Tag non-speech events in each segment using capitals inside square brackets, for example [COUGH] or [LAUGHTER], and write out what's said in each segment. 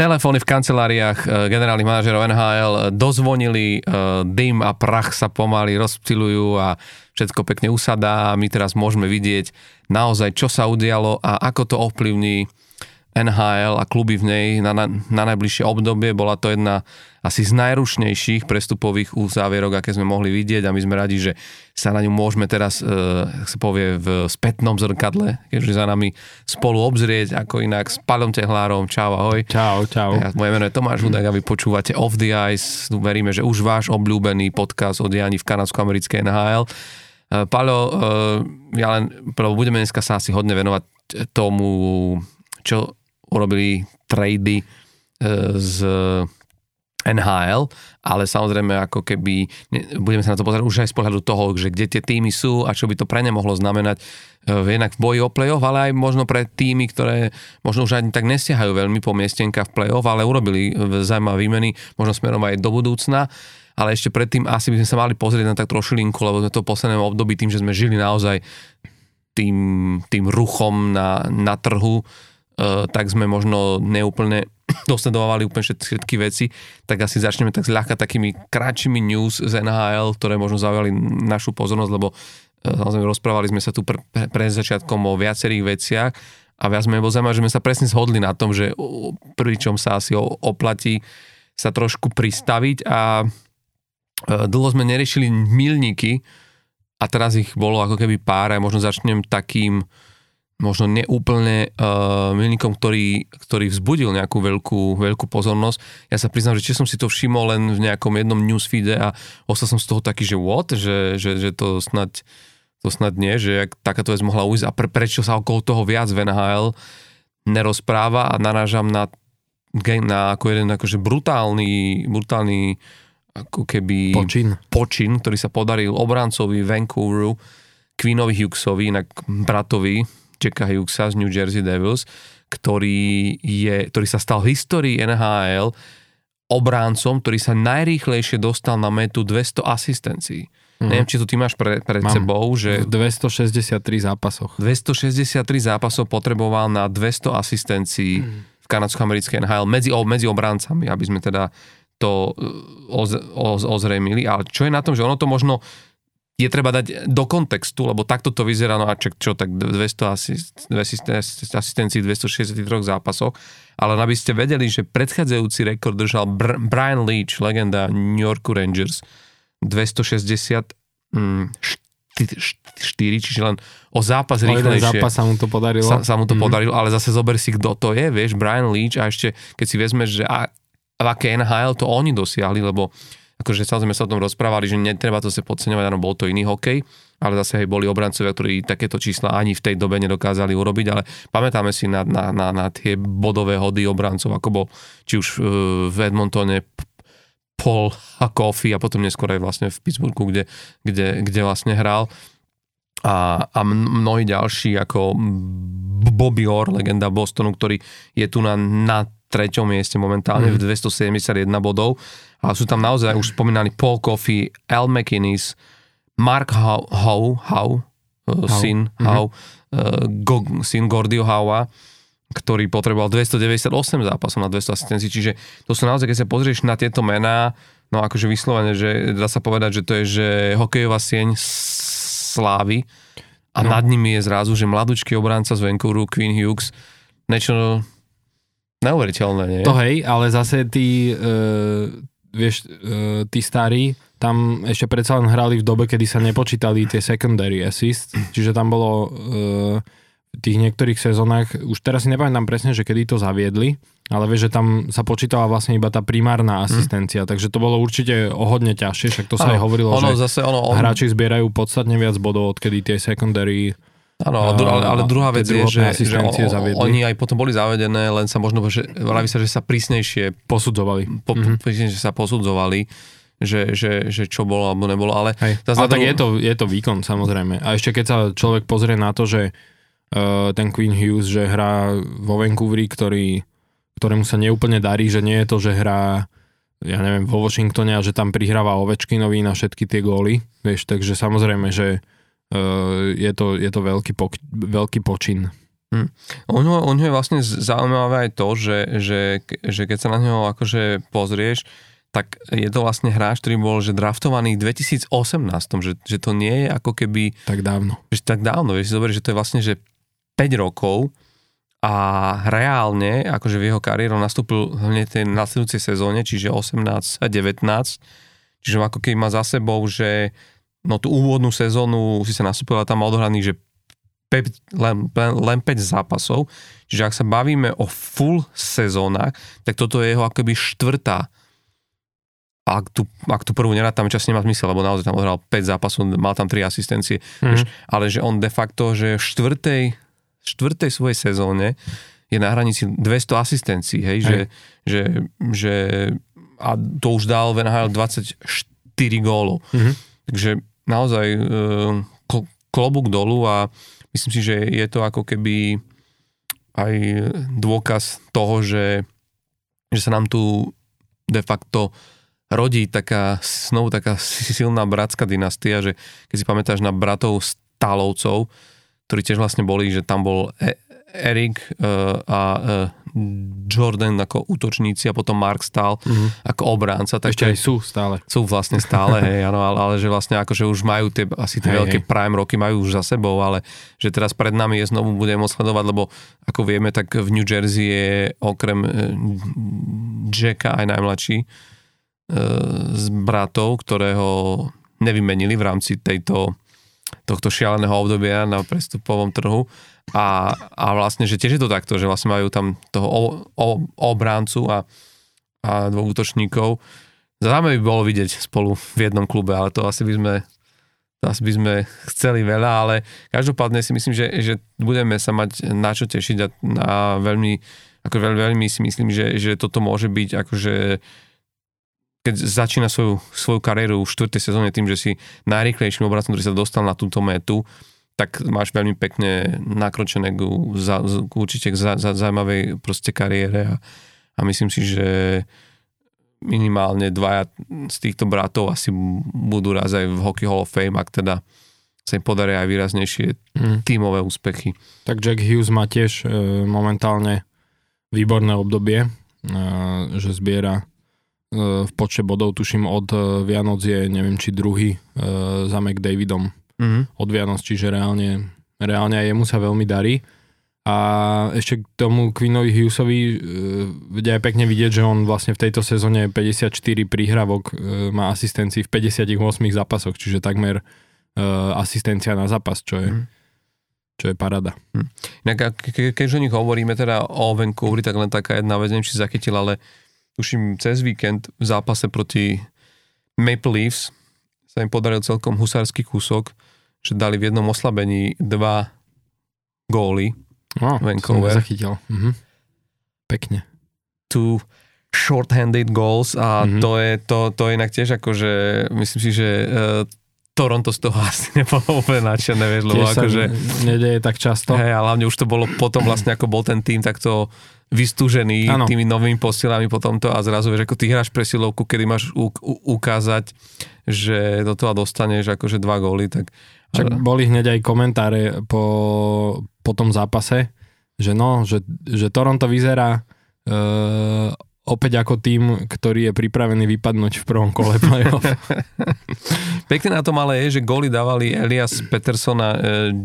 telefóny v kanceláriách e, generálnych manažerov NHL dozvonili, e, dym a prach sa pomaly rozptilujú a všetko pekne usadá a my teraz môžeme vidieť naozaj, čo sa udialo a ako to ovplyvní NHL a kluby v nej na, na, na najbližšie obdobie. Bola to jedna asi z najrušnejších prestupových uzávierok, aké sme mohli vidieť a my sme radi, že sa na ňu môžeme teraz, e, sa povie, v spätnom zrkadle, keďže za nami spolu obzrieť, ako inak s Palom Tehlárom. Čau, ahoj. Čau, čau. Ja, moje meno je Tomáš Hudák a vy počúvate Off the Ice. Veríme, že už váš obľúbený podcast o dianí v kanadsko-americkej NHL. E, Palo, e, ja len, budeme dneska sa asi hodne venovať tomu, čo urobili trady e, z NHL, ale samozrejme ako keby, budeme sa na to pozerať už aj z pohľadu toho, že kde tie týmy sú a čo by to pre ne mohlo znamenať e, jednak v boji o play-off, ale aj možno pre týmy, ktoré možno už ani tak nesiahajú veľmi po miestenka v play-off, ale urobili zaujímavé výmeny, možno smerom aj do budúcna. Ale ešte predtým asi by sme sa mali pozrieť na tak trošilinku, lebo sme to v poslednom období tým, že sme žili naozaj tým, tým ruchom na, na trhu, tak sme možno neúplne [CLEARS THROAT] dosledovali úplne všetky veci, tak asi začneme tak zľahka takými kratšími news z NHL, ktoré možno zaujali našu pozornosť, lebo eh, samozrejme rozprávali sme sa tu pre, pre začiatkom o viacerých veciach a viac sme bol zaujímavé, že sme sa presne zhodli na tom, že pričom sa asi oplatí sa trošku pristaviť a eh, dlho sme neriešili milníky a teraz ich bolo ako keby pár a možno začnem takým možno neúplne uh, milníkom, ktorý, ktorý vzbudil nejakú veľkú, veľkú pozornosť. Ja sa priznám, že či som si to všimol len v nejakom jednom newsfeede a ostal som z toho taký, že what? Že, že, že to snad to snad nie, že jak takáto vec mohla ujsť a pre, prečo sa okolo toho viac v NHL nerozpráva a narážam na, na ako jeden akože brutálny, brutálny ako keby počin. počin, ktorý sa podaril obrancovi Vancouveru, Queenovi Hughesovi, inak bratovi Jacka Hughesa z New Jersey Devils, ktorý, je, ktorý sa stal v histórii NHL obráncom, ktorý sa najrýchlejšie dostal na metu 200 asistencií. Mm. Neviem, či to ty máš pre, pred Mám sebou, že... V 263 zápasoch. 263 zápasov potreboval na 200 asistencií mm. v kanadsko-americkej NHL medzi, medzi obráncami, aby sme teda to oz, oz, ozrejmili. Ale čo je na tom, že ono to možno je treba dať do kontextu, lebo takto to vyzerá, no a čo, čo tak 200 asist, asistencií 263 zápasoch, ale aby ste vedeli, že predchádzajúci rekord držal Br- Brian Leach, legenda New Yorku Rangers, 260 mm, 4, čiže len o zápas o rýchlejšie. zápas sa mu to podarilo. Sa, sa mu to mm. podarilo, ale zase zober si, kto to je, vieš, Brian Leach a ešte, keď si vezmeš, že a, v aké NHL to oni dosiahli, lebo akože samozrejme sa o tom rozprávali, že netreba to sa podceňovať, áno, bol to iný hokej, ale zase aj boli obrancovia, ktorí takéto čísla ani v tej dobe nedokázali urobiť, ale pamätáme si na, na, na, na tie bodové hody obrancov, ako bol či už e, v Edmontone Paul a Kofi a potom neskôr aj vlastne v Pittsburghu, kde, kde, kde vlastne hral. A, a mnohí ďalší, ako Bobby Orr, legenda Bostonu, ktorý je tu na, na treťom mieste momentálne mm. v 271 bodov ale sú tam naozaj už spomínaní Paul Coffey, Al McInnes, Mark Howe, Howe, Howe syn, mm-hmm. Howe, uh, Go, syn Gordio Howa, ktorý potreboval 298 zápasov na 200 asistencií, čiže to sú naozaj, keď sa pozrieš na tieto mená, no akože vyslovene, že dá sa povedať, že to je, že hokejová sieň slávy a no. nad nimi je zrazu, že mladúčky obránca z Vancouveru, Queen Hughes, niečo neuveriteľné, nie? To hej, ale zase tí, e, vieš, uh, tí starí tam ešte predsa len hrali v dobe, kedy sa nepočítali tie secondary assists, čiže tam bolo uh, v tých niektorých sezónach, už teraz si nepamätám presne, že kedy to zaviedli, ale vieš, že tam sa počítala vlastne iba tá primárna mhm. asistencia, mm. takže to bolo určite o hodne ťažšie, však to sa ano, aj hovorilo, ono, že zase ono, on... hráči zbierajú podstatne viac bodov, odkedy tie secondary Áno, ale, ale druhá vec je, že, že o, oni aj potom boli zavedené, len sa možno, že vraví sa, že sa prísnejšie posudzovali. Po, mm-hmm. Prísnejšie sa posudzovali, že, že, že čo bolo alebo nebolo, ale... Hej. Ale tak je to, je to výkon, samozrejme. A ešte keď sa človek pozrie na to, že uh, ten Queen Hughes, že hrá vo Vancouveri, ktorý, ktorému sa neúplne darí, že nie je to, že hrá ja neviem, vo Washingtone a že tam prihráva Ovečkinovi na všetky tie góly, vieš, takže samozrejme, že je to, je to veľký, pok- veľký počin. Ňo, u ňo je vlastne zaujímavé aj to, že, že, že keď sa na neho akože pozrieš, tak je to vlastne hráč, ktorý bol že draftovaný v 2018, že, že to nie je ako keby... Tak dávno. Že tak dávno, vieš si zober, že to je vlastne že 5 rokov a reálne, akože v jeho kariéru nastúpil hneď tej nasledujúcej sezóne, čiže 18 a 19, čiže ako keby má za sebou, že no tú úvodnú sezónu si sa nastúpil a tam mal odohraných, že 5, len, len, len 5 zápasov. Čiže ak sa bavíme o full sezónach, tak toto je jeho akoby štvrtá. A ak tu, ak tu prvú tam čas nemá zmysel, lebo naozaj tam odhral 5 zápasov, mal tam 3 asistencie. Mm-hmm. Vieš, ale že on de facto, že v štvrtej, štvrtej svojej sezóne je na hranici 200 asistencií, hej, hej. Že, že, že a to už dal v NHL 24 gólov. Mm-hmm. Takže naozaj e, klobúk dolu a myslím si, že je to ako keby aj dôkaz toho, že, že sa nám tu de facto rodí taká, znovu taká silná bratská dynastia, že keď si pamätáš na bratov Stálovcov, ktorí tiež vlastne boli, že tam bol e- Erik uh, a uh, Jordan ako útočníci a potom Mark Stahl mm-hmm. ako obránca. Tak Ešte aj sú stále. Sú vlastne stále, [LAUGHS] hej, áno, ale, ale že vlastne akože už majú tie, asi tie hej, veľké hej. prime roky majú už za sebou, ale že teraz pred nami je znovu budeme sledovať, lebo ako vieme, tak v New Jersey je okrem uh, Jacka aj najmladší uh, z bratov, ktorého nevymenili v rámci tejto tohto šialeného obdobia na prestupovom trhu a, a vlastne, že tiež je to takto, že vlastne majú tam toho o, o, obráncu a, a dvoch útočníkov. Zaujímavé by bolo vidieť spolu v jednom klube, ale to asi by sme to asi by sme chceli veľa, ale každopádne si myslím, že, že budeme sa mať na čo tešiť a, a veľmi, ako veľ, veľmi si myslím, že, že toto môže byť akože keď začína svoju, svoju kariéru v 4. sezóne tým, že si najrychlejším obrancom, ktorý sa dostal na túto metu, tak máš veľmi pekne nakročené k, za, k určite k za, za, zaujímavej proste kariére a, a myslím si, že minimálne dvaja z týchto bratov asi budú raz aj v Hockey Hall of Fame, ak teda sa im podaria aj výraznejšie mm. tímové úspechy. Tak Jack Hughes má tiež e, momentálne výborné obdobie, e, že zbiera v počte bodov, tuším od e, Vianoc je neviem či druhý e, za McDavidom mm-hmm. od Vianoc, čiže reálne, reálne aj jemu sa veľmi darí. A ešte k tomu Quinnovi Hughesovi e, aj pekne vidieť, že on vlastne v tejto sezóne 54 príhravok e, má asistencií v 58 zápasoch, čiže takmer e, asistencia na zápas, čo je, mm. čo je parada. Mm. Inak, ke, keďže o nich hovoríme teda o Vancouveri, tak len taká jedna vec, neviem, či zachytil, ale tuším cez víkend v zápase proti Maple Leafs sa im podaril celkom husársky kúsok, že dali v jednom oslabení dva góly. Oh, Vancouver. zachytil. Mhm. Pekne. Two short-handed goals a mm-hmm. to je to, to inak tiež že myslím si, že uh, Toronto z toho [LAUGHS] asi nebolo úplne nadšené, vieš, lebo akože... Nedeje tak často. Hej, a hlavne už to bolo potom vlastne, ako bol ten tým takto vystúžený ano. tými novými posilami po tomto a zrazu vieš, ako ty hráš presilovku, kedy máš u, u, ukázať, že do toho dostaneš akože dva góly, tak Čak boli hneď aj komentáre po, po tom zápase, že no, že, že Toronto vyzerá uh, opäť ako tým, ktorý je pripravený vypadnúť v prvom kole play-off. [LAUGHS] Pekne na tom ale je, že góly dávali Elias Peterson a e,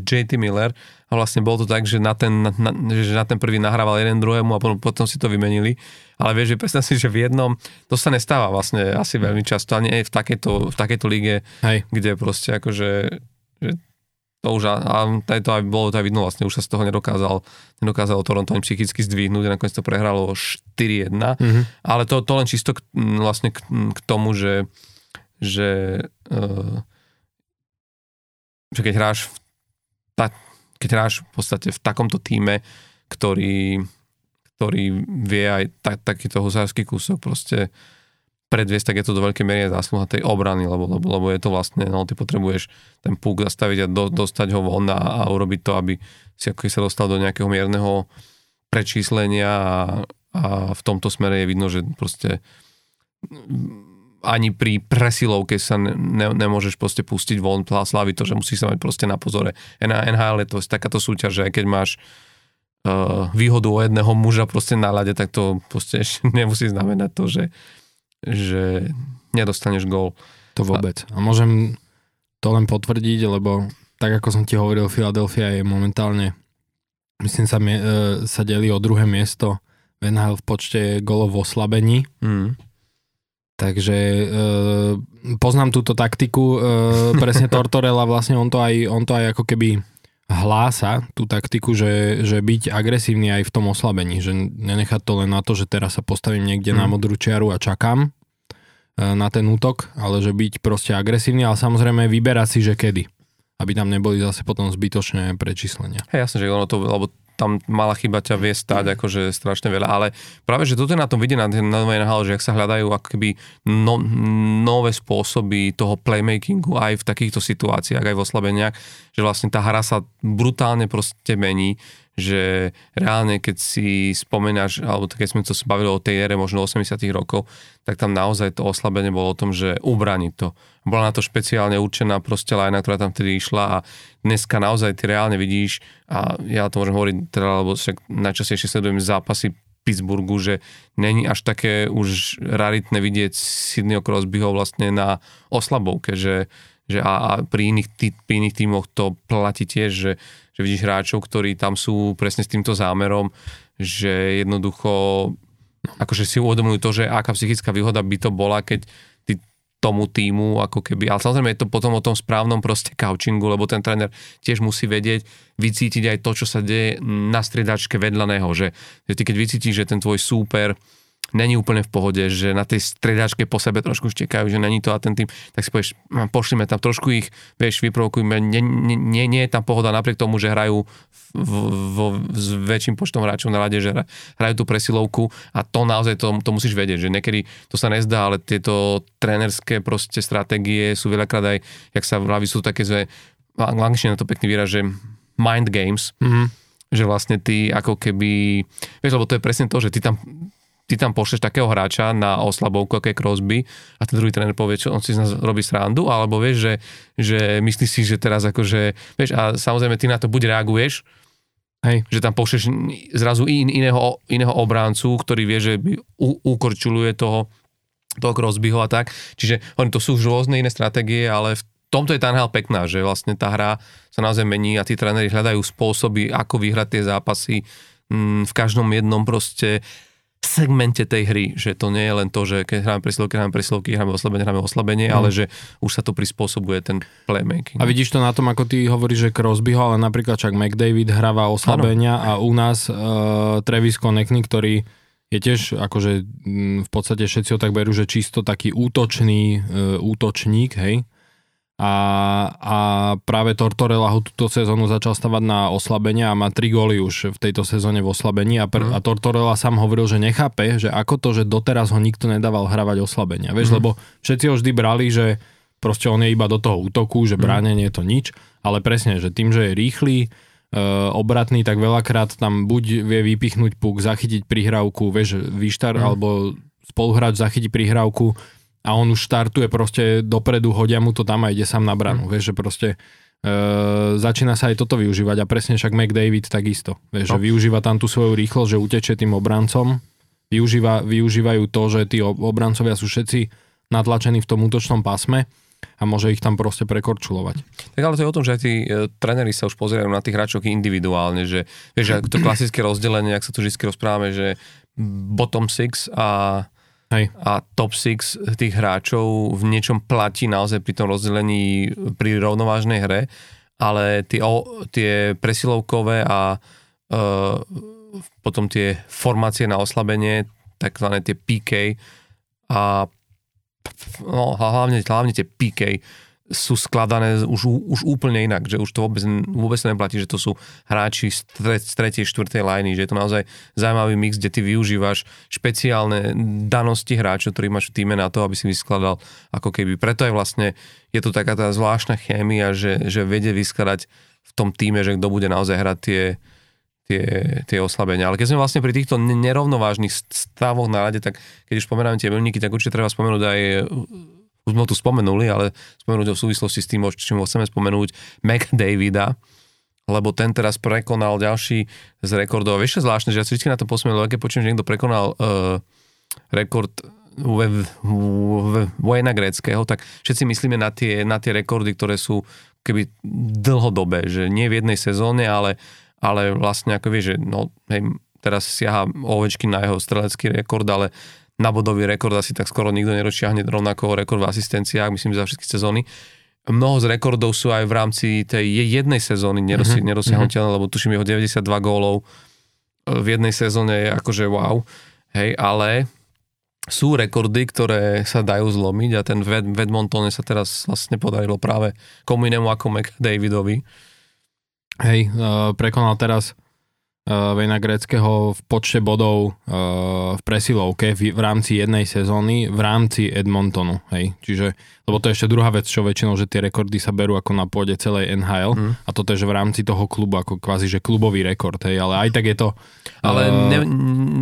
JT Miller a vlastne bolo to tak, že na ten, na, že na ten prvý nahrával jeden druhému a potom, potom si to vymenili. Ale vieš, že predstav si, že v jednom, to sa nestáva vlastne asi veľmi často, ani v takejto, v takejto lige, Hej. kde proste akože že to už, a to aj bolo to aj vidno vlastne, už sa z toho nedokázal, nedokázal Toronto ani psychicky zdvihnúť, nakoniec to prehralo 4-1, mm-hmm. ale to, to len čisto k, vlastne k, k tomu, že, že, uh, že keď hráš v, ta, keď hráš v podstate v takomto týme, ktorý, ktorý vie aj ta, takýto husársky kúsok proste predviesť, tak je to do veľkej miery zásluha tej obrany, lebo, lebo, lebo je to vlastne, no ty potrebuješ ten púk zastaviť a do, dostať ho von a, a urobiť to, aby si ako sa dostal do nejakého mierneho prečíslenia a, a v tomto smere je vidno, že proste ani pri presilovke sa ne, ne, nemôžeš proste pustiť von slaviť to, že musíš sa mať proste na pozore. NHL je to takáto súťaž, že aj keď máš uh, výhodu o jedného muža proste na ľade, tak to proste [LAUGHS] ešte nemusí znamenať to, že, že nedostaneš gól. To vôbec. A môžem to len potvrdiť, lebo tak ako som ti hovoril, Philadelphia je momentálne, myslím sa, e, sa delí o druhé miesto v NHL v počte golov v oslabení. Mm. Takže e, poznám túto taktiku, e, presne [LAUGHS] Tortorella, vlastne on to, aj, on to aj ako keby hlása tú taktiku, že, že byť agresívny aj v tom oslabení, že nenechať to len na to, že teraz sa postavím niekde mm. na modrú čiaru a čakám e, na ten útok, ale že byť proste agresívny, ale samozrejme vyberať si, že kedy aby tam neboli zase potom zbytočné prečíslenia. Hej, jasne, že ono to, lebo tam mala chyba ťa vie stať akože strašne veľa, ale práve, že toto je na tom vidieť na, na novej NHL, že ak sa hľadajú akoby no, nové spôsoby toho playmakingu aj v takýchto situáciách, aj v oslabeniach, že vlastne tá hra sa brutálne proste mení, že reálne, keď si spomenáš, alebo keď sme to bavili o tej ére možno 80 rokov, tak tam naozaj to oslabenie bolo o tom, že ubraniť to. Bola na to špeciálne určená proste lajna, ktorá tam vtedy išla a dneska naozaj ty reálne vidíš, a ja to môžem hovoriť teda, lebo však najčastejšie sledujem zápasy Pittsburghu, že není až také už raritné vidieť Sydneyho Crosbyho vlastne na oslabovke, že, že a, a pri, iných tý, pri iných tímoch to platí tiež, že že vidíš hráčov, ktorí tam sú presne s týmto zámerom, že jednoducho akože si uvedomujú to, že aká psychická výhoda by to bola, keď tomu týmu ako keby, ale samozrejme je to potom o tom správnom proste couchingu, lebo ten tréner tiež musí vedieť, vycítiť aj to, čo sa deje na striedačke vedľa neho, že, že ty keď vycítiš, že ten tvoj súper není úplne v pohode, že na tej stredačke po sebe trošku štekajú, že není to a ten tým, tak si povieš, hm, pošlime tam trošku ich, vieš, vyprovokujme, nie, nie, nie, nie je tam pohoda napriek tomu, že hrajú v, v, s väčším počtom hráčov na rade, že hrajú tú presilovku a to naozaj to, to musíš vedieť, že niekedy to sa nezdá, ale tieto trénerské proste stratégie sú veľakrát aj, jak sa vraví, sú také, že v angličtine to pekný výraz, že mind games, mm-hmm. že vlastne ty ako keby, vieš, lebo to je presne to, že ty tam ty tam pošleš takého hráča na oslabovku, ako je Crosby a ten druhý tréner povie, čo on si z nás robí srandu, alebo vieš, že, že myslíš si, že teraz akože, vieš, a samozrejme ty na to buď reaguješ, Hej. že tam pošleš zrazu in, iného, iného obráncu, ktorý vie, že u, ukorčuluje toho, toho Crosbyho a tak. Čiže oni to sú už rôzne iné stratégie, ale v tomto je tá NHL pekná, že vlastne tá hra sa naozaj mení a tí tréneri hľadajú spôsoby, ako vyhrať tie zápasy mm, v každom jednom proste segmente tej hry, že to nie je len to, že keď hráme presilovky, hráme presilovky, hráme oslabenie, hráme oslabenie, mm. ale že už sa to prispôsobuje ten playmaking. A vidíš to na tom, ako ty hovoríš, že Crosbyho, ale napríklad čak McDavid hráva oslabenia ano. a u nás uh, Travis Konechny, ktorý je tiež akože m, v podstate všetci ho tak berú, že čisto taký útočný uh, útočník, hej, a, a práve Tortorella ho túto sezónu začal stavať na oslabenie a má tri góly už v tejto sezóne v oslabení a, pr- mm. a Tortorella sám hovoril, že nechápe, že ako to, že doteraz ho nikto nedával hravať oslabenia. Vieš, mm. lebo všetci ho vždy brali, že proste on je iba do toho útoku, že mm. bránenie je to nič, ale presne, že tým, že je rýchly, e, obratný, tak veľakrát tam buď vie vypichnúť puk, zachytiť prihrávku, vieš, výštar, mm. alebo spoluhráč zachytí prihrávku, a on už štartuje proste dopredu, hodia mu to tam a ide sám na branu. Mm. Vieš, že proste e, začína sa aj toto využívať a presne však McDavid takisto. Vieš, no. že využíva tam tú svoju rýchlosť, že utečie tým obrancom. Využíva, využívajú to, že tí obrancovia sú všetci natlačení v tom útočnom pásme a môže ich tam proste prekorčulovať. Tak ale to je o tom, že aj tí e, tréneri sa už pozerajú na tých hráčov individuálne, že vieš, to klasické rozdelenie, ak sa tu vždy rozprávame, že bottom six a Hej. A top 6 tých hráčov v niečom platí naozaj pri tom rozdelení pri rovnovážnej hre, ale tie, tie presilovkové a uh, potom tie formácie na oslabenie, takzvané tie PK a no, hlavne, hlavne tie PK sú skladané už, už úplne inak, že už to vôbec, vôbec neplatí, že to sú hráči z, tre, z tretej, štvrtej lajny, že je to naozaj zaujímavý mix, kde ty využívaš špeciálne danosti hráčov, ktorý máš v týme na to, aby si vyskladal ako keby. Preto je vlastne, je to taká tá zvláštna chémia, že, že vedie vyskladať v tom týme, že kto bude naozaj hrať tie, tie, tie oslabenia. Ale keď sme vlastne pri týchto nerovnovážnych stavoch na rade, tak keď už spomenáme tie milníky, tak určite treba spomenúť aj už sme ho tu spomenuli, ale spomenúť ho v súvislosti s tým, čím ho chceme spomenúť, Mac Davida, lebo ten teraz prekonal ďalší z rekordov. Vieš, zvláštne, že ja si vždy na to posmiel, lebo keď počujem, že niekto prekonal uh, rekord Wayna Greckého, tak všetci myslíme na tie, na tie rekordy, ktoré sú keby dlhodobé, že nie v jednej sezóne, ale, ale vlastne ako vieš, že no, hej, teraz siaha Ovečky na jeho strelecký rekord, ale na bodový rekord asi tak skoro nikto nerozčiahne rovnako rekord v asistenciách, myslím, za všetky sezóny mnoho z rekordov sú aj v rámci tej jednej sezóny nerosi, mm-hmm. nerosiahnutelné, lebo tuším jeho 92 gólov e, v jednej sezóne je akože wow, hej, ale sú rekordy, ktoré sa dajú zlomiť a ten v Edmontone sa teraz vlastne podarilo práve komu inému ako McDavidovi. Hej, uh, prekonal teraz Vejna Greckého v počte bodov uh, v presilovke v, v rámci jednej sezóny v rámci Edmontonu. Hej. Čiže, lebo to je ešte druhá vec, čo väčšinou, že tie rekordy sa berú ako na pôde celej NHL mm. a toto je, že v rámci toho klubu, ako kvázi, že klubový rekord, hej, ale aj tak je to... Ale uh, ne,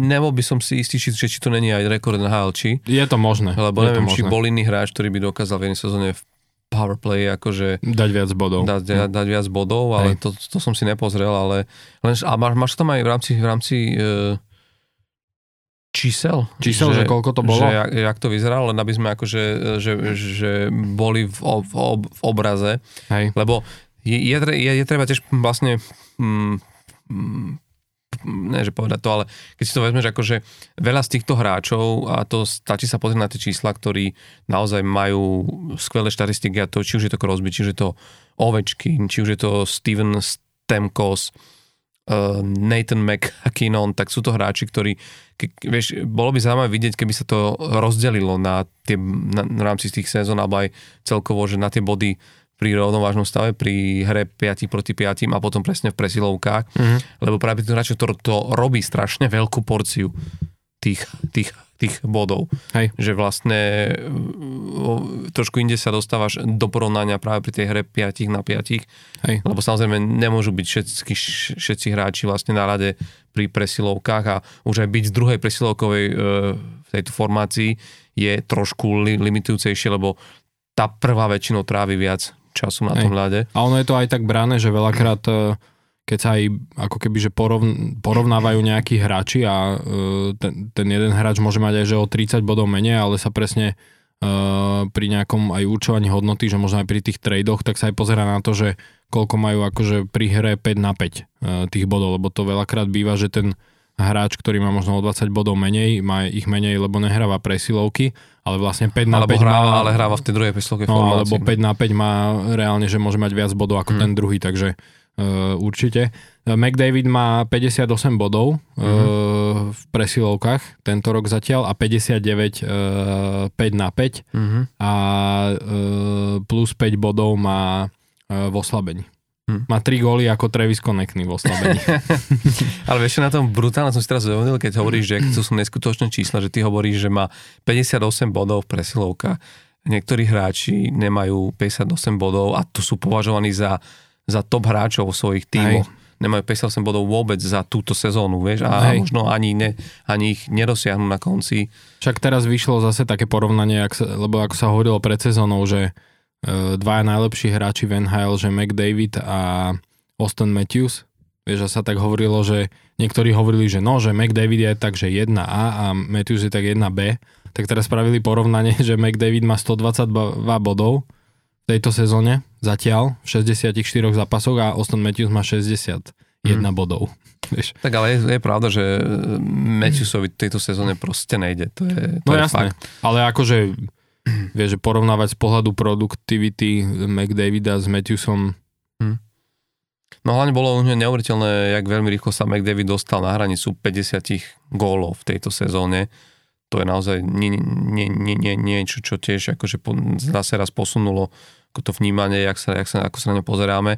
nebol by som si istý, či, či to není aj rekord NHL, či? Je to možné. Lebo je neviem, možné. či bol iný hráč, ktorý by dokázal v jednej sezóne v powerplay akože... Dať viac bodov. Dať, dať, dať viac bodov, ale to, to som si nepozrel, ale... Len, a máš, máš tam aj v rámci, v rámci uh, čísel? Čísel, že, že koľko to bolo? Že jak, jak to vyzeralo, len aby sme akože, že, že boli v, v, v obraze. Hej. Lebo je, je, je, je treba tiež vlastne mm, mm, ne, že povedať to, ale keď si to vezmeš, akože veľa z týchto hráčov, a to stačí sa pozrieť na tie čísla, ktorí naozaj majú skvelé štatistiky a to, či už je to Crosby, či už je to Ovečkin, či už je to Steven Stemkos, uh, Nathan McKinnon, tak sú to hráči, ktorí, ke, vieš, bolo by zaujímavé vidieť, keby sa to rozdelilo na tie, na, na rámci tých sezón, alebo aj celkovo, že na tie body pri rovnovážnom stave, pri hre 5 proti 5 a potom presne v presilovkách, mm-hmm. lebo práve tým hráčom to, to robí strašne veľkú porciu tých, tých, tých bodov. Hej. Že vlastne trošku inde sa dostávaš do porovnania práve pri tej hre 5 na 5. Hej. Lebo samozrejme nemôžu byť všetci, všetci hráči vlastne na rade pri presilovkách a už aj byť z druhej presilovkovej e, v tejto formácii je trošku li, limitujúcejšie, lebo tá prvá väčšinou trávi viac času na tom ľade. A ono je to aj tak brané, že veľakrát e, keď sa aj ako keby že porovn, porovnávajú nejakí hráči a uh, ten, ten jeden hráč môže mať aj že o 30 bodov menej, ale sa presne uh, pri nejakom aj určovaní hodnoty, že možno aj pri tých tradoch, tak sa aj pozera na to, že koľko majú akože pri hre 5 na 5 uh, tých bodov, lebo to veľakrát býva, že ten hráč, ktorý má možno o 20 bodov menej, má ich menej, lebo nehráva presilovky, ale vlastne 5 na alebo 5 hráva, má... ale hráva v tej druhej presilovke no, alebo 5 na 5 má reálne, že môže mať viac bodov ako hmm. ten druhý, takže uh, určite. McDavid má 58 bodov uh, v presilovkách tento rok zatiaľ a 59 uh, 5 na 5 uh-huh. a uh, plus 5 bodov má uh, v oslabení. Hm. Má tri góly ako Travis Connectný v oslabení. [LAUGHS] [LAUGHS] Ale vieš, na tom brutálne som si teraz uvedomil, keď hovoríš, že to sú neskutočné čísla, že ty hovoríš, že má 58 bodov v presilovka. Niektorí hráči nemajú 58 bodov a to sú považovaní za, za top hráčov vo svojich tímoch. Nemajú 58 bodov vôbec za túto sezónu, vieš, a Hej. možno ani, ne, ani ich nerosiahnu na konci. Však teraz vyšlo zase také porovnanie, sa, lebo ako sa hovorilo pred sezónou, že dvaja najlepší hráči v NHL, že McDavid a Austin Matthews. Vieš, že sa tak hovorilo, že niektorí hovorili, že no, že McDavid je tak, že 1A a Matthews je tak 1B. Tak teraz spravili porovnanie, [LAUGHS] že McDavid má 122 bodov v tejto sezóne zatiaľ v 64 zápasoch a Austin Matthews má 61 mm. bodov. [LAUGHS] Vieš. Tak ale je, je pravda, že Matthewsovi tejto sezóne proste nejde. To je, to no je jasné, fakt. ale akože vieš, že porovnávať z pohľadu produktivity McDavida s Matthewsom. Hm. No hlavne bolo u neuveriteľné, jak veľmi rýchlo sa McDavid dostal na hranicu 50 gólov v tejto sezóne. To je naozaj nie, nie, nie, nie, niečo, čo tiež akože zase raz posunulo to vnímanie, jak sa, jak sa, ako sa na ňo pozeráme.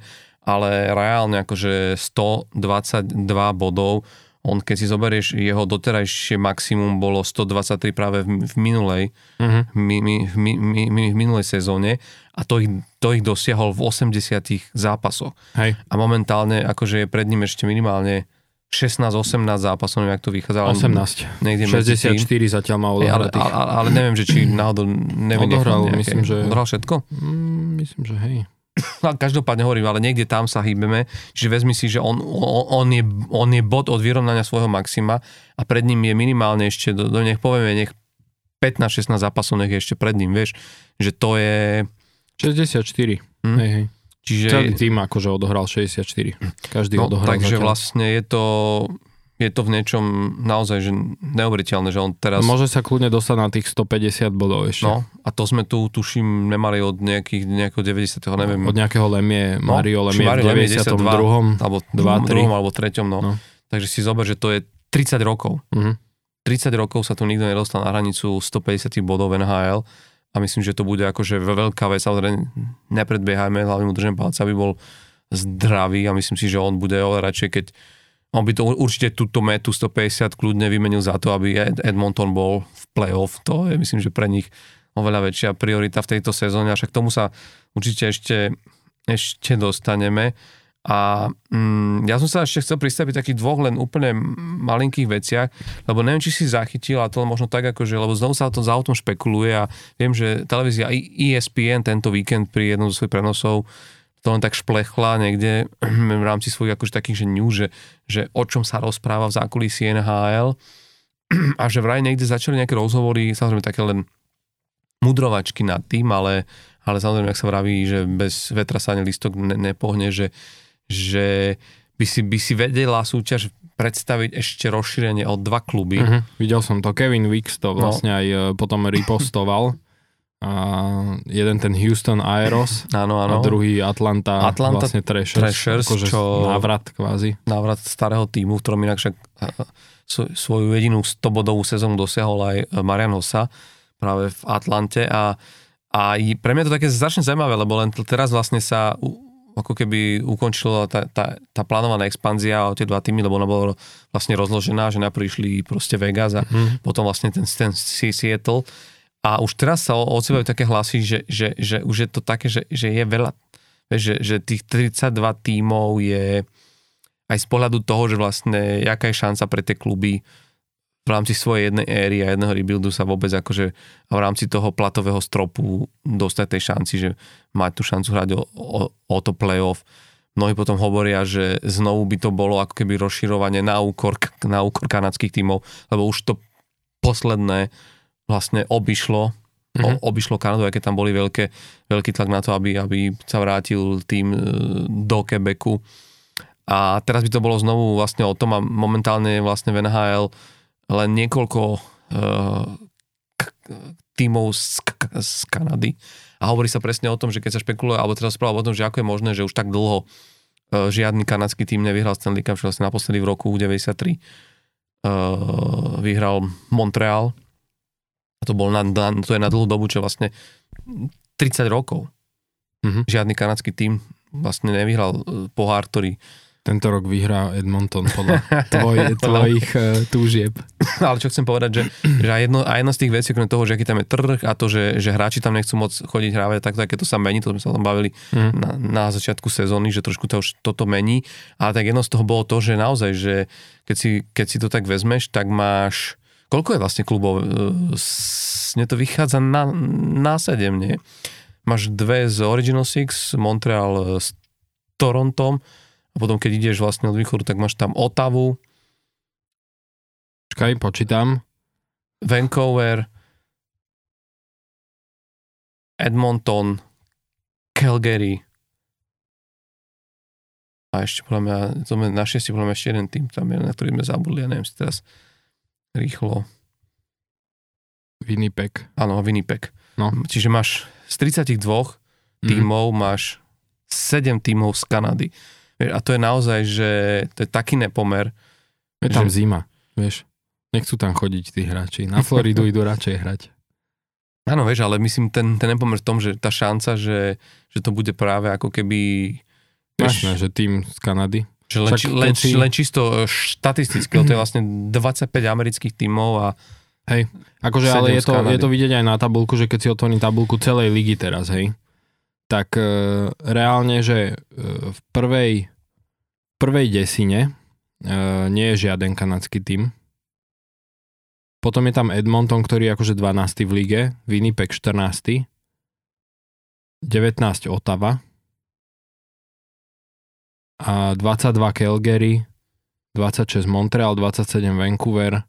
Ale reálne akože 122 bodov on keď si zoberieš, jeho doterajšie maximum bolo 123 práve v, v minulej, uh-huh. mi, mi, mi, mi, v minulej sezóne a to ich, to ich dosiahol v 80 zápasoch. Hej. A momentálne akože je pred ním ešte minimálne 16-18 zápasov, neviem, jak to vychádza. 18. Niekde 64 zatiaľ má odohratých. Ale, ale, ale neviem, že či náhodou neviem Odohral, myslím, že... Odohral všetko? Mm, myslím, že hej. [COUGHS] každopádne hovorím, ale niekde tam sa hýbeme, že vezmi si, že on, on, on, je, on je bod od vyrovnania svojho maxima a pred ním je minimálne ešte, do, do nech povieme, nech 15-16 zápasov nech je ešte pred ním, vieš, že to je... 64. Hm? Hej, hej. Čiže, Celý tým akože odohral 64. Každý no, odohral takže zatiaľ. vlastne je to, je to v niečom naozaj že neuveriteľné, že on teraz... Môže sa kľudne dostať na tých 150 bodov ešte. No, a to sme tu, tuším, nemali od nejakých, nejakého 90. neviem. Od nejakého Lemie, No, Mario Lemie Mario v Lemie 92. alebo dva, tri. druhom, alebo treťom, no. No. Takže si zober, že to je 30 rokov. Mhm. 30 rokov sa tu nikto nedostal na hranicu 150 bodov NHL a myslím, že to bude akože veľká vec, samozrejme nepredbiehajme, hlavne mu držím palce, aby bol zdravý a myslím si, že on bude oveľa radšej, keď on by to určite túto metu 150 kľudne vymenil za to, aby Ed- Edmonton bol v playoff. To je myslím, že pre nich oveľa väčšia priorita v tejto sezóne a však tomu sa určite ešte, ešte dostaneme. A mm, ja som sa ešte chcel pristaviť takých dvoch len úplne malinkých veciach, lebo neviem, či si zachytil, a to možno tak, akože, lebo znovu sa to za autom špekuluje a viem, že televízia ESPN tento víkend pri jednom zo svojich prenosov to len tak šplechla niekde [CLEARS THROAT] v rámci svojich akože takých, že news, že, že o čom sa rozpráva v zákulisí NHL [CLEARS THROAT] a že vraj niekde začali nejaké rozhovory, samozrejme také len mudrovačky nad tým, ale, ale samozrejme, ak sa vraví, že bez vetra sa ani listok ne, nepohne, že, že by si, by si vedela súťaž predstaviť ešte rozšírenie o dva kluby. Mhm. Videl som to, Kevin Wicks to No. vlastne aj e, potom ripostoval. [LAUGHS] A jeden ten Houston Aeros [LAUGHS] Áno, a áno. druhý Atlanta, Atlanta vlastne Thrashers, Thrashers, akože čo- návrat kvázi. návrat starého týmu, v ktorom inak však eh, svo- svoju jedinú 100-bodovú sezónu dosiahol aj eh, Marian Hossa práve v Atlante a, a pre mňa to také strašne zaujímavé, lebo len teraz vlastne sa ako keby ukončila tá, tá, tá plánovaná expanzia o tie dva týmy, lebo ona bola vlastne rozložená, že najprv išli proste Vegas a Mhm. potom vlastne ten, ten Seattle a už teraz sa ozývajú také hlasy, že, že, že už je to také, že, že je veľa, že, že tých 32 tímov je aj z pohľadu toho, že vlastne jaká je šanca pre tie kluby v rámci svojej jednej éry a jedného rebuildu sa vôbec akože v rámci toho platového stropu dostať tej šanci, že mať tú šancu hrať o, o, o to playoff. Mnohí potom hovoria, že znovu by to bolo ako keby rozširovanie na úkor, na úkor kanadských tímov, lebo už to posledné vlastne obišlo Mhm. o, obišlo Kanadu, aj keď tam boli veľké, veľký tlak na to, aby, aby sa vrátil tým e, do Quebecu. A teraz by to bolo znovu vlastne o tom a momentálne je vlastne v NHL len niekoľko uh, k- tímov z, k- z Kanady. A hovorí sa presne o tom, že keď sa špekuluje, alebo teraz správa o tom, že ako je možné, že už tak dlho uh, žiadny kanadský tým nevyhral Stanley Cup, že vlastne naposledy v roku 93 uh, vyhral Montreal. To bol na, na, to je na dlhú dobu, čo vlastne 30 rokov. Mhm. Žiadny kanadský tým vlastne nevyhral uh, pohár, ktorý Tento rok vyhrá Edmonton podľa [LAUGHS] tvoj, tvojich uh, túžieb. [LAUGHS] Ale čo chcem povedať, že, že aj, jedno, aj jedna z tých vecí, okrem toho, že aký tam je trh a to, že, že hráči tam nechcú moc chodiť hrávať, tak keď to sa mení, to sme sa tam bavili Mhm. na, na začiatku sezóny, že trošku to už toto mení. Ale tak jedno z toho bolo to, že naozaj, že keď si, keď si to tak vezmeš, tak máš... Koľko je vlastne klubov? E, Mne to vychádza na, na 7, nie? Máš dve z Original Six, Montreal s Torontom a potom keď ideš vlastne od východu, tak máš tam Ottavu, Počkaj, počítam. Vancouver, Edmonton, Calgary a ešte podľa mňa, to na šiesti podľa mňa ešte jeden tým tam je, na ktorý sme zabudli, ja neviem si teraz rýchlo, Winnipeg. áno, Winnipeg. No. Čiže máš z 32 Mhm. tímov, máš 7 tímov z Kanady. Vieš, A to je naozaj, že to je taký nepomer, Je tam že- zima, vieš. Nechcú tam chodiť tí hráči. Na Floridu [LAUGHS] idú radšej hrať. Áno, vieš, ale myslím, ten, ten nepomer v tom, že tá šanca, že, že to bude práve ako keby... Jasné, že tým z Kanady. Že len, či, len, si- len čisto e, štatisticky, to je vlastne 25 amerických tímov a Hej, akože ale je to, je to vidieť aj na tabulku, že keď si otvorím tabulku celej ligy teraz, hej, tak e, reálne, že e, v prvej, prvej desine e, nie je žiaden kanadský tím. Potom je tam Edmonton, ktorý je akože 12. v lige, Winnipeg 14. 19 Ottawa, a 22 Calgary, 26 Montreal, 27 Vancouver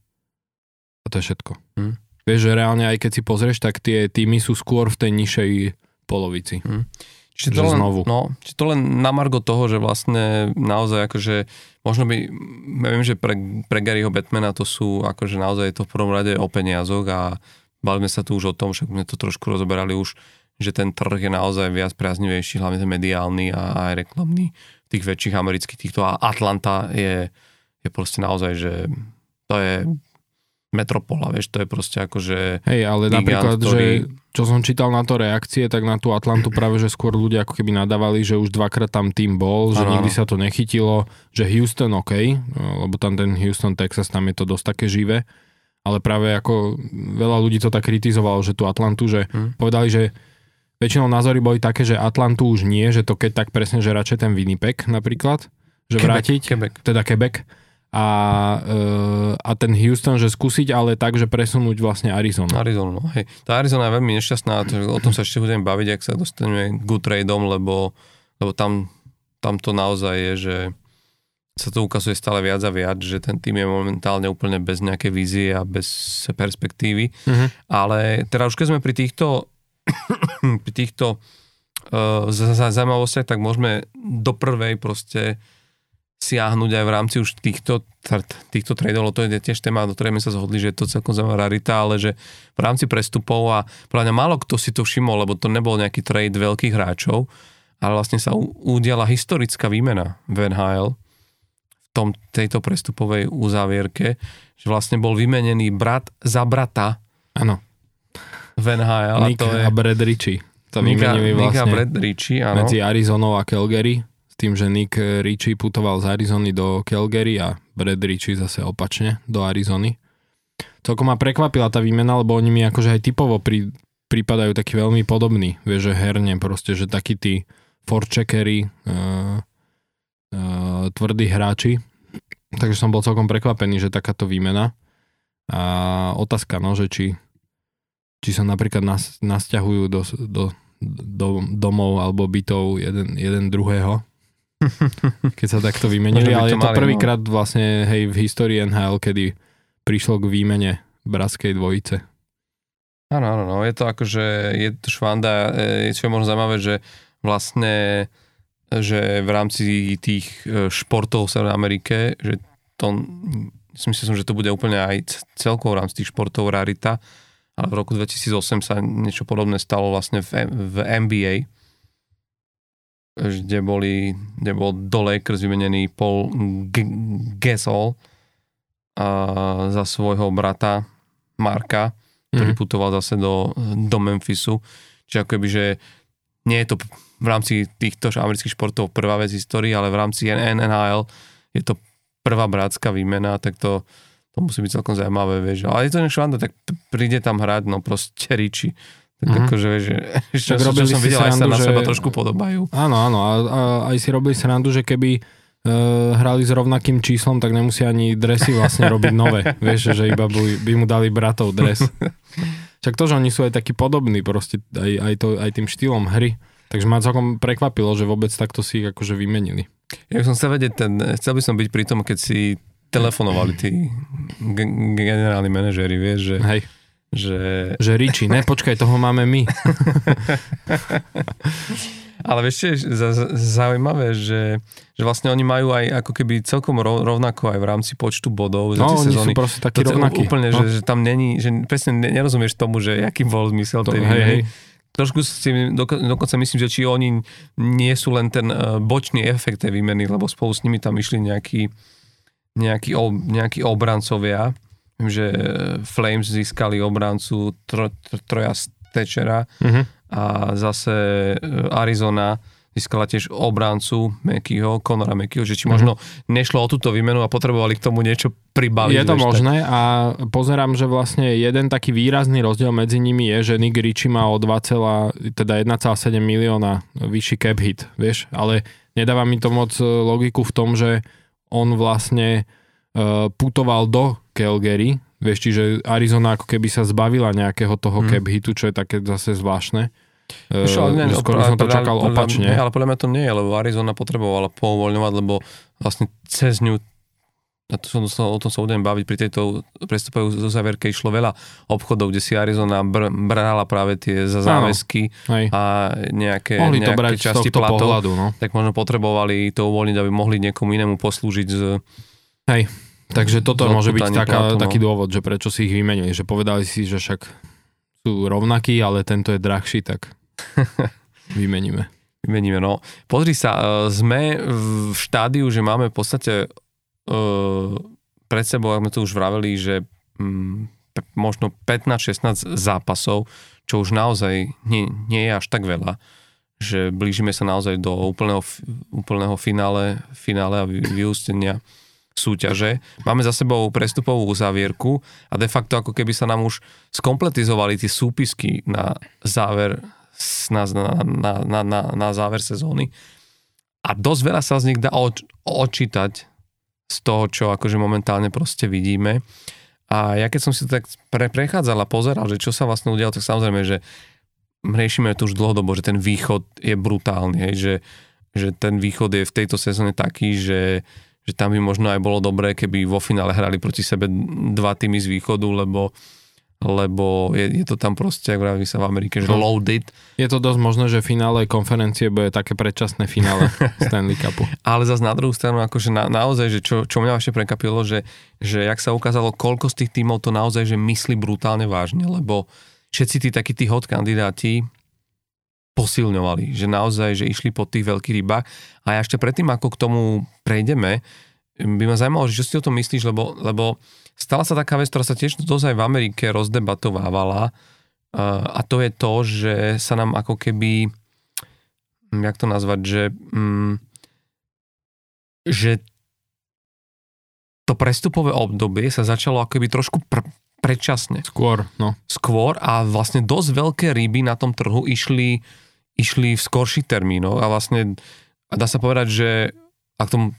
a to je všetko. Hm. Vieš, že reálne aj keď si pozrieš, tak tie týmy sú skôr v tej nižšej polovici. Čiže Že to, len, znovu. No, čiže to len na margo toho, že vlastne naozaj akože možno by, ja viem, že pre, pre Garyho Batmana to sú akože naozaj to v prvom rade o peniazoch a bavíme sa tu už o tom, však sme to trošku rozoberali už, že ten trh je naozaj viac priaznivejší, hlavne ten mediálny a aj reklamný tých väčších amerických týchto a Atlanta je, je proste naozaj, že to je metropola, vieš, to je proste akože Hej, ale Gigant, napríklad, ktorý- že čo som čítal na to reakcie, tak na tú Atlantu práve, že skôr ľudia ako keby nadávali, že už dvakrát tam tým bol, že Áno, nikdy áno. sa to nechytilo, že Houston OK, no, lebo tam ten Houston, Texas, tam je to dosť také živé, ale práve ako veľa ľudí to tak kritizovalo, že tú Atlantu, že Hm. povedali, že väčšinou názory boli také, že Atlantu už nie, že to keď tak presne, že radšej ten Winnipeg napríklad, že Quebec, vrátiť, Quebec. teda Quebec, a, e, a ten Houston, že skúsiť, ale tak, že presunúť vlastne Arizonu. Arizona, no hej. Tá Arizona je veľmi nešťastná, o tom sa ešte budem baviť, ak sa dostaneme k good tradeom, lebo, lebo tam, tam to naozaj je, že sa to ukazuje stále viac a viac, že ten tým je momentálne úplne bez nejakej vízie a bez perspektívy. Mhm. Ale teda už keď sme pri týchto, pri týchto uh, zaujímavostiach, tak môžeme do prvej proste siahnuť aj v rámci už týchto, t- týchto tradeov, lebo to je tiež téma, do ktorej sme sa zhodli, že je to celkom zaujímavá rarita, ale že v rámci prestupov a podľa mňa málo kto si to všimol, lebo to nebol nejaký trade veľkých hráčov, ale vlastne sa udiala historická výmena v NHL v tom, tejto prestupovej uzávierke, že vlastne bol vymenený brat za brata. Áno, v NHL a Nick to je a Brad Ritchie. To Nika, vymenili Nika vlastne Brad Ritchie, áno. medzi Arizonou a Calgary, s tým, že Nick Ritchie putoval z Arizony do Calgary a Brad Ritchie zase opačne do Arizony. Celkom ma prekvapila tá výmena, lebo oni mi akože aj typovo pri, pripadajú takí veľmi podobní. Vieš, že herne proste, že takí tí forcheckery, uh, uh, tvrdí hráči. Takže som bol celkom prekvapený, že takáto výmena. A otázka, no, že či, či sa napríklad nas, nasťahujú do, do, do domov alebo bytov jeden, jeden druhého, [LAUGHS] keď sa takto vymenili, ale je to mali, prvýkrát vlastne hej, v histórii NHL, kedy prišlo k výmene bratskej dvojice. Áno, áno, no, je to akože, je to švanda, e, čo je možno zaujímavé, že vlastne, že v rámci tých e, športov v Severnej Amerike, že to, myslím, že to bude úplne aj celkovo v rámci tých športov rarita, ale v roku 2008 sa niečo podobné stalo vlastne v, v NBA, kde, boli, kde bol do Lakers vymenený Paul Gasol a za svojho brata Marka, ktorý Mhm. putoval zase do, do Memphisu. Čiže ako keby, že nie je to v rámci týchto amerických športov prvá vec histórii, ale v rámci NHL je to prvá bratská výmena, tak to, to musí byť celkom zaujímavé, vieš. Ale je to nešvanda, tak príde tam hrať, no proste riči. Tak Mhm. akože, vieš, ešte Tak čo, čo som videl, aj sa srandu, na že- seba trošku podobajú. Áno, áno, a, a aj si robili srandu, že keby e, hrali s rovnakým číslom, tak nemusia ani dresy vlastne [LAUGHS] robiť nové. Vieš, že iba by, by mu dali bratov dres. [LAUGHS] Však to, že oni sú aj takí podobní proste aj, aj, to, aj tým štýlom hry. Takže ma celkom prekvapilo, že vôbec takto si ich akože vymenili. Ja by som chcel vedieť, ten, chcel by som byť pri tom, keď si telefonovali tí generálni manažéri, vieš, že, Hej, že že Riči, ne, počkaj, toho máme my. [LAUGHS] Ale vieš, čo je za- za- zaujímavé, že, že vlastne oni majú aj ako keby celkom ro- rovnako aj v rámci počtu bodov za No, sú sezóny. proste takí rovnakí. Úplne, no, že, že tam není, že presne ne- nerozumieš tomu, že aký bol zmysel to, tej hej, hej. Trošku si doko- dokonca myslím, že či oni nie sú len ten uh, bočný efekt tej výmeny, lebo spolu s nimi tam išli nejakí, nejakí, nejakí obrancovia. Viem, že eh, Flames získali obrancu tro, tro, Troja Stečera Mhm. a zase e, Arizona získala tiež obrancu Mekyho, Conora Mekyho, že či možno nešlo o túto výmenu a potrebovali k tomu niečo pribaliť. Je to vieš, tak- možné a pozerám, že vlastne jeden taký výrazný rozdiel medzi nimi je, že Nick Ritchie má o 2, teda 1,7 milióna vyšší cap hit, vieš, ale nedáva mi to moc e, logiku v tom, že on vlastne uh, putoval do Calgary, vieš, čiže Arizona ako keby sa zbavila nejakého toho Hmm. cap hitu, čo je také zase zvláštne. Uh, Čo, ale nie, skôr by som to podľa- čakal podľa- opačne. Nie, ale podľa mňa to nie je, lebo Arizona potrebovala pouvoľňovať, lebo vlastne cez ňu a to som, o tom sa budem baviť, pri tejto prestupovej zo záverke išlo veľa obchodov, kde si Arizona br- brala práve tie za záväzky a nejaké, Mohli to nejaké brať z časti platov, pohľadu, no. tak možno potrebovali to uvoľniť, aby mohli niekomu inému poslúžiť z, Hej. Takže toto môže byť taká, platu, no. taký dôvod, že prečo si ich vymenili, že povedali si, že však sú rovnakí, ale tento je drahší, tak [LAUGHS] vymeníme. Vymeníme, no. Pozri sa, e, sme v štádiu, že máme v podstate pred sebou, ako sme to už vraveli, že p- možno 15-16 zápasov, čo už naozaj nie, nie je až tak veľa, že blížime sa naozaj do úplného, úplného finále, finále a vy- vyústenia súťaže. Máme za sebou prestupovú uzávierku a de facto ako keby sa nám už skompletizovali tie súpisky na záver na, na, na, na, na záver sezóny. A dosť veľa sa z nich dá oč, očítať z toho, čo akože momentálne proste vidíme. A ja keď som si to tak pre, prechádzal a pozeral, že čo sa vlastne udialo, tak samozrejme, že riešime to už dlhodobo, že ten východ je brutálny, hej, že, že ten východ je v tejto sezóne taký, že, že tam by možno aj bolo dobré, keby vo finále hrali proti sebe dva týmy z východu, lebo lebo je, je to tam proste, ako vraví sa v Amerike, že loaded. Je to dosť možné, že finále konferencie bude také predčasné finále [LAUGHS] Stanley Cupu. Ale zase na druhú stranu, akože na, naozaj, že čo, čo mňa ešte prekapilo, že, že jak sa ukázalo, koľko z tých tímov to naozaj, že myslí brutálne vážne, lebo všetci tí takí tí hot kandidáti posilňovali, že naozaj, že išli po tých veľkých rybách. A ja ešte predtým, ako k tomu prejdeme, by ma zaujímalo, že čo si o tom myslíš, lebo, lebo stala sa taká vec, ktorá sa tiež dosť aj v Amerike rozdebatovávala uh, a to je to, že sa nám ako keby, hm, jak to nazvať, že, mm, že to prestupové obdobie sa začalo ako keby trošku pr- predčasne Skôr, no. skôr a vlastne dosť veľké ryby na tom trhu išli, išli v skorších termínoch a vlastne dá sa povedať, že ak to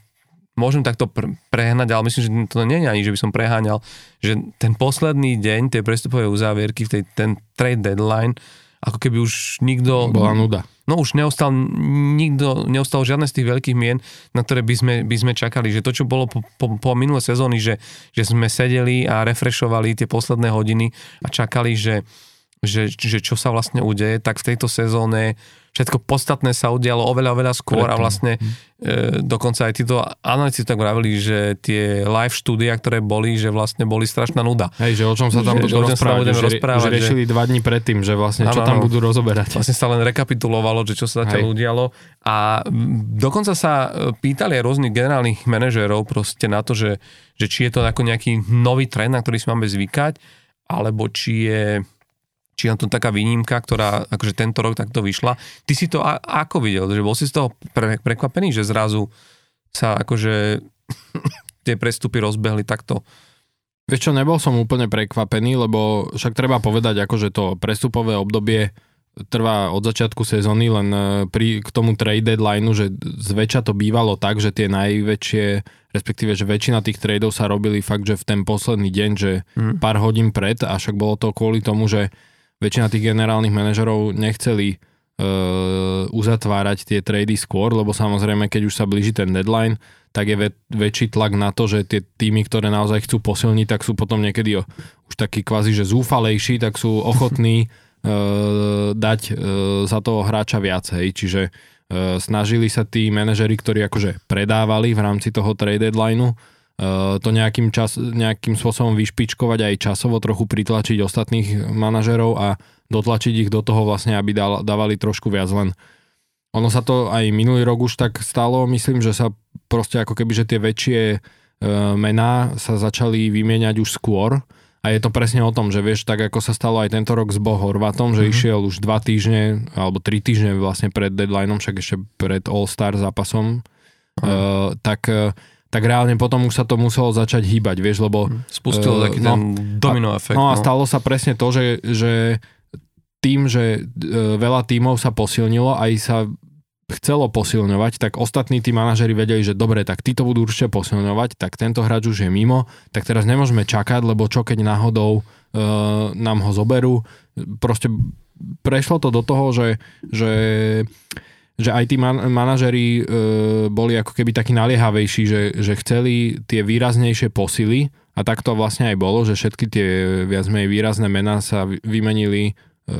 môžem takto pre, prehnať, ale myslím, že to nie je ani, že by som preháňal, že ten posledný deň tej prestupovej uzávierky, tej, ten trade deadline, ako keby už nikto... Bola nuda. No už neostal nikto, neostal žiadne z tých veľkých mien, na ktoré by sme, by sme čakali, že to, čo bolo po, po, po minulé sezóny, že, že sme sedeli a refreshovali tie posledné hodiny a čakali, že, že, že čo sa vlastne udeje, tak v tejto sezóne všetko podstatné sa udialo oveľa, oveľa skôr a Predtým. vlastne e, dokonca aj títo analytici tak vravili, že tie live štúdia, ktoré boli, že vlastne boli strašná nuda. Hej, že o čom sa tam Že- budú že čom sa rozprávať, že, rozprávať, že že- riešili dva dní predtým, že vlastne čo Áno, tam budú rozoberať. Vlastne sa len rekapitulovalo, že čo sa zatiaľ udialo a dokonca sa e, pýtali aj rôznych generálnych manažérov proste na to, že, že či je to ako nejaký nový trend, na ktorý si máme zvykať, alebo či je či je to taká výnimka, ktorá akože tento rok takto vyšla. Ty si to a, ako videl? Že bol si z toho pre, prekvapený, že zrazu sa akože [LAUGHS] tie prestupy rozbehli takto? Vieš čo, nebol som úplne prekvapený, lebo však treba povedať, akože to prestupové obdobie trvá od začiatku sezóny, len e, pri, k tomu trade deadlineu, že zväčša to bývalo tak, že tie najväčšie, respektíve, že väčšina tých tradeov sa robili fakt, že v ten posledný deň, že Mm. pár hodín pred a však bolo to kvôli tomu, že väčšina tých generálnych manažerov nechceli e, uzatvárať tie trady skôr, lebo samozrejme, keď už sa blíži ten deadline, tak je väč- väčší tlak na to, že tie týmy, ktoré naozaj chcú posilniť, tak sú potom niekedy už takí kvázi, že zúfalejší, tak sú ochotní e, dať e, za toho hráča viac, hej. Čiže e, snažili sa tí manažeri, ktorí akože predávali v rámci toho trade deadlineu, to nejakým, čas, nejakým spôsobom vyšpičkovať aj časovo, trochu pritlačiť ostatných manažerov a dotlačiť ich do toho vlastne, aby dal, dávali trošku viac len. Ono sa to aj minulý rok už tak stalo, myslím, že sa proste ako keby, že tie väčšie e, mená sa začali vymieňať už skôr a je to presne o tom, že vieš, tak ako sa stalo aj tento rok s Bo Horvatom, že Mhm. išiel už dva týždne alebo tri týždne vlastne pred deadlineom, však ešte pred All-Star zápasom, e, tak, e, tak reálne potom už sa to muselo začať hýbať, vieš, lebo Spustilo Eh, taký no. ten domino efekt. No a stalo sa presne to, že, že tým, že e, veľa tímov sa posilnilo, aj sa chcelo posilňovať, tak ostatní tí manažeri vedeli, že dobre, tak títo budú určite posilňovať, tak tento hráč už je mimo, tak teraz nemôžeme čakať, lebo čo keď náhodou e, nám ho zoberú, proste prešlo to do toho, že, že že aj tí man- manažeri e, boli ako keby takí naliehavejší, že, že chceli tie výraznejšie posily a tak to vlastne aj bolo, že všetky tie viac menej výrazné mená sa vymenili e,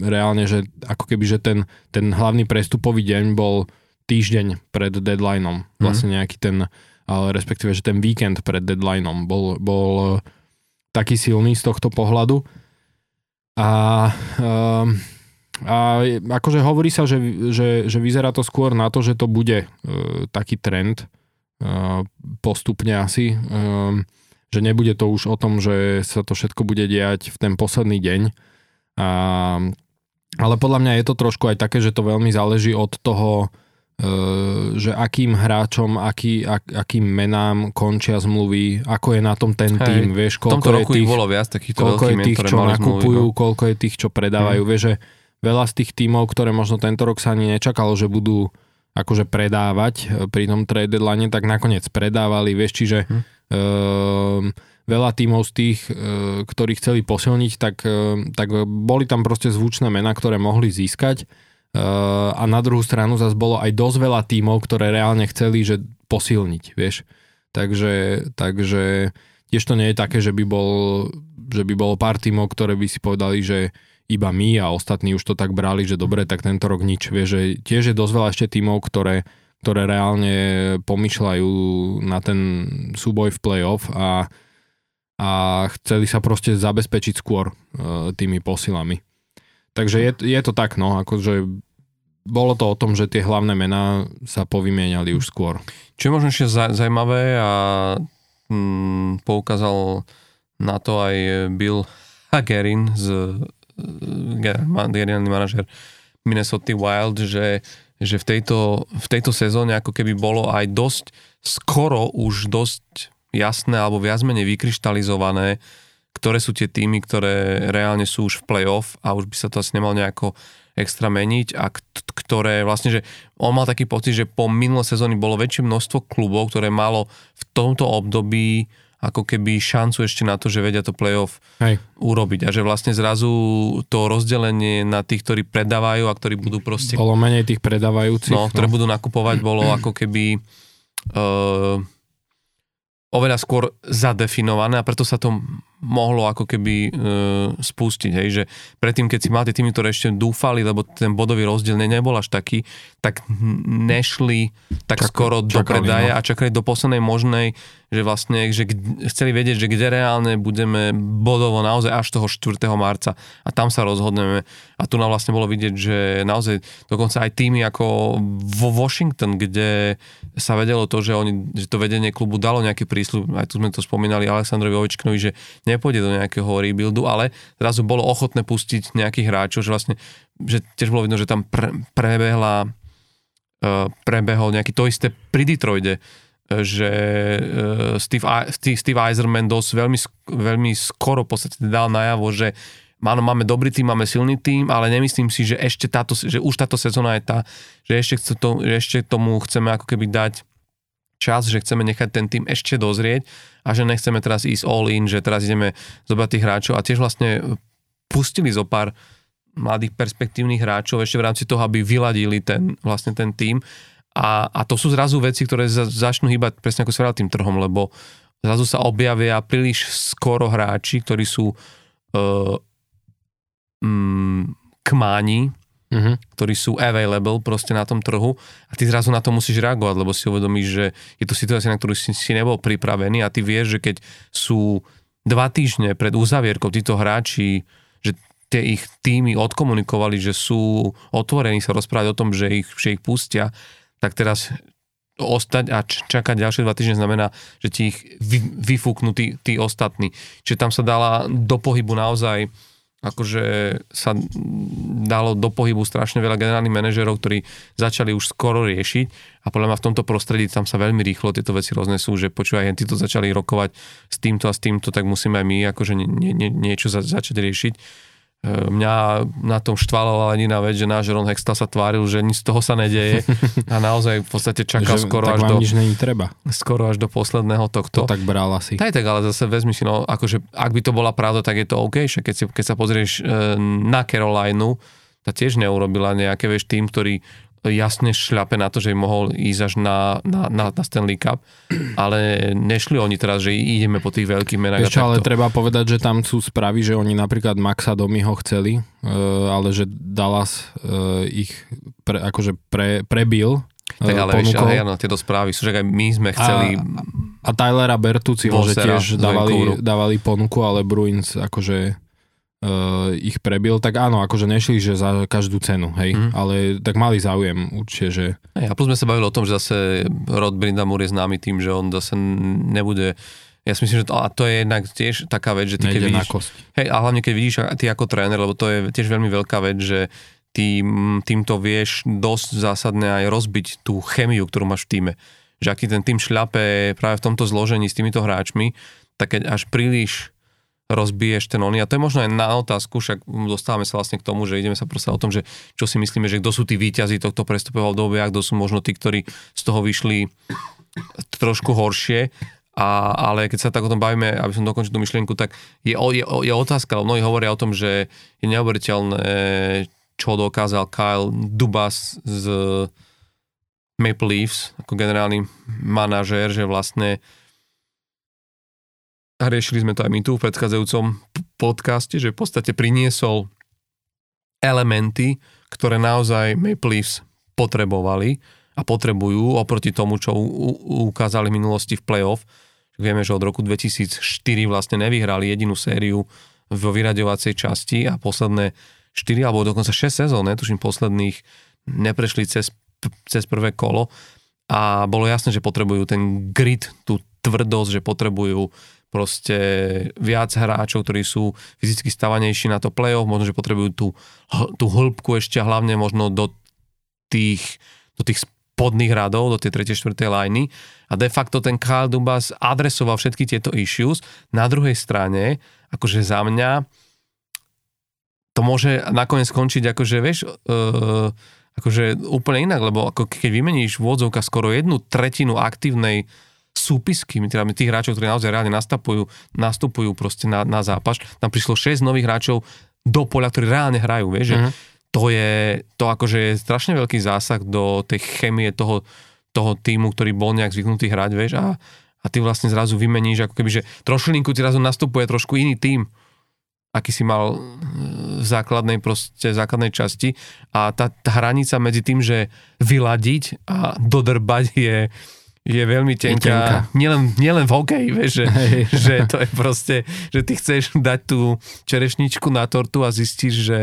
reálne, že ako keby, že ten, ten hlavný prestupový deň bol týždeň pred deadlineom. Mhm. Vlastne nejaký ten, ale respektíve, že ten víkend pred deadlineom bol, bol taký silný z tohto pohľadu. A um, a akože hovorí sa, že, že, že vyzerá to skôr na to, že to bude uh, taký trend uh, postupne asi, um, že nebude to už o tom, že sa to všetko bude diať v ten posledný deň. A, ale podľa mňa je to trošku aj také, že to veľmi záleží od toho, uh, že akým hráčom, aký, ak, akým menám končia zmluvy, ako je na tom ten Hej, tým, vieš, koľko je tých, bolo viac takýchto koľko je tých, čo nakupujú, no? koľko je tých, čo predávajú, hmm. vieš, že veľa z tých tímov, ktoré možno tento rok sa ani nečakalo, že budú akože predávať e, pri tom trade deadline, tak nakoniec predávali, vieš, čiže hm. uh, veľa tímov z tých, uh, ktorí chceli posilniť, tak, uh, tak boli tam proste zvučné mená, ktoré mohli získať uh, a na druhú stranu zase bolo aj dosť veľa tímov, ktoré reálne chceli, že posilniť, vieš. Takže, takže tiež to nie je také, že by, bol, že by bolo pár tímov, ktoré by si povedali, že iba my a ostatní už to tak brali, že dobre, tak tento rok nič. Vieš, že tiež je dosť veľa ešte tímov, ktoré, ktoré reálne pomýšľajú na ten súboj v playoff a, a chceli sa proste zabezpečiť skôr uh, tými posilami. Takže je, je to tak, no, akože bolo to o tom, že tie hlavné mená sa povymieniali už skôr. Čo je možno ešte zaujímavé a mm, poukázal na to aj Bill Hagerin z generálny manažer Minnesota Wild, že, že v, tejto, v tejto sezóne ako keby bolo aj dosť skoro už dosť jasné alebo viac menej vykryštalizované, ktoré sú tie týmy, ktoré reálne sú už v playoff a už by sa to asi nemal nejako extra meniť a ktoré vlastne, že on mal taký pocit, že po minulé sezóny bolo väčšie množstvo klubov, ktoré malo v tomto období ako keby šancu ešte na to, že vedia to playoff Hej. urobiť. A že vlastne zrazu to rozdelenie na tých, ktorí predávajú a ktorí budú proste... Bolo menej tých predávajúcich. No, ktoré no. budú nakupovať, bolo ako keby uh, oveľa skôr zadefinované a preto sa to mohlo ako keby e, spustiť, hej, že predtým, keď si máte tými, ktoré ešte dúfali, lebo ten bodový rozdiel ne, nebol až taký, tak nešli tak Čak, skoro čakali, do predaje no. a čakali do poslednej možnej že vlastne, že chceli vedieť, že kde reálne budeme bodovo naozaj až toho 4. marca a tam sa rozhodneme. A tu nám vlastne bolo vidieť, že naozaj dokonca aj týmy ako vo Washington, kde sa vedelo to, že, oni, že to vedenie klubu dalo nejaký prísľub, aj tu sme to spomínali Aleksandrovi Ovečkinovi, že nepôjde do nejakého rebuildu, ale zrazu bolo ochotné pustiť nejakých hráčov, že vlastne, že tiež bolo vidno, že tam pre, prebehla uh, prebehol nejaký to isté pri Detroide, že e, Steve, Steve Eiserman dosť veľmi, veľmi skoro v podstate dal najavo, že áno, máme dobrý tým, máme silný tým, ale nemyslím si, že ešte táto, že už táto sezóna je tá, že ešte, to, že ešte tomu chceme ako keby dať čas, že chceme nechať ten tým ešte dozrieť a že nechceme teraz ísť all in, že teraz ideme zobrať tých hráčov a tiež vlastne pustili zo pár mladých perspektívnych hráčov ešte v rámci toho, aby vyladili ten, vlastne ten tým a, a to sú zrazu veci, ktoré za, začnú hýbať presne ako tým trhom, lebo zrazu sa objavia príliš skoro hráči, ktorí sú uh, mm, kmáni, uh-huh. ktorí sú available proste na tom trhu a ty zrazu na to musíš reagovať, lebo si uvedomíš, že je to situácia, na ktorú si, si nebol pripravený a ty vieš, že keď sú dva týždne pred uzavierkou títo hráči, že tie ich týmy odkomunikovali, že sú otvorení sa rozprávať o tom, že ich, že ich pustia, tak teraz ostať a čakať ďalšie dva týždne znamená, že ti ich vy, vyfúknú tí, tí ostatní. Čiže tam sa dala do pohybu naozaj akože sa dalo do pohybu strašne veľa generálnych manažerov, ktorí začali už skoro riešiť a podľa mňa v tomto prostredí tam sa veľmi rýchlo tieto veci roznesú, že počúvaj, tí to začali rokovať s týmto a s týmto, tak musíme aj my akože nie, nie, niečo za, začať riešiť. Mňa na tom štvala len iná vec, že náš Ron Hextall sa tváril, že nič z toho sa nedeje [LAUGHS] a naozaj v podstate čakal že, skoro až do, nič není treba. skoro až do posledného To tohto. tak bral asi. Aj tak, ale zase vezmi si, no akože ak by to bola pravda, tak je to OK, však keď, si, keď sa pozrieš e, na Carolinu, tá tiež neurobila nejaké, vieš, tým, ktorý jasne šľape na to, že mohol ísť až na, na, na, na Stanley Cup, ale nešli oni teraz, že ideme po tých veľkých menách. a Ešte ale treba povedať, že tam sú správy, že oni napríklad Maxa Domiho chceli, e, ale že Dallas e, ich pre, akože pre, prebil e, tak ale vieš, ale áno, tieto správy sú, že aj my sme chceli... A Tylera Bertuciho, že tiež dávali, dávali ponuku, ale Bruins akože uh, ich prebil, tak áno, akože nešli, že za každú cenu, hej, Mhm. ale tak mali záujem určite, že Hej, a plus sme sa bavili o tom, že zase Rod Brindamur je známy tým, že on zase nebude ja si myslím, že to, a to je jednak tiež taká vec, že ty keď nejde na vidíš, hej, a hlavne keď vidíš ty ako tréner, lebo to je tiež veľmi veľká vec, že ty mm, týmto vieš dosť zásadne aj rozbiť tú chemiu, ktorú máš v týme. Že ak ti ten tým šľape práve v tomto zložení s týmito hráčmi, tak keď až príliš rozbiješ ten oný. A to je možno aj na otázku, však dostávame sa vlastne k tomu, že ideme sa proste o tom, že čo si myslíme, že kto sú tí výťazí tohto prestupového obdobia, kto sú možno tí, ktorí z toho vyšli trošku horšie. A, ale keď sa tak o tom bavíme, aby som dokončil tú myšlienku, tak je, je, je otázka, lebo mnohí hovoria o tom, že je neuveriteľné, čo dokázal Kyle Dubas z Maple Leafs ako generálny manažér, že vlastne a riešili sme to aj my tu v predchádzajúcom podcaste, že v podstate priniesol elementy, ktoré naozaj Maple Leafs potrebovali a potrebujú oproti tomu, čo ukázali v minulosti v playoff. Vieme, že od roku 2004 vlastne nevyhrali jedinú sériu vo vyraďovacej časti a posledné 4 alebo dokonca 6 sezón, netuším posledných, neprešli cez, cez prvé kolo a bolo jasné, že potrebujú ten grit, tú tvrdosť, že potrebujú proste viac hráčov, ktorí sú fyzicky stavanejší na to playoff, možno, že potrebujú tú, tú hĺbku ešte hlavne možno do tých, do tých spodných radov, do tej 3. 4. lajny a de facto ten Kyle Dubas adresoval všetky tieto issues. Na druhej strane, akože za mňa to môže nakoniec skončiť akože, vieš, uh, akože úplne inak, lebo ako keď vymeníš v skoro jednu tretinu aktívnej súpisky, teda tých hráčov, ktorí naozaj reálne nastupujú, nastupujú proste na, na zápas, tam prišlo 6 nových hráčov do poľa, ktorí reálne hrajú, vieš, Mhm. že to je, to akože je strašne veľký zásah do tej chemie toho, toho týmu, ktorý bol nejak zvyknutý hrať, vieš, a, a ty vlastne zrazu vymeníš, ako keby, že trošilinku ti zrazu nastupuje trošku iný tým, aký si mal e, v základnej proste, základnej časti a tá, tá hranica medzi tým, že vyladiť a dodrbať je, je veľmi tenká. tenká. Nielen, nielen v hokeji, vieš, že, [LAUGHS] že to je proste, že ty chceš dať tú čerešničku na tortu a zistíš, že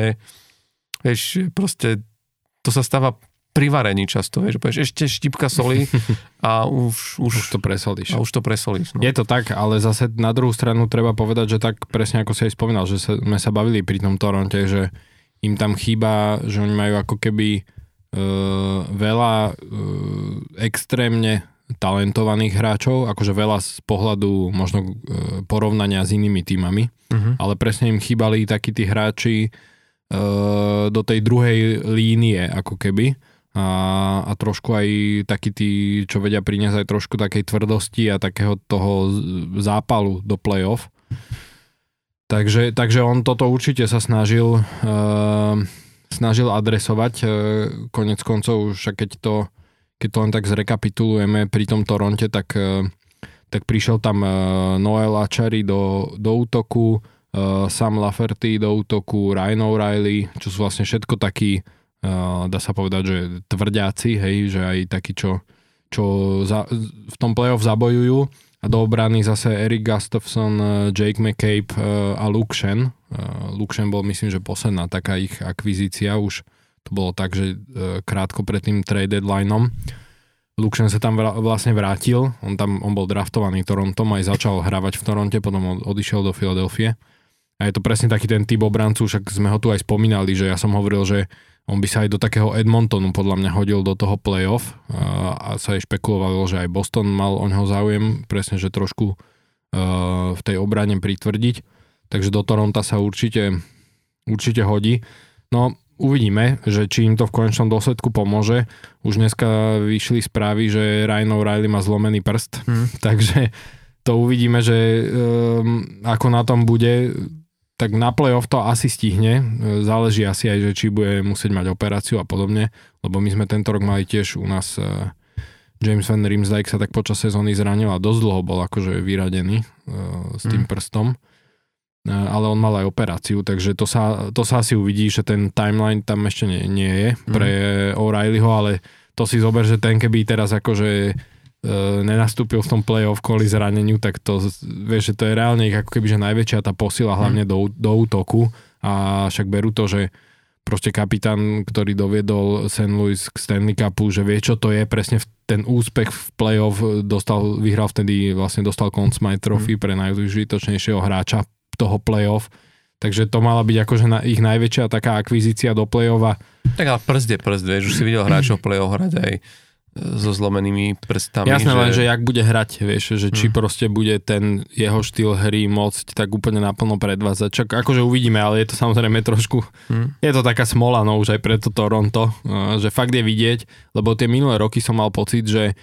vieš, proste to sa stáva pri varení často, vieš, povieš, ešte štipka soli [LAUGHS] a už, už, Už to presolíš. a už to presolíš. No. Je to tak, ale zase na druhú stranu treba povedať, že tak presne ako si aj spomínal, že sa, sme sa bavili pri tom Toronte, že im tam chýba, že oni majú ako keby uh, veľa uh, extrémne talentovaných hráčov, akože veľa z pohľadu možno uh, porovnania s inými týmami, Uh-huh. ale presne im chýbali takí tí hráči uh, do tej druhej línie ako keby a, a trošku aj takí tí, čo vedia priniesť aj trošku takej tvrdosti a takého toho zápalu do play-off. Takže, takže on toto určite sa snažil uh, snažil adresovať. Uh, konec koncov, už keď to, keď to len tak zrekapitulujeme pri tom Toronte, tak, uh, tak prišiel tam uh, Noel Achari do, do útoku, uh, Sam Lafferty do útoku, Ryan O'Reilly, čo sú vlastne všetko takí, dá sa povedať, že tvrďáci, hej, že aj takí, čo, čo za, v tom playoff zabojujú a do obrany zase Eric Gustafsson, uh, Jake McCabe a Luke Shen. Luke Shen bol myslím, že posledná taká ich akvizícia, už to bolo tak, že uh, krátko pred tým trade deadlineom. Luke Shen sa tam vlastne vrátil, on tam on bol draftovaný Torontom, aj začal hravať v Toronte, potom od- odišiel do Filadelfie. A je to presne taký ten typ obrancu, však sme ho tu aj spomínali, že ja som hovoril, že on by sa aj do takého Edmontonu podľa mňa hodil do toho playoff a, a sa aj špekulovalo, že aj Boston mal o neho záujem, presne, že trošku uh, v tej obrane pritvrdiť. Takže do Toronta sa určite určite hodí. No, uvidíme, že či im to v konečnom dôsledku pomôže. Už dneska vyšli správy, že Ryan O'Reilly má zlomený prst, hmm. [LAUGHS] takže to uvidíme, že um, ako na tom bude. Tak na playoff to asi stihne. Záleží asi aj, že či bude musieť mať operáciu a podobne, lebo my sme tento rok mali tiež u nás uh, James Van Riemsdyk sa tak počas sezóny zranil a dosť dlho bol akože vyradený uh, s tým mm. prstom ale on mal aj operáciu, takže to sa, to sa asi uvidí, že ten timeline tam ešte nie, nie je pre mm. O'Reillyho, ale to si zober, že ten keby teraz akože e, nenastúpil v tom play-off kvôli zraneniu, tak to, vieš, že to je reálne ich ako keby, že najväčšia tá posila hlavne mm. do, do útoku a však berú to, že proste kapitán, ktorý doviedol St. Louis k Stanley Cupu, že vie, čo to je, presne v ten úspech v play-off dostal, vyhral vtedy, vlastne dostal Conn Smythe Trophy mm. pre najúžitočnejšieho hráča toho playoff. Takže to mala byť akože na, ich najväčšia taká akvizícia do play-off. Tak ale prst je prst, vieš, už si videl hráčov play-off hrať aj e, so zlomenými prstami. Jasné, že... len, že jak bude hrať, vieš, že či hmm. proste bude ten jeho štýl hry môcť tak úplne naplno predvázať. Čak akože uvidíme, ale je to samozrejme trošku, hmm. je to taká smola, no už aj preto Toronto, e, že fakt je vidieť, lebo tie minulé roky som mal pocit, že e,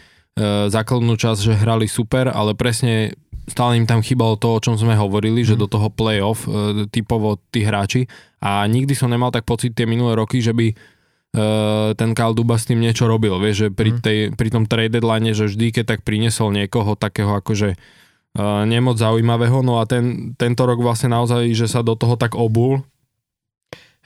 základnú časť, že hrali super, ale presne stále im tam chýbalo to, o čom sme hovorili, že mhm. do toho play-off e, typovo tí hráči a nikdy som nemal tak pocit tie minulé roky, že by e, ten Kyle Duba s tým niečo robil, vieš, že pri, mm. tej, pri tom trade deadline, že vždy, keď tak priniesol niekoho takého akože e, nemoc zaujímavého, no a ten, tento rok vlastne naozaj, že sa do toho tak obul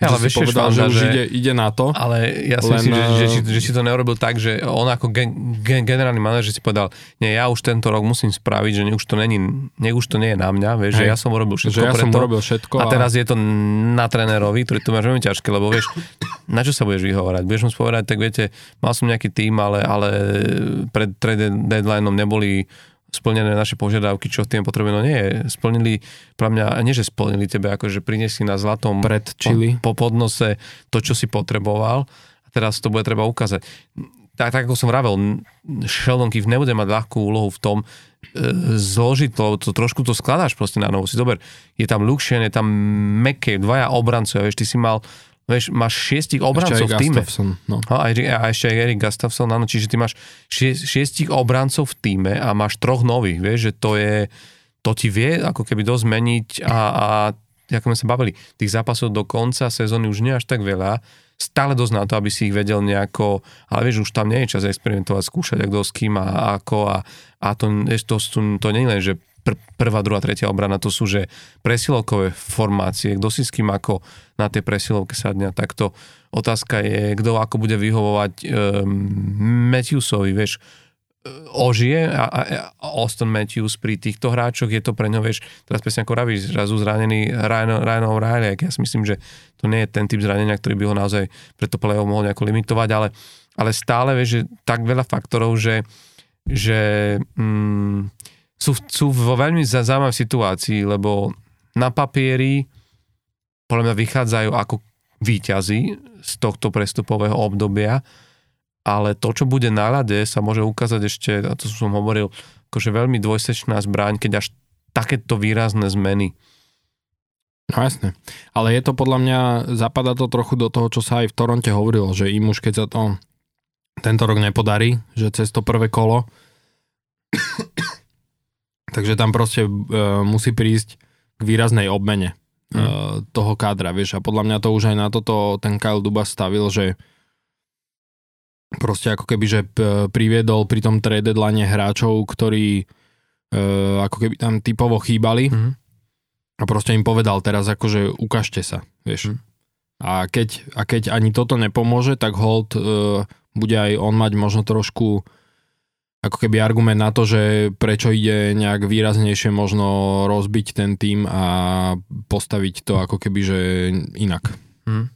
Ale vieš, povedal, že, že už ide, ide na to. Ale ja si len, myslím, že, že, že, že si to neurobil tak, že on ako gen, gen, generálny manažer si povedal, nie, ja už tento rok musím spraviť, že nech už to, není, nech už to nie je na mňa, vieš, že ja som urobil všetko že ja preto. som urobil všetko. A, a teraz je to na trénerovi, ktorý to máš veľmi ťažké, lebo vieš, na čo sa budeš vyhovárať? Budeš mu povedať, tak viete, mal som nejaký tým, ale, ale pred trade deadlineom neboli splnené naše požiadavky, čo tým potrebujeme. No nie, splnili, pre mňa, nie že splnili tebe, akože priniesli na zlatom Pred čili. Po, po podnose to, čo si potreboval a teraz to bude treba ukázať. Tak, tak ako som vravel, Sheldon Keefe nebude mať ľahkú úlohu v tom e, zložiť to, to, trošku to skladáš proste na novo. Si dober, je tam Shen, je tam McCabe, dvaja obrancovia, vieš, ty si mal Vieš, máš šiestich obrancov v týme. No. A, aj, a ešte aj Erik Gustafsson, áno, čiže ty máš šie, šiestich obrancov v týme a máš troch nových, vieš, že to je, to ti vie ako keby dosť meniť a, a ako sme sa bavili, tých zápasov do konca sezóny už nie až tak veľa, stále dosť na to, aby si ich vedel nejako, ale vieš, už tam nie je čas experimentovať, skúšať, ako s kým a ako a, a to, to, to, to nie je len, že pr- prvá, druhá, tretia obrana, to sú že presilovkové formácie, kto si s kým ako na tej presilovke sadne. Takto otázka je, kto ako bude vyhovovať um, Matthewsovi, vieš, ožije a, a, a Austin Matthews pri týchto hráčoch, je to pre ňo, vieš, teraz presne ako Ravi, zrazu zranený Ryan, Ryan O'Reilly, ja si myslím, že to nie je ten typ zranenia, ktorý by ho naozaj preto play mohol nejako limitovať, ale, ale stále, vieš, že tak veľa faktorov, že, že mm, sú, sú vo veľmi zaujímavej situácii, lebo na papieri podľa mňa vychádzajú ako výťazí z tohto prestupového obdobia, ale to, čo bude na ľade, sa môže ukázať ešte, a to som hovoril, akože veľmi dvojsečná zbraň, keď až takéto výrazné zmeny. No jasne. Ale je to podľa mňa, zapadá to trochu do toho, čo sa aj v Toronte hovorilo, že im už keď sa to tento rok nepodarí, že cez to prvé kolo Takže tam proste uh, musí prísť k výraznej obmene uh, toho kádra, vieš. A podľa mňa to už aj na toto ten Kyle Duba stavil, že proste ako keby, že priviedol pri tom trade deadline hráčov, ktorí uh, ako keby tam typovo chýbali mm. a proste im povedal teraz akože ukážte sa, vieš. Mm. A keď, a keď ani toto nepomôže, tak hold uh, bude aj on mať možno trošku ako keby argument na to, že prečo ide nejak výraznejšie možno rozbiť ten tým a postaviť to ako keby, že inak. Hmm.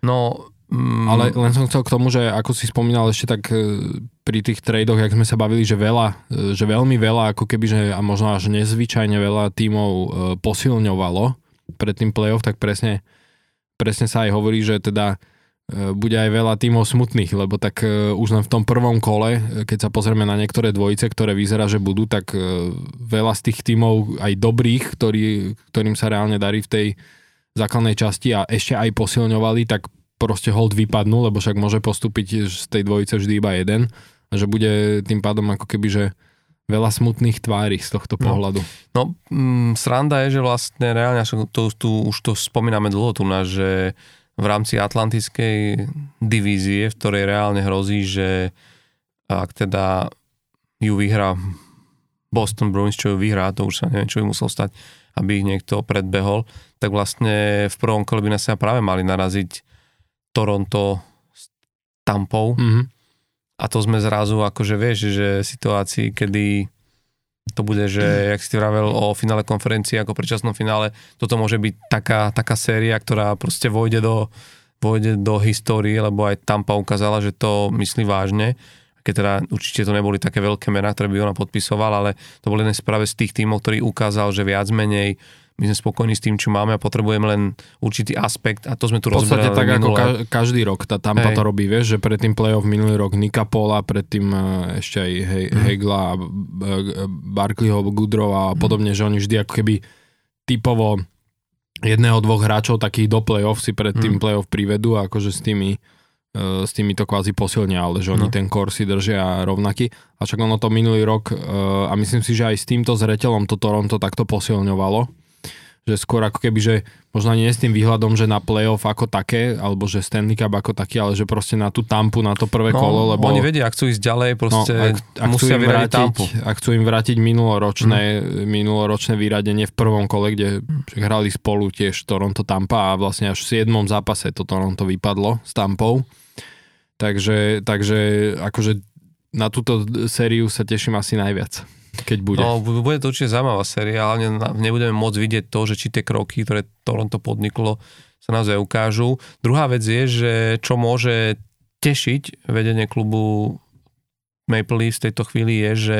No, mm, ale len som chcel k tomu, že ako si spomínal ešte tak e, pri tých tradoch, jak sme sa bavili, že veľa, e, že veľmi veľa, ako keby, že a možno až nezvyčajne veľa tímov e, posilňovalo pred tým playoff, tak presne, presne sa aj hovorí, že teda bude aj veľa tímov smutných, lebo tak e, už len v tom prvom kole, e, keď sa pozrieme na niektoré dvojice, ktoré vyzerá, že budú, tak veľa z tých tímov aj dobrých, ktorý, ktorým sa reálne darí v tej základnej časti a ešte aj posilňovali, tak proste hold vypadnú, lebo však môže postúpiť z tej dvojice vždy iba jeden a že bude tým pádom ako keby, že veľa smutných tvári z tohto pohľadu. No, no mm, sranda je, že vlastne reálne, to, tu, už to spomíname dlho tu na, že v rámci Atlantickej divízie, v ktorej reálne hrozí, že ak teda ju vyhrá Boston Bruins, čo ju vyhrá, to už sa neviem, čo by musel stať, aby ich niekto predbehol, tak vlastne v prvom kole by nás sa práve mali naraziť Toronto s Tampou. Mm-hmm. A to sme zrazu akože vieš, že situácii, kedy to bude, že mm. jak si ty vravel o finále konferencie ako predčasnom finále, toto môže byť taká, taká séria, ktorá proste vojde do, vojde do histórie, lebo aj Tampa ukázala, že to myslí vážne keď teda určite to neboli také veľké mená, ktoré by ona podpisoval, ale to bol jeden z práve z tých tímov, ktorý ukázal, že viac menej my sme spokojní s tým, čo máme a potrebujeme len určitý aspekt a to sme tu rozberali. V podstate tak minule. ako každý rok tá Tampa hey. to robí, vieš, že predtým playoff minulý rok Nika Pola, predtým e, ešte aj He- mm. Hegla, e, Barkleyho, Goodrow a mm. podobne, že oni vždy ako keby typovo jedného, dvoch hráčov takých do playoff si predtým mm. playoff privedú akože s tými E, s tými to kvázi posilnia, ale že oni no. ten kor si držia rovnaký. A však ono to minulý rok, a myslím si, že aj s týmto zreteľom to Toronto takto posilňovalo, že skôr ako keby, že možno nie s tým výhľadom, že na playoff ako také, alebo že Stanley Cup ako taký, ale že proste na tú tampu, na to prvé no, kolo, lebo... Oni vedia, ak chcú ísť ďalej, no, proste no, ak, ak musia vrátiť tampu. Ak chcú im vrátiť minuloročné, mm. minuloročné vyradenie v prvom kole, kde hrali spolu tiež Toronto Tampa a vlastne až v 7. zápase to Toronto vypadlo s Tampou Takže, takže akože na túto sériu sa teším asi najviac keď bude. No, bude to určite zaujímavá séria, ale nebudeme môcť vidieť to, že či tie kroky, ktoré Toronto podniklo, sa naozaj ukážu. Druhá vec je, že čo môže tešiť vedenie klubu Maple Leafs v tejto chvíli je, že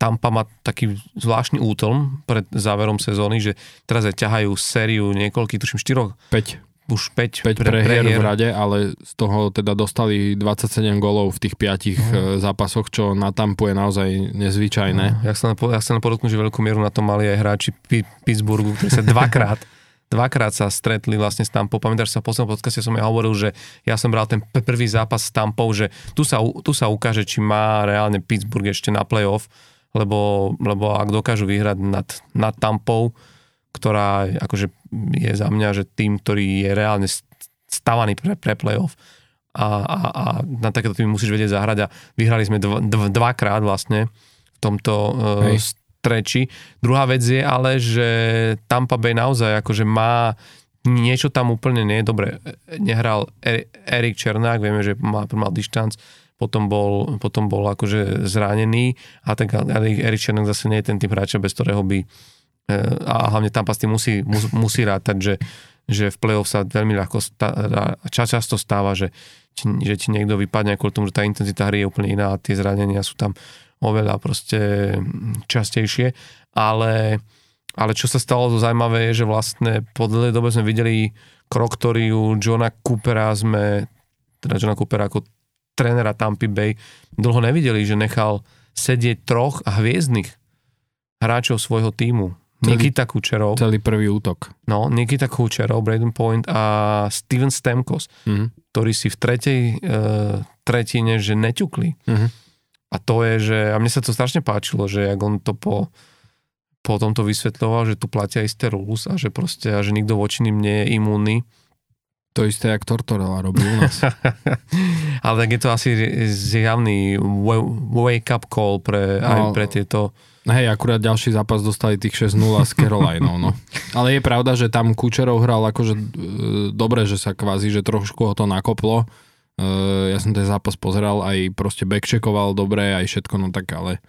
Tampa má taký zvláštny útlm pred záverom sezóny, že teraz aj ťahajú sériu niekoľkých, tuším, štyroch 5 už 5, 5 pre, prehier v rade, ale z toho teda dostali 27 golov v tých 5 uh-huh. zápasoch, čo na Tampu je naozaj nezvyčajné. Uh, ja sa ja chcem podotknúť, že veľkú mieru na to mali aj hráči P- Pittsburghu, ktorí sa dvakrát [LAUGHS] dvakrát sa stretli vlastne s Tampou. Pamätáš sa, v poslednom podcaste som ja hovoril, že ja som bral ten prvý zápas s Tampou, že tu sa, tu sa ukáže, či má reálne Pittsburgh ešte na playoff, lebo, lebo ak dokážu vyhrať nad, nad Tampou, ktorá akože je za mňa, že tým, ktorý je reálne stavaný pre, pre playoff a, a, a na takéto tým musíš vedieť zahrať a vyhrali sme dva, dva, dvakrát vlastne v tomto uh, streči. Druhá vec je ale, že Tampa Bay naozaj akože má niečo tam úplne nie je dobre. Nehral Erik Černák, vieme, že má, mal dištanc, potom bol, potom bol akože zranený a tak Erik Černák zase nie je ten typ hráča, bez ktorého by E, a hlavne tam s tým musí, musí rátať, že, že v play-off sa veľmi ľahko stá, často stáva, že, že ti niekto vypadne kvôli tomu, že tá intenzita hry je úplne iná a tie zranenia sú tam oveľa proste častejšie, ale, ale čo sa stalo to zaujímavé je, že vlastne po dlhej dobe sme videli krok, ktorý Johna Coopera sme, teda Johna Coopera ako trénera Tampa Bay, dlho nevideli, že nechal sedieť troch hviezdnych hráčov svojho týmu Nikita Kučerov. Celý prvý útok. No, Nikita Kučerov, Braden Point a Steven Stemkos, mm-hmm. ktorí si v tretej uh, tretine, že neťukli. Mm-hmm. A to je, že, a mne sa to strašne páčilo, že jak on to po, po tomto vysvetľoval, že tu platia isté rules a že proste, a že nikto voči ním nie je imúnny. To isté, jak Tortorella robí u nás. [LAUGHS] Ale tak je to asi zjavný wake-up call pre, no, aj pre tieto Hej, akurát ďalší zápas dostali tých 6-0 s Carolinou, no. [LAUGHS] Ale je pravda, že tam Kučerov hral akože e, dobre, že sa kvázi, že trošku ho to nakoplo. E, ja som ten zápas pozeral, aj proste backcheckoval dobre, aj všetko, no tak ale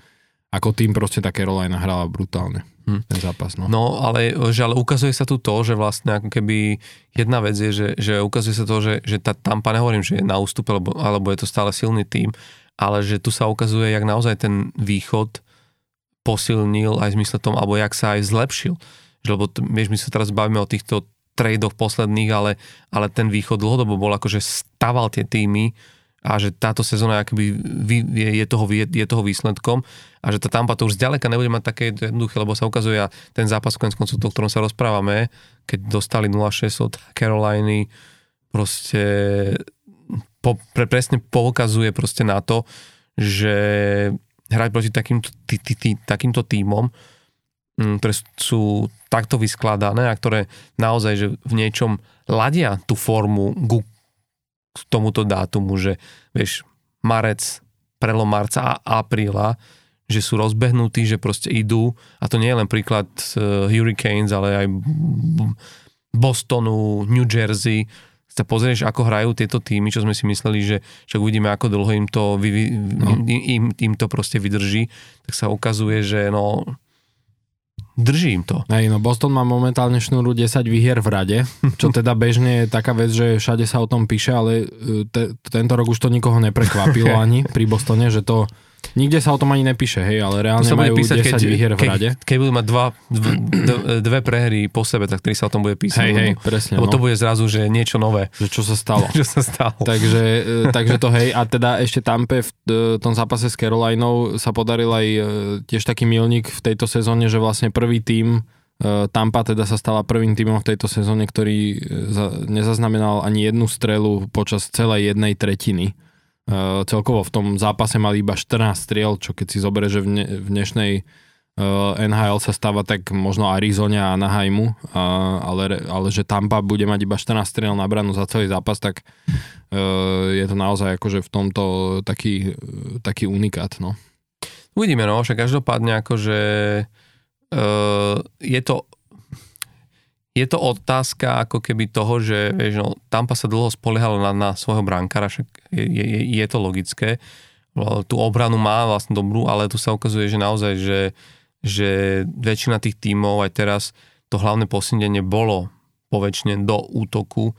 ako tým proste tá Carolina hrala brutálne hm. ten zápas. No. no ale, že, ale ukazuje sa tu to, že vlastne ako keby jedna vec je, že, že ukazuje sa to, že, že tá Tampa, nehovorím, že je na ústupe, alebo, alebo je to stále silný tým, ale že tu sa ukazuje, jak naozaj ten východ posilnil aj v zmysle tom, alebo jak sa aj zlepšil. Lebo vieš, my sa teraz bavíme o týchto tradoch posledných, ale, ale ten východ dlhodobo bol akože staval tie týmy a že táto sezóna akoby je, je, toho, je, je toho výsledkom a že tá Tampa to už zďaleka nebude mať také jednoduché, lebo sa ukazuje a ten zápas konec koncov, o ktorom sa rozprávame, keď dostali 0-6 od Caroliny, proste po, pre, presne poukazuje proste na to, že hrať proti takýmto, tý, tý, tý, takýmto tímom, mm, ktoré sú takto vyskladané a ktoré naozaj že v niečom ladia tú formu k tomuto dátumu, že vieš, marec, prelom marca a apríla, že sú rozbehnutí, že proste idú, a to nie je len príklad uh, Hurricanes, ale aj Bostonu, New Jersey, sa pozrieš, ako hrajú tieto týmy, čo sme si mysleli, že však uvidíme, ako dlho im to, vy, no. im, im, im to proste vydrží, tak sa ukazuje, že no, držím to. Hej, no Boston má momentálne šnúru 10 výhier v rade, čo [LAUGHS] teda bežne je taká vec, že všade sa o tom píše, ale e, te, tento rok už to nikoho neprekvapilo [LAUGHS] ani pri Bostone, že to Nikde sa o tom ani nepíše, hej, ale reálne sa majú písať, 10 keď, výhier v rade. Keď, keď budú mať dva, dve, dve prehry po sebe, tak ktorý sa o tom bude písať. Hej, hej, presne. Lebo no. to bude zrazu, že niečo nové. Že čo sa stalo. [LAUGHS] čo sa stalo. takže, e, takže to hej, a teda ešte Tampe v e, tom zápase s Carolinou sa podaril aj e, tiež taký milník v tejto sezóne, že vlastne prvý tím Tampa teda sa stala prvým tímom v tejto sezóne, ktorý nezaznamenal ani jednu strelu počas celej jednej tretiny Uh, celkovo v tom zápase mali iba 14 striel, čo keď si zoberie, že v, ne, v dnešnej uh, NHL sa stáva tak možno Arizona a Anaheimu, uh, ale, ale že Tampa bude mať iba 14 striel na za celý zápas, tak uh, je to naozaj akože v tomto taký, taký unikát. No. Uvidíme, no, však každopádne akože uh, je to je to otázka ako keby toho, že vieš, no, Tampa sa dlho spoliehalo na, na svojho brankára, však je, je, je to logické. Tú obranu má vlastne dobrú, ale tu sa ukazuje, že naozaj, že, že väčšina tých tímov aj teraz to hlavné posilnenie bolo poväčšine do útoku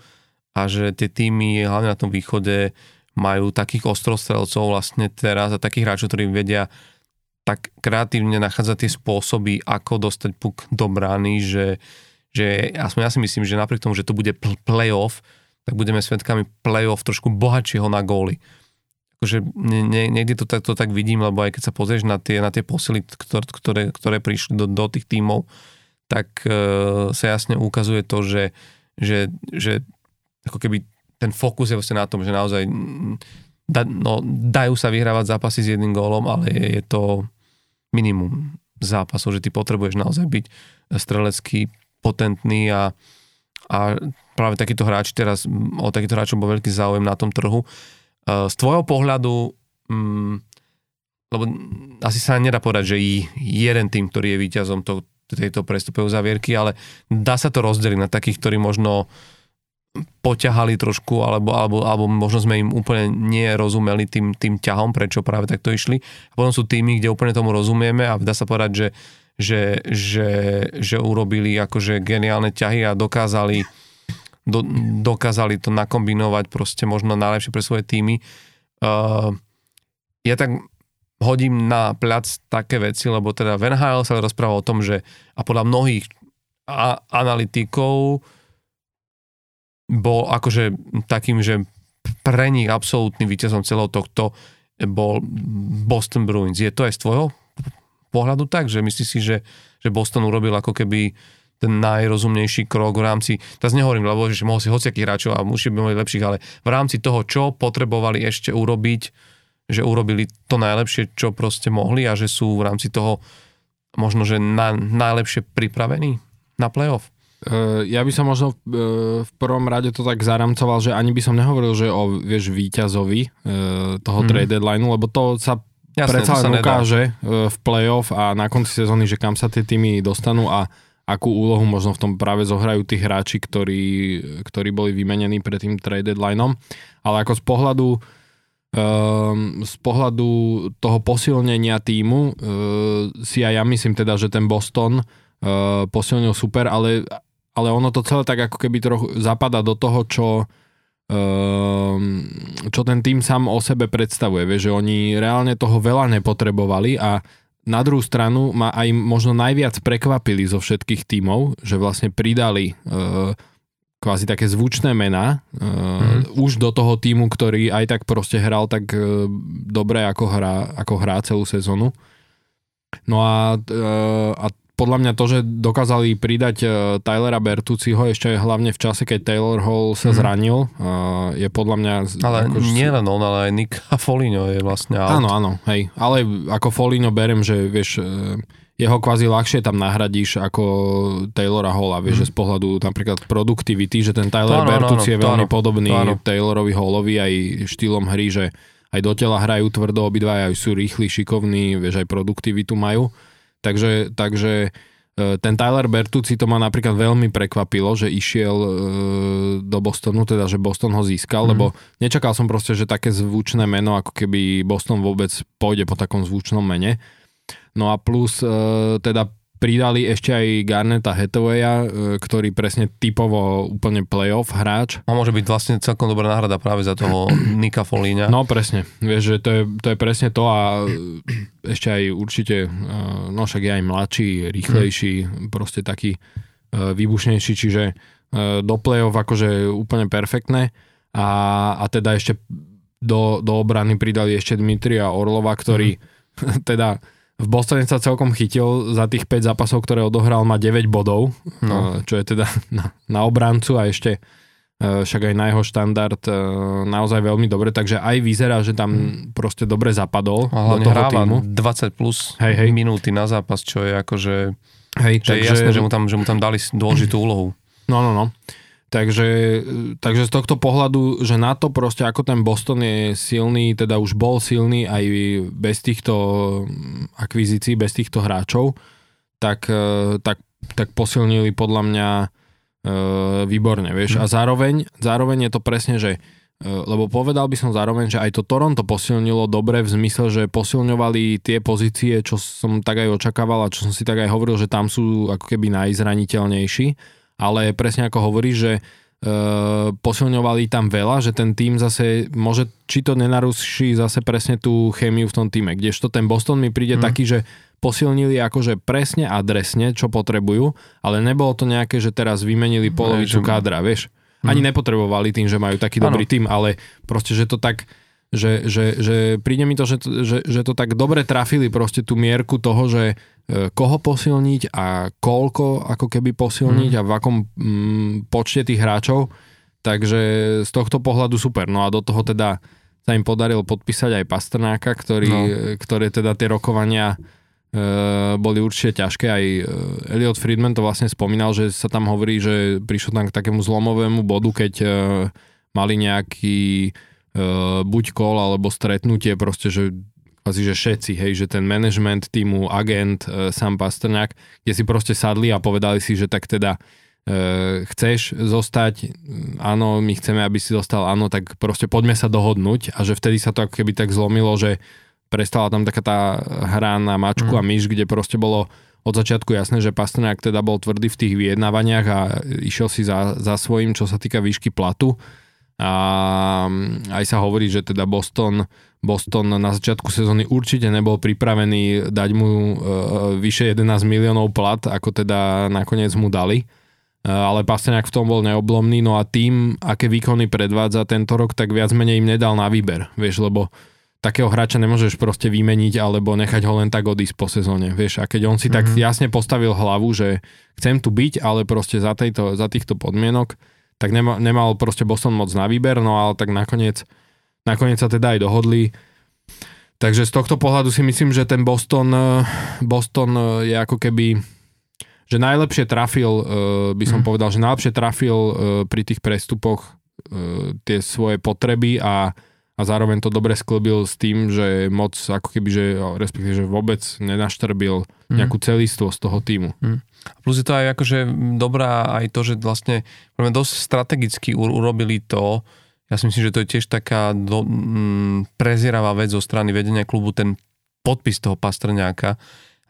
a že tie týmy hlavne na tom východe majú takých ostrostrelcov vlastne teraz a takých hráčov, ktorí vedia tak kreatívne nachádzať tie spôsoby, ako dostať puk do brány, že, že aspoň ja si myslím, že napriek tomu, že to bude playoff, tak budeme svetkami playoff trošku bohatšieho na góly. Akože nie, niekde to tak, to tak vidím, lebo aj keď sa pozrieš na tie, na tie posily, ktoré, ktoré, ktoré prišli do, do tých tímov, tak e, sa jasne ukazuje to, že, že, že ako keby ten fokus je vlastne na tom, že naozaj da, no, dajú sa vyhrávať zápasy s jedným gólom, ale je, je to minimum zápasov, že ty potrebuješ naozaj byť strelecký potentný a, a práve takýto hráč teraz, o takýto hráčov bol veľký záujem na tom trhu. E, z tvojho pohľadu, mm, lebo asi sa nedá povedať, že jeden tým, ktorý je víťazom to, tejto prestupovej uzavierky, ale dá sa to rozdeliť na takých, ktorí možno poťahali trošku, alebo, alebo, alebo možno sme im úplne nerozumeli tým, tým ťahom, prečo práve takto išli. A potom sú týmy, kde úplne tomu rozumieme a dá sa povedať, že že, že, že urobili akože geniálne ťahy a dokázali, do, dokázali to nakombinovať proste možno najlepšie pre svoje týmy. Uh, ja tak hodím na plac také veci, lebo teda Van Hale sa rozpráva o tom, že a podľa mnohých a, analytikov bol akože takým, že pre nich absolútnym víťazom celého tohto bol Boston Bruins. Je to aj z tvojho pohľadu tak, že myslíš si, že, že Boston urobil ako keby ten najrozumnejší krok v rámci, teraz nehovorím, lebo že mohol si hociakých hráčov a musí by mali lepších, ale v rámci toho, čo potrebovali ešte urobiť, že urobili to najlepšie, čo proste mohli a že sú v rámci toho možno, že na, najlepšie pripravení na playoff. Uh, ja by som možno uh, v prvom rade to tak zaramcoval, že ani by som nehovoril, že o vieš, víťazovi uh, toho mm. trade deadlineu, lebo to sa Jasne, predsa len ukáže nedá. E, v playoff a na konci sezóny, že kam sa tie týmy dostanú a akú úlohu možno v tom práve zohrajú tí hráči, ktorí, ktorí boli vymenení pred tým trade deadlineom. Ale ako z pohľadu Um, z pohľadu toho posilnenia týmu uh, si aj ja myslím teda, že ten Boston uh, posilnil super, ale, ale ono to celé tak ako keby trochu zapada do toho, čo Ehm, čo ten tým sám o sebe predstavuje. Vieš, že oni reálne toho veľa nepotrebovali a na druhú stranu ma aj možno najviac prekvapili zo všetkých tímov, že vlastne pridali uh, kvázi také zvučné mená mm. už do toho týmu, ktorý aj tak proste hral tak uh, dobre, ako hrá, ako hrá celú sezónu. No a, uh, a podľa mňa to, že dokázali pridať uh, Tylera Bertuciho ešte hlavne v čase, keď Taylor Hall sa mm. zranil, uh, je podľa mňa... Ale ako, nie len on, ale aj Nick Foligno je vlastne out. Áno, áno, hej. Ale ako Foligno berem, že vieš, uh, jeho kvázi ľahšie tam nahradíš ako Taylora Halla, vieš, mm. že z pohľadu napríklad produktivity, že ten Tyler Bertucci je veľmi áno, podobný áno. Taylorovi Hallovi aj štýlom hry, že aj do tela hrajú tvrdo obidva, aj sú rýchli, šikovní, vieš, aj produktivitu majú. Takže, takže e, ten Tyler Bertucci to ma napríklad veľmi prekvapilo, že išiel e, do Bostonu, teda že Boston ho získal, mm. lebo nečakal som proste, že také zvučné meno, ako keby Boston vôbec pôjde po takom zvučnom mene. No a plus e, teda pridali ešte aj Garneta Hathawaya, e, ktorý presne typovo úplne playoff hráč. A môže byť vlastne celkom dobrá náhrada práve za toho [CLEARS THROAT] Nika Folíňa. No presne, vieš, že to je, to je presne to a ešte aj určite, e, no však je aj mladší, rýchlejší, hmm. proste taký výbušnejší, čiže do play-off akože úplne perfektné a, a teda ešte do, do obrany pridali ešte Dmitria Orlova, ktorý hmm. [LAUGHS] teda v Bostone sa celkom chytil za tých 5 zápasov, ktoré odohral, má 9 bodov, no. čo je teda [LAUGHS] na, na obrancu a ešte e, však aj na jeho štandard e, naozaj veľmi dobre, takže aj vyzerá, že tam hmm. proste dobre zapadol a do toho hráva týmu. 20 plus hej, hej. minúty na zápas, čo je akože hej, že takže... je jasné, že mu, tam, že mu tam dali dôležitú úlohu. No, no, no. Takže, takže z tohto pohľadu, že na to proste ako ten Boston je silný, teda už bol silný aj bez týchto akvizícií, bez týchto hráčov, tak, e, tak, tak posilnili podľa mňa e, výborne, vieš. A zároveň, zároveň je to presne, že e, lebo povedal by som zároveň, že aj to Toronto posilnilo dobre v zmysle, že posilňovali tie pozície, čo som tak aj očakával a čo som si tak aj hovoril, že tam sú ako keby najzraniteľnejší ale presne ako hovorí, že e, posilňovali tam veľa, že ten tým zase môže, či to nenaruší zase presne tú chémiu v tom týme, kdežto ten Boston mi príde mm. taký, že posilnili akože presne adresne, čo potrebujú, ale nebolo to nejaké, že teraz vymenili polovicu kádra, vieš. Ani mm. nepotrebovali tým, že majú taký ano. dobrý tým, ale proste, že to tak že, že, že príde mi to, že, že, že to tak dobre trafili proste tú mierku toho, že koho posilniť a koľko ako keby posilniť mm. a v akom mm, počte tých hráčov. Takže z tohto pohľadu super. No a do toho teda sa im podarilo podpísať aj Pastrnáka, ktorý, no. ktoré teda tie rokovania e, boli určite ťažké. Aj e, Elliot Friedman to vlastne spomínal, že sa tam hovorí, že prišlo tam k takému zlomovému bodu, keď e, mali nejaký uh, buď call alebo stretnutie proste, že asi, že všetci, hej, že ten management týmu, agent, uh, sám Pastrňák, kde si proste sadli a povedali si, že tak teda uh, chceš zostať, áno, my chceme, aby si zostal, áno, tak proste poďme sa dohodnúť a že vtedy sa to ako keby tak zlomilo, že prestala tam taká tá hra na mačku mm. a myš, kde proste bolo od začiatku jasné, že Pastrňák teda bol tvrdý v tých vyjednávaniach a išiel si za, za svojím, čo sa týka výšky platu a mm, aj sa hovorí, že teda Boston, Boston na začiatku sezóny určite nebol pripravený dať mu e, vyše 11 miliónov plat, ako teda nakoniec mu dali. E, ale Pastrňák v tom bol neoblomný, no a tým, aké výkony predvádza tento rok, tak viac menej im nedal na výber, vieš, lebo takého hráča nemôžeš proste vymeniť alebo nechať ho len tak odísť po sezóne, vieš, a keď on si mm-hmm. tak mhm. jasne postavil hlavu, že chcem tu byť, ale proste za, tejto, za týchto podmienok, tak nemal, nemal proste Boston moc na výber, no ale tak nakoniec, nakoniec sa teda aj dohodli. Takže z tohto pohľadu si myslím, že ten Boston, eh, Boston eh, je ako keby že najlepšie trafil, eh, by som mm. povedal, že najlepšie trafil pri tých prestupoch tie svoje potreby a, a zároveň to dobre sklbil s tým, že moc ako keby, že respektíve, že vôbec nenaštrbil mm. nejakú celistvosť toho týmu. Mm. Plus je to aj akože dobrá aj to, že vlastne dosť strategicky urobili to, ja si myslím, že to je tiež taká do, mm, prezieravá vec zo strany vedenia klubu, ten podpis toho Pastrňáka,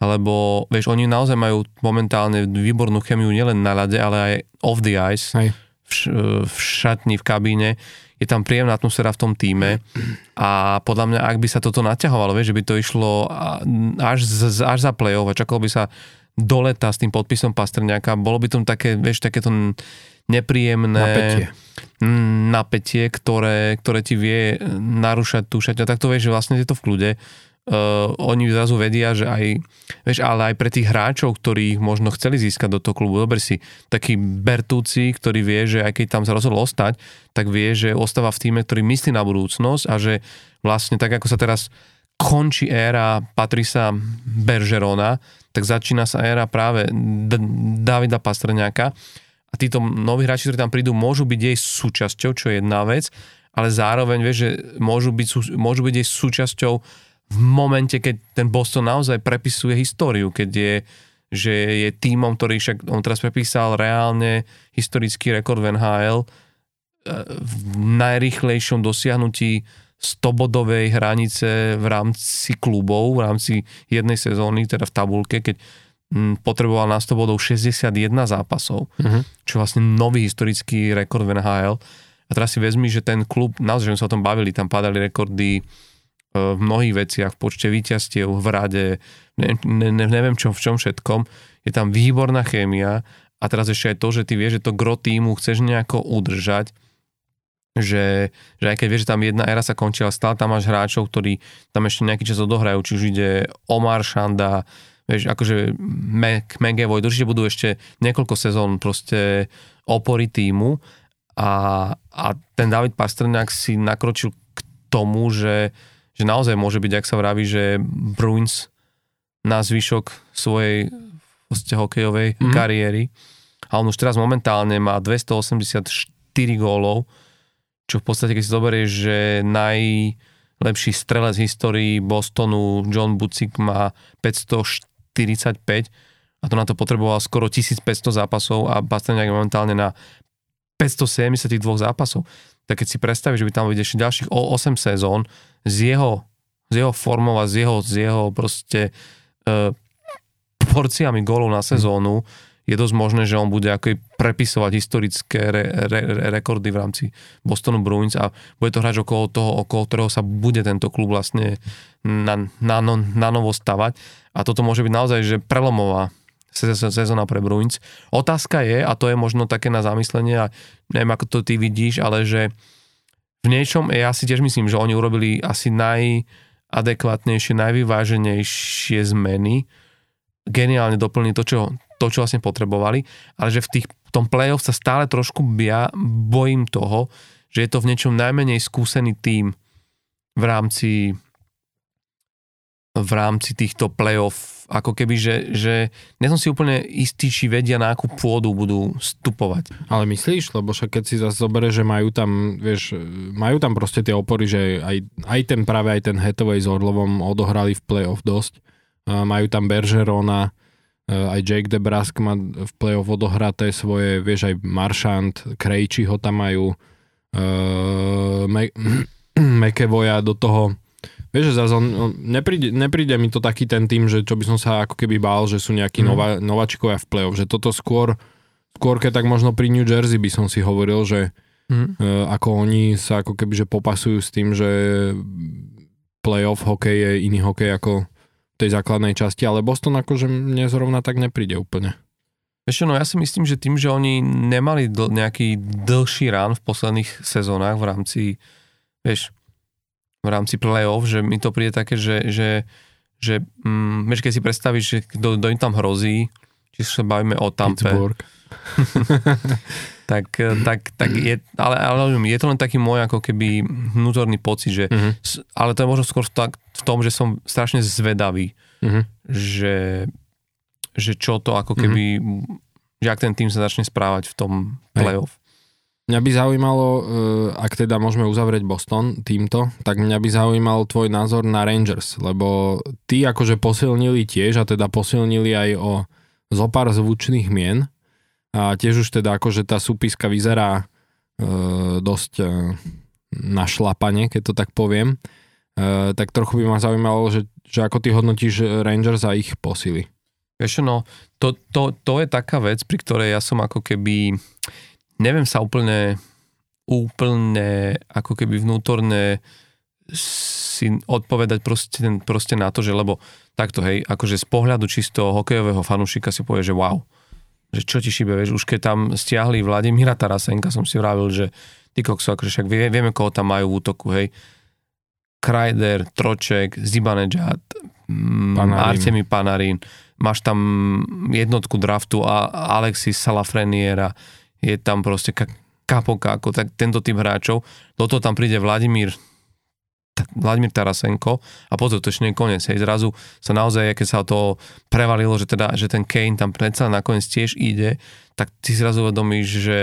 lebo vieš, oni naozaj majú momentálne výbornú chemiu nielen na ľade, ale aj off the ice, v, v šatni, v kabíne. Je tam príjemná atmosféra v tom týme a podľa mňa, ak by sa toto naťahovalo, vieš, že by to išlo až, až za play-off a čakalo by sa do leta s tým podpisom Pastrňáka, bolo by tam také, vieš, takéto nepríjemné Napätie. Napätie ktoré, ktoré ti vie narúšať tú šaťu. A tak to vieš, že vlastne je to v kľude. Uh, oni zrazu vedia, že aj, vieš, ale aj pre tých hráčov, ktorí možno chceli získať do toho klubu, dobre si, taký Bertúci, ktorý vie, že aj keď tam sa rozhodol ostať, tak vie, že ostáva v týme, ktorý myslí na budúcnosť a že vlastne tak, ako sa teraz končí éra Patrisa Bergerona, tak začína sa éra práve D- Davida Pastrňáka a títo noví hráči, ktorí tam prídu, môžu byť jej súčasťou, čo je jedna vec, ale zároveň, vieš, že môžu byť, môžu byť jej súčasťou v momente, keď ten Boston naozaj prepisuje históriu, keď je, že je tímom, ktorý však, on teraz prepísal reálne historický rekord v NHL e, v najrychlejšom dosiahnutí 100-bodovej hranice v rámci klubov, v rámci jednej sezóny, teda v tabulke, keď potreboval na 100 bodov 61 zápasov, Mhm. čo je vlastne nový historický rekord v NHL. A teraz si vezmi, že ten klub, naozaj, že sme sa o tom bavili, tam padali rekordy e, v mnohých veciach, v počte víťazstiev, v rade, ne, ne, ne, neviem čom, v čom všetkom. Je tam výborná chémia a teraz ešte aj to, že ty vieš, že to gro týmu chceš nejako udržať, že, že aj keď vieš, že tam jedna éra sa končila, stále tam máš hráčov, ktorí tam ešte nejaký čas odohrajú, či už ide Omar Šanda, vieš, akože Mac, McAvoy, určite budú ešte niekoľko sezón proste opory týmu a, a ten David Pastrňák si nakročil k tomu, že, že naozaj môže byť, ak sa vraví, že Bruins na zvyšok svojej proste hokejovej mm. kariéry a on už teraz momentálne má 284 gólov, čo v podstate, keď si zoberieš, že najlepší strelec z histórii Bostonu John Bucik má 545 a to na to potreboval skoro 1500 zápasov a Pastrňák je momentálne na 572 zápasov. Tak keď si predstavíš, že by tam vidieť ešte ďalších o 8 sezón z jeho, z jeho formou a z jeho, z jeho proste e, porciami gólov na sezónu, je dosť možné, že on bude ako prepisovať historické re, re, re, rekordy v rámci Bostonu Bruins a bude to hráč okolo toho, okolo ktorého sa bude tento klub vlastne na, na, no, na novo stavať. A toto môže byť naozaj že prelomová se- se- sezóna pre Bruins. Otázka je, a to je možno také na zamyslenie, a neviem ako to ty vidíš, ale že v niečom, ja si tiež myslím, že oni urobili asi najadekvátnejšie, najvyváženejšie zmeny, geniálne doplniť to, čo, to, čo vlastne potrebovali, ale že v, tých, v tom play-off sa stále trošku ja bojím toho, že je to v niečom najmenej skúsený tím v rámci v rámci týchto play-off, ako keby, že, že nie som si úplne istý, či vedia, na akú pôdu budú stupovať. Ale myslíš, lebo však keď si zase zoberie, že majú tam, vieš, majú tam proste tie opory, že aj, aj ten práve aj ten Hathaway s Orlovom odohrali v play-off dosť. Majú tam Bergerona, e, aj Jake DeBrusk má v play-off odohraté svoje, vieš, aj Maršant, Krejči ho tam majú, uh, [CLEARS THROAT] McEvoya do toho. Vieš, že zase on, nepríde, nepríde mi to taký ten tým, že čo by som sa ako keby bál, že sú nejakí mm. nova, nováčikovia v play-off, že toto skôr, skôr keď tak možno pri New Jersey by som si hovoril, že Hm. e, ako oni sa ako keby že popasujú s tým, že playoff hokej je iný hokej ako v tej základnej časti, ale Boston akože mne zrovna tak nepríde úplne. Čo, no ja si myslím, že tým, že oni nemali dl- nejaký dlhší rán v posledných sezónach v rámci, vieš, v rámci play-off, že mi to príde také, že, že, že mm, vieš, keď si predstavíš, že kto, kto im tam hrozí, či sa bavíme o Tampe, [LAUGHS] tak, tak, tak je, ale, ale je to len taký môj ako keby vnútorný pocit, že, s- ale to je možno skôr v, tak, v tom, že som strašne zvedavý, Mhm. že, že čo to ako keby, že ak ten tým sa začne správať v tom playoff. Mňa by zaujímalo, e, ak teda môžeme uzavrieť Boston týmto, tak mňa by zaujímal tvoj názor na Rangers, lebo tí akože posilnili tiež a teda posilnili aj o zopár zvučných mien a tiež už teda akože tá súpiska vyzerá e, dosť e, na šlapanie, keď to tak poviem. E, tak trochu by ma zaujímalo, že, že ako ty hodnotíš Rangers a ich posily. Vieš no, to, to, to je taká vec, pri ktorej ja som ako keby, neviem sa úplne, úplne ako keby vnútorne si odpovedať proste, proste na to, že lebo takto hej, akože z pohľadu čisto hokejového fanúšika si povie, že wow, že čo ti šíbe, vieš, už keď tam stiahli Vladimíra Tarasenka, som si vravil, že ty kokso, akože však vie, vieme, koho tam majú v útoku, hej. Krajder, Troček, Zibanejad, mm, Panarin. Artemi Panarin, máš tam jednotku draftu a Alexis Salafreniera, je tam proste ka- Kapoka, ako tak, tento typ hráčov. Do toho tam príde Vladimír Vladimír Tarasenko a potom to ešte nie je koniec. Hej, zrazu sa naozaj, keď sa to prevalilo, že, teda, že ten Kane tam predsa nakoniec tiež ide, tak ty zrazu uvedomíš, že,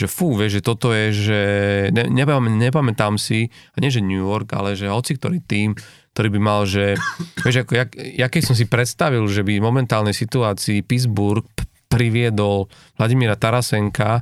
že fú, vieš, že toto je, že ne, nepamätám, nepamätám si, a nie že New York, ale že hoci ktorý tým, ktorý by mal, že vieš, ako, jak, jak keď som si predstavil, že by v momentálnej situácii Pittsburgh priviedol Vladimíra Tarasenka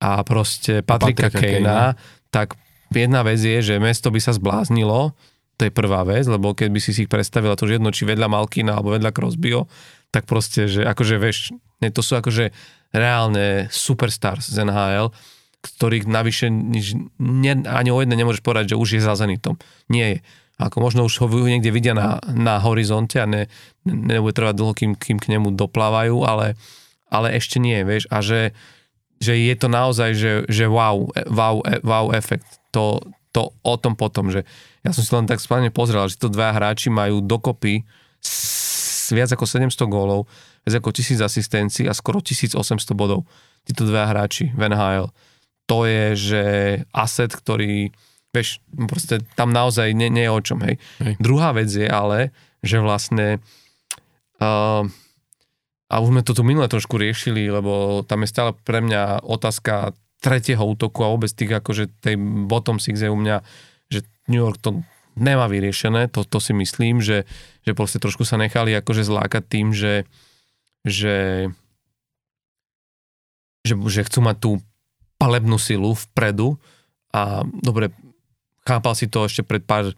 a proste Patrika, Patrika Kejna, tak jedna vec je, že mesto by sa zbláznilo, to je prvá vec, lebo keď by si si ich predstavila to, že jedno či vedľa Malkina alebo vedľa Crosbyho, tak proste, že akože vieš, ne, to sú akože reálne superstars z NHL, ktorých navyše nič, ne, ani o jedné nemôžeš povedať, že už je za Zenitom. Nie je. Ako možno už ho niekde vidia na, na horizonte a ne, ne, nebude trvať dlho, kým, kým k nemu doplávajú, ale, ale ešte nie, vieš. A že, že je to naozaj, že, že wow, e- wow, e- wow efekt. To, to o tom potom, že ja som si len tak správne pozrel, že to dva hráči majú dokopy s, viac ako 700 gólov, viac ako 1000 asistencií a skoro 1800 bodov. Títo dva hráči v NHL. To je, že aset, ktorý, vieš, proste tam naozaj nie, nie je o čom, hej. Hej. Druhá vec je ale, že vlastne uh, a už sme to tu minule trošku riešili, lebo tam je stále pre mňa otázka tretieho útoku a vôbec tých akože tej bottom six je u mňa, že New York to nemá vyriešené, to, to si myslím, že, že proste trošku sa nechali akože zlákať tým, že, že, že, že chcú mať tú palebnú silu vpredu. A dobre, chápal si to ešte pred pár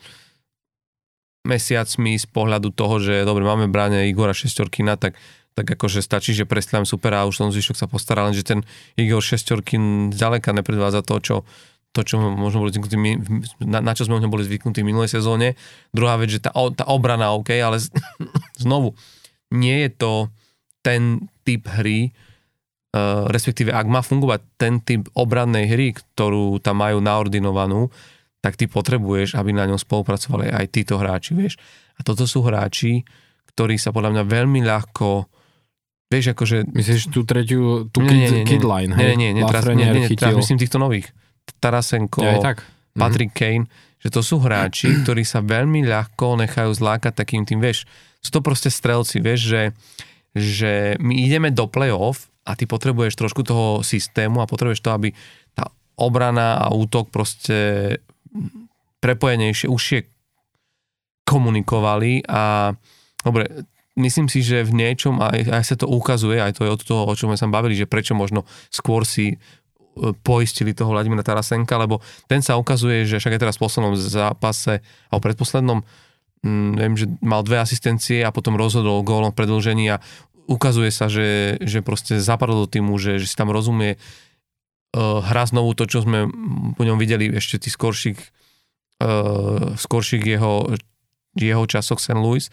mesiacmi z pohľadu toho, že dobre, máme bráne Igora Šestorkina, tak tak akože stačí, že prestrelám super a už som zvyšok sa postará, lenže ten Igor Šestorkin zďaleka nepredvádza to, čo, to, čo možno boli zvyknutí, na, na čo sme možno boli zvyknutí v minulej sezóne. Druhá vec, že tá, tá obrana OK, ale z- [LAUGHS] znovu, nie je to ten typ hry, uh, respektíve ak má fungovať ten typ obrannej hry, ktorú tam majú naordinovanú, tak ty potrebuješ, aby na ňom spolupracovali aj títo hráči, vieš. A toto sú hráči, ktorí sa podľa mňa veľmi ľahko vieš, akože Myslíš tú tretiu, tú Nie, nie, kid, nie, nie. kid line, nie, hej? nie, nie, teraz, nie, Lafreniere nie, teraz chytil. myslím týchto nových. Tarasenko, Ja, tak. Mhm. Patrick Kane, že to sú hráči, [CLEARS THROAT] ktorí sa veľmi ľahko nechajú zlákať takým tým, vieš, sú to proste strelci, vieš, že, že my ideme do play-off a ty potrebuješ trošku toho systému a potrebuješ to, aby tá obrana a útok proste prepojenejšie, užšie komunikovali a dobre, myslím si, že v niečom aj, aj sa to ukazuje, aj to je od toho, o čom sme sa bavili, že prečo možno skôr si e, poistili toho Vladimíra Tarasenka, lebo ten sa ukazuje, že však aj teraz v poslednom zápase, alebo predposlednom, mm, viem, že mal dve asistencie a potom rozhodol gólom v predlžení a ukazuje sa, že, že proste zapadol do týmu, že, že si tam rozumie uh, hra znovu to, čo sme po ňom videli ešte tých skorších, uh, skorších jeho, jeho časoch St. Louis,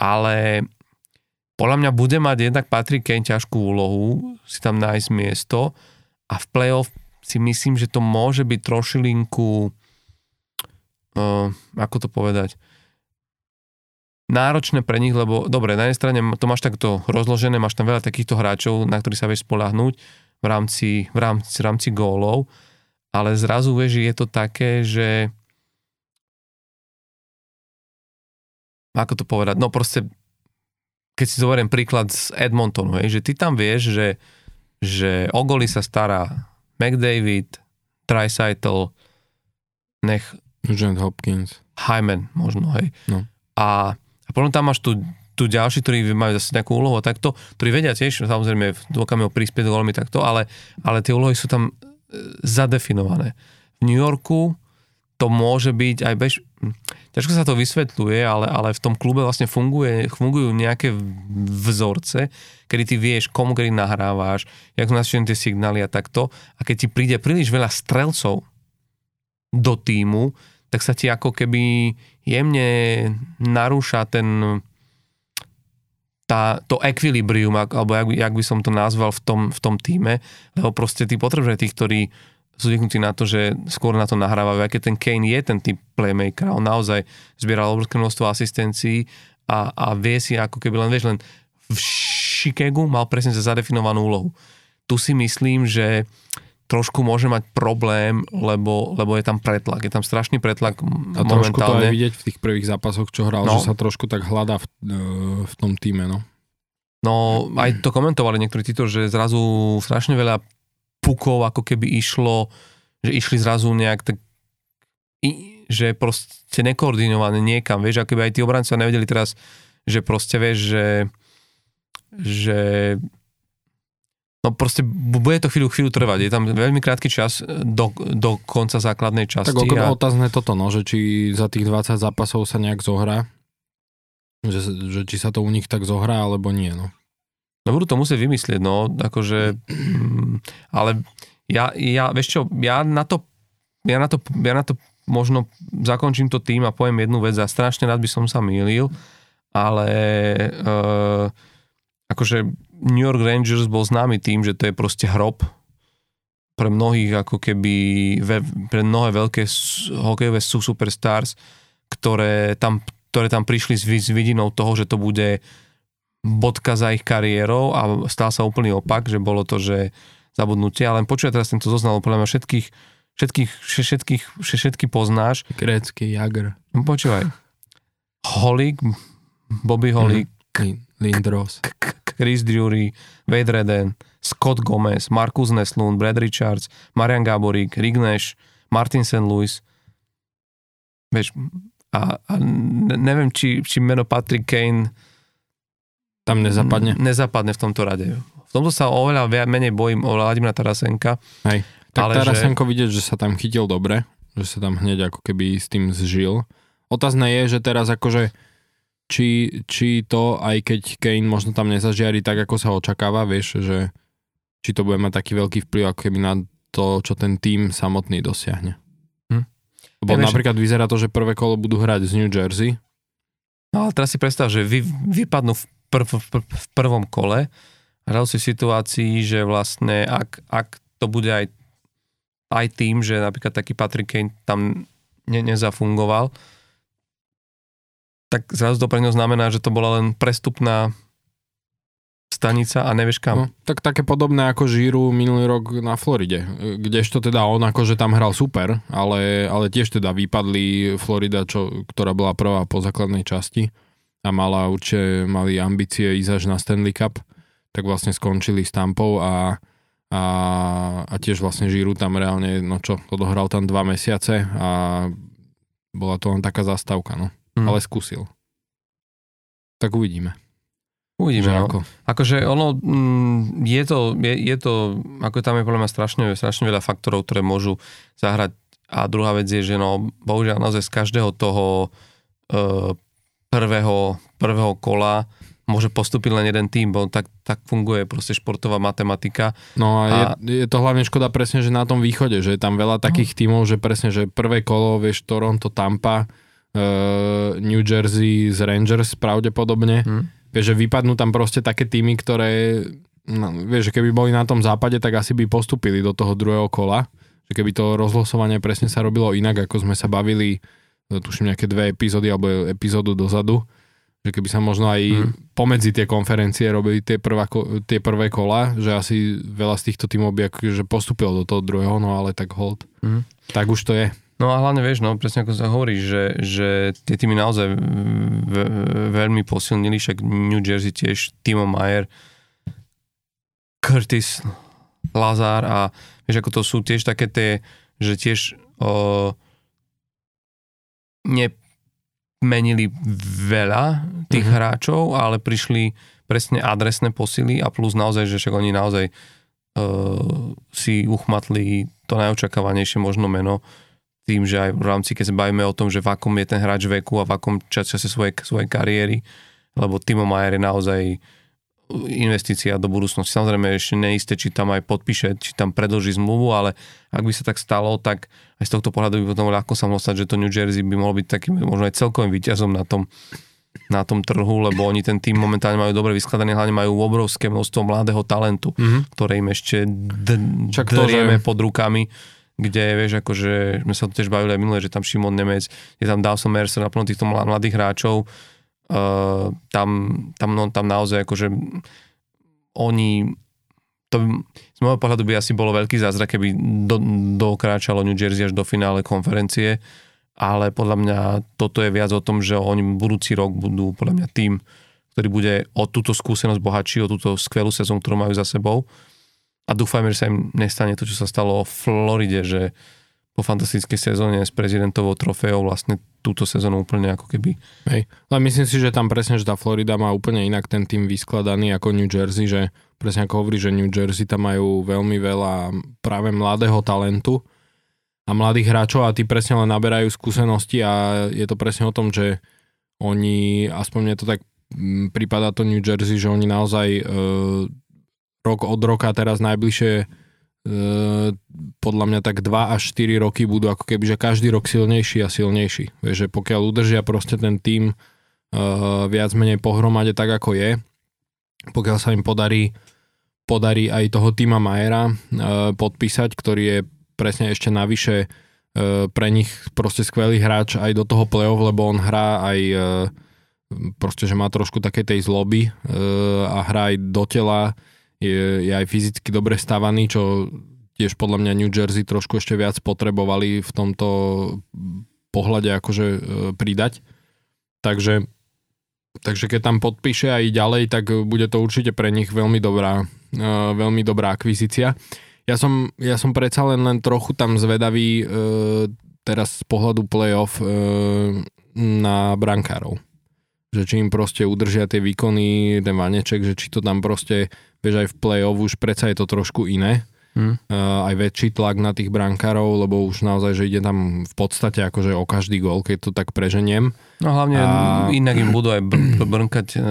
ale podľa mňa bude mať jednak Patrick Kane ťažkú úlohu si tam nájsť miesto a v playoff si myslím, že to môže byť trošilinku uh, ako to povedať náročné pre nich, lebo dobre, na jednej strane to máš takto rozložené, máš tam veľa takýchto hráčov, na ktorých sa vieš spolahnúť v rámci, v rámci, v rámci gólov, ale zrazu vieš, je to také, že ako to povedať, no proste keď si zoberiem príklad z Edmontonu, hej, že ty tam vieš, že, že o goly sa stará McDavid, Tricytle, nech Nugent Hopkins. Hyman možno, hej. No. A, a potom tam máš tu, tu ďalší, ktorí majú zase nejakú úlohu a takto, ktorí vedia tiež, samozrejme, dokáme ho prispieť golmi takto, ale, ale tie úlohy sú tam e, zadefinované. V New Yorku to môže byť aj bež... Ťažko sa to vysvetľuje, ale, ale v tom klube vlastne funguje, fungujú nejaké vzorce, kedy ty vieš, komu kedy nahrávaš, jak sú nastavené tie signály a takto. A keď ti príde príliš veľa strelcov do týmu, tak sa ti ako keby jemne narúša ten tá, to equilibrium, alebo jak, jak by som to nazval v tom, v tom týme, lebo proste ty potrebuješ tých, ktorí sú zvyknutí na to, že skôr na to nahrávajú. Aj keď ten Kane je ten typ playmaker, on naozaj zbieral obrovské množstvo asistencií a, a vie si ako keby len, vieš, len v Chicagu mal presne zadefinovanú úlohu. Tu si myslím, že trošku môže mať problém, lebo, lebo je tam pretlak. Je tam strašný pretlak a momentálne. trošku to aj vidieť v tých prvých zápasoch, čo hral, no. že sa trošku tak hľadá v, e, v tom týme, no. No, aj to komentovali niektorí títo, že zrazu strašne veľa pukov ako keby išlo, že išli zrazu nejak tak že proste nekoordinované niekam, vieš, ako by aj tí obrancovia nevedeli teraz, že proste vieš, že že No proste bude to chvíľu, chvíľu trvať. Je tam veľmi krátky čas do, do konca základnej časti. Tak a... otázne toto, no, že či za tých 20 zápasov sa nejak zohrá. Že, že či sa to u nich tak zohrá, alebo nie, no. No budú to musieť vymyslieť, no, akože, mm, ale ja, ja, vieš čo, ja na to, ja na to, ja na to možno zakončím to tým a poviem jednu vec a strašne rád by som sa mýlil, ale uh, akože New York Rangers bol známy tým, že to je proste hrob pre mnohých ako keby, pre mnohé veľké hokejové sú superstars, ktoré tam, ktoré tam prišli s, s vidinou toho, že to bude bodka za ich kariérou a stal sa úplný opak, že bolo to, že zabudnutie, ale počúvaj teraz tento zoznal, podľa mňa všetkých, všetkých, všetkých, všetky poznáš. Grécky Jagr. Počúvaj. Holik, Bobby Holik, mm, Lindros. Chris Drury, Wade Redden, Scott Gomez, Marcus Neslund, Brad Richards, Marian Gaborík, Rick Nash, Martin St. Louis. Vieš, a, a neviem, či, či meno Patrick Kane tam nezapadne? Nezapadne v tomto rade. V tomto sa oveľa menej bojím o Vladimira Tarasenka. Hej. Tak ale Tarasenko že... vidieť, že sa tam chytil dobre, že sa tam hneď ako keby s tým zžil. Otázne je, že teraz akože či, či to, aj keď Kane možno tam nezažiari tak, ako sa očakáva, vieš, že či to bude mať taký veľký vplyv ako keby na to, čo ten tým samotný dosiahne. Hm. Lebo ja, napríklad vieš, vyzerá to, že prvé kolo budú hrať z New Jersey. No ale teraz si predstav, že vy, vypadnú v, prv, v, v prvom kole, hrajú si v situácii, že vlastne ak, ak to bude aj, aj tým, že napríklad taký Patrick Kane tam ne, nezafungoval, tak zrazu to pre ňo znamená, že to bola len prestupná stanica a nevieš kam. No, tak také podobné ako Žíru minulý rok na Floride, kdežto teda on akože tam hral super, ale, ale tiež teda vypadli Florida, čo, ktorá bola prvá po základnej časti a mala určite, mali ambície ísť až na Stanley Cup, tak vlastne skončili s Tampou a, a, a tiež vlastne Žíru tam reálne, no čo, odohral tam dva mesiace a bola to len taká zastávka, no mm. ale skúsil. Tak uvidíme. Uvidíme, no. ako. Akože ono, mm, je to, je, je to, ako tam je podľa mňa strašne, strašne veľa faktorov, ktoré môžu zahrať. A druhá vec je, že no, bohužiaľ naozaj z každého toho e, prvého, prvého kola môže postúpiť len jeden tým, bo tak, tak funguje proste športová matematika. No a, a je, je to hlavne škoda presne, že na tom východe, že je tam veľa takých no. tímov, že presne, že prvé kolo, vieš, Toronto, Tampa, uh, New Jersey z Rangers pravdepodobne. Hmm. Vieš, že vypadnú tam proste také týmy, ktoré, no, vieš, že keby boli na tom západe, tak asi by postupili do toho druhého kola. Že keby to rozlosovanie presne sa robilo inak, ako sme sa bavili, tuším nejaké dve epizódy alebo epizódu dozadu, že keby sa možno aj hmm. pomedzi tie konferencie robili tie, prvá, tie prvé kola, že asi veľa z týchto tímov by akože postupilo do toho druhého, no ale tak hold. Hmm. Tak už to je. No a hlavne vieš, no presne ako sa hovorí, že, že tie týmy naozaj veľmi posilnili, však New Jersey tiež, Timo Mayer, Curtis, Lazar a vieš, ako to sú tiež také tie, že tiež o, nemenili veľa tých mm-hmm. hráčov, ale prišli presne adresné posily a plus naozaj, že však oni naozaj uh, si uchmatli to najočakávanejšie možno meno tým, že aj v rámci, keď sa bavíme o tom, že v akom je ten hráč veku a v akom čase svojej, svojej kariéry, lebo Timo Majer je naozaj investícia do budúcnosti. Samozrejme ešte neisté, či tam aj podpíše, či tam predlží zmluvu, ale ak by sa tak stalo, tak aj z tohto pohľadu by potom ľahko sa mohlo stať, že to New Jersey by mohlo byť takým možno aj celkovým výťazom na tom, na tom trhu, lebo oni ten tým momentálne majú dobre vyskladaný, hlavne majú obrovské množstvo mladého talentu, Mhm. ktoré im ešte d- Čak drieme pod rukami, kde, vieš, akože sme sa tu tiež bavili aj minule, že tam Šimon Nemec, je tam Dawson Mercer, naplno týchto mla- mladých hráčov, uh, tam, tam, no, tam naozaj akože oni to by, z môjho pohľadu by asi bolo veľký zázrak, keby do, dokráčalo New Jersey až do finále konferencie, ale podľa mňa toto je viac o tom, že oni budúci rok budú podľa mňa tým, ktorý bude o túto skúsenosť bohatší, o túto skvelú sezónu, ktorú majú za sebou. A dúfajme, že sa im nestane to, čo sa stalo v Floride, že po fantastickej sezóne s prezidentovou trofeou vlastne túto sezónu úplne ako keby Hej. Ale myslím si, že tam presne, že tá Florida má úplne inak ten tým vyskladaný ako New Jersey, že presne ako hovorí, že New Jersey tam majú veľmi veľa práve mladého talentu a mladých hráčov a tí presne len naberajú skúsenosti a je to presne o tom, že oni, aspoň mne to tak mm, prípada to New Jersey, že oni naozaj e, rok od roka teraz najbližšie podľa mňa tak 2 až 4 roky budú ako keby, že každý rok silnejší a silnejší. Vieš, že pokiaľ udržia proste ten tým uh, viac menej pohromade tak ako je, pokiaľ sa im podarí podarí aj toho týma Majera uh, podpísať, ktorý je presne ešte navyše uh, pre nich proste skvelý hráč aj do toho play-off, lebo on hrá aj proste, že má trošku také tej zloby a hrá aj do tela, je, je aj fyzicky dobre stavaný, čo tiež podľa mňa New Jersey trošku ešte viac potrebovali v tomto pohľade akože e, pridať. Takže, takže keď tam podpíše aj ďalej, tak bude to určite pre nich veľmi dobrá, e, veľmi dobrá akvizícia. Ja som, ja som predsa len, len trochu tam zvedavý e, teraz z pohľadu playoff na brankárov. Že či im proste udržia tie výkony, ten vaneček, že či to tam proste, vieš aj v play-off už predsa je to trošku iné. hm. Uh, aj väčší tlak na tých brankárov, lebo už naozaj, že ide tam v podstate akože o každý gól, keď to tak preženiem. No hlavne A- inak im budú aj br- brnkať eh,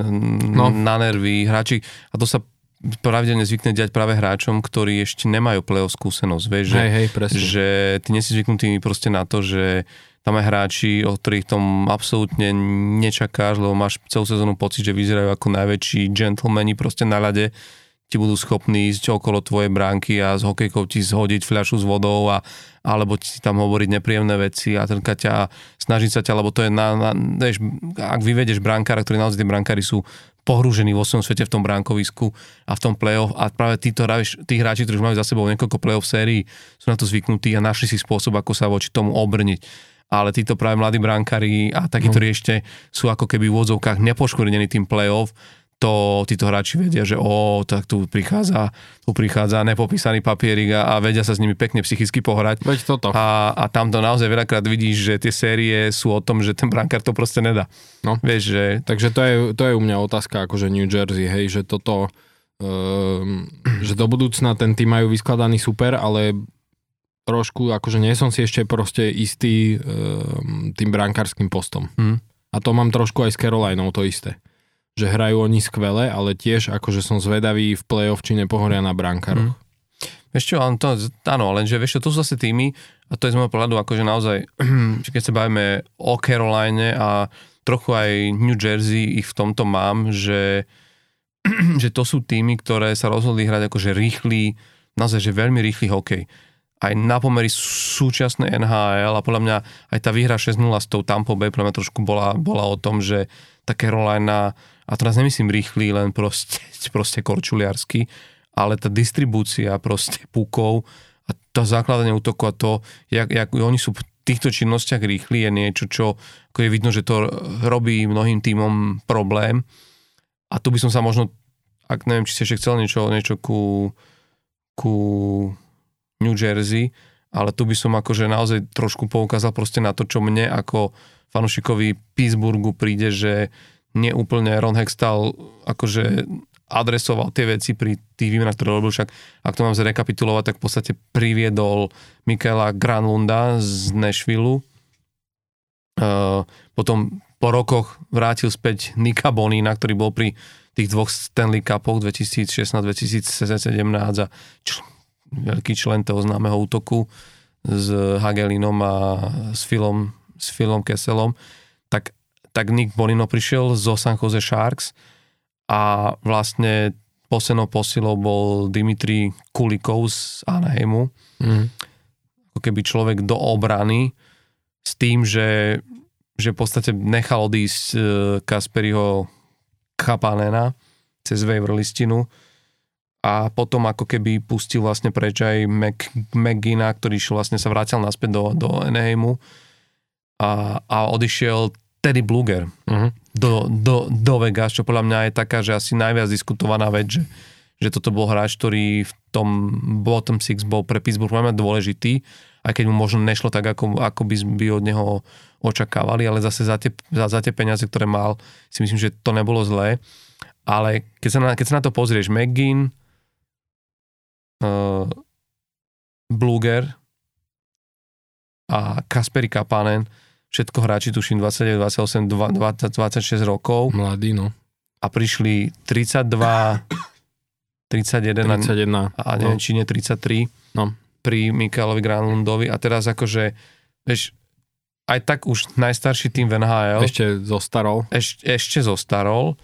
No. no. na nervy hráči. A to sa pravidelne zvykne diať práve hráčom, ktorí ešte nemajú play-off skúsenosť. Vieš, že, hej, hej, presne. že ty nie si zvyknutý proste na to, že tam aj hráči, o ktorých tom absolútne nečakáš, lebo máš celú sezónu pocit, že vyzerajú ako najväčší gentlemani proste na ľade, ti budú schopní ísť okolo tvojej bránky a s hokejkou ti zhodiť fľašu s vodou a, alebo ti tam hovoriť nepríjemné veci a trnkať ťa snažiť sa ťa, lebo to je na, na vieš, ak vyvedeš brankára, ktorí naozaj tí brankári sú pohrúžení vo svojom svete v tom bránkovisku a v tom play-off a práve títo tí hráči, ktorí už majú za sebou niekoľko play-off sérií, sú na to zvyknutí a našli si spôsob, ako sa voči tomu obrniť. Ale títo práve mladí brankári a takí, No. ešte sú ako keby v úvodzovkách nepoškodení tým play-off, to títo hráči vedia, že o, tak tu prichádza, tu prichádza nepopísaný papierik a, a vedia sa s nimi pekne psychicky pohrať. Veď toto. A, a tam to naozaj veľakrát vidíš, že tie série sú o tom, že ten brankár to proste nedá. No. Vieš, že Takže to je, to je u mňa otázka akože New Jersey, hej, že toto, um, že do budúcna ten tým majú vyskladaný super, ale trošku, akože nie som si ešte proste istý um, tým brankárským postom. hm, A to mám trošku aj s Carolinou to isté. Že hrajú oni skvele, ale tiež akože som zvedavý v play-off, či nepohoria na brankároch. Vieš čo, áno, to, áno, lenže vieš čo, to sú zase týmy, a to je z môjho pohľadu akože naozaj, [CLEARS THROAT] keď sa bavíme o Caroline a trochu aj New Jersey ich v tomto mám, že, [CLEARS THROAT] že to sú týmy, ktoré sa rozhodli hrať akože rýchly, naozaj, že veľmi rýchly hokej. Aj na pomery súčasnej NHL a podľa mňa aj tá výhra 6-0 s tou Tampa Bay podľa mňa trošku bola, bola o tom, že tá Carolina, a teraz nemyslím rýchly, len proste, [LAUGHS] proste korčuliarsky, ale tá distribúcia proste pukov a to základanie útoku a to, jak, jak oni sú v týchto činnostiach rýchli, je niečo, čo ako je vidno, že to robí mnohým týmom problém. A tu by som sa možno, ak neviem, či si ešte chcel niečo, niečo ku, ku New Jersey, ale tu by som akože naozaj trošku poukázal proste na to, čo mne ako fanušikovi Pittsburghu príde, že neúplne Ron Hextall akože adresoval tie veci pri tých výmenách, ktoré robil, však ak to mám zrekapitulovať, tak v podstate priviedol Mikaela Granlunda z Nashville. Uh, potom po rokoch vrátil späť Nika Bonina, ktorý bol pri tých dvoch Stanley Cupoch 2016-2017 a čl- veľký člen toho známeho útoku s Hagelinom a s Philom, s Philom Kesselom. Tak tak Nick Bonino prišiel zo San Jose Sharks a vlastne poslednou posilou bol Dimitri Kulikov z Anaheimu. Mm. Ako keby človek do obrany s tým, že, že v podstate nechal odísť e, Kasperiho Kapanena cez waiver listinu a potom ako keby pustil vlastne preč aj Mac, McGina, ktorý šiel vlastne sa vrátil naspäť do, do Anaheimu a, a odišiel Teddy Bluger Uh-huh. do, do, do Vegas, čo podľa mňa je taká, že asi najviac diskutovaná vec, že, že toto bol hráč, ktorý v tom bottom six bol pre Pittsburgh veľmi dôležitý, aj keď mu možno nešlo tak, ako, ako by, by od neho očakávali, ale zase za tie, za, za tie peniaze, ktoré mal, si myslím, že to nebolo zlé. Ale keď sa na, keď sa na to pozrieš, McGinn, uh, Bluger a Kasperi Kapanen, všetko hráči, tuším 29, 28, 20, 26 rokov Mladý, no. a prišli 32, 31, 31. a neviem, či nie 33 No. pri Mikaelovi Granlundovi a teraz akože, vieš, aj tak už najstarší tým v NHL Ešte zostarol. eš, ešte zostarol.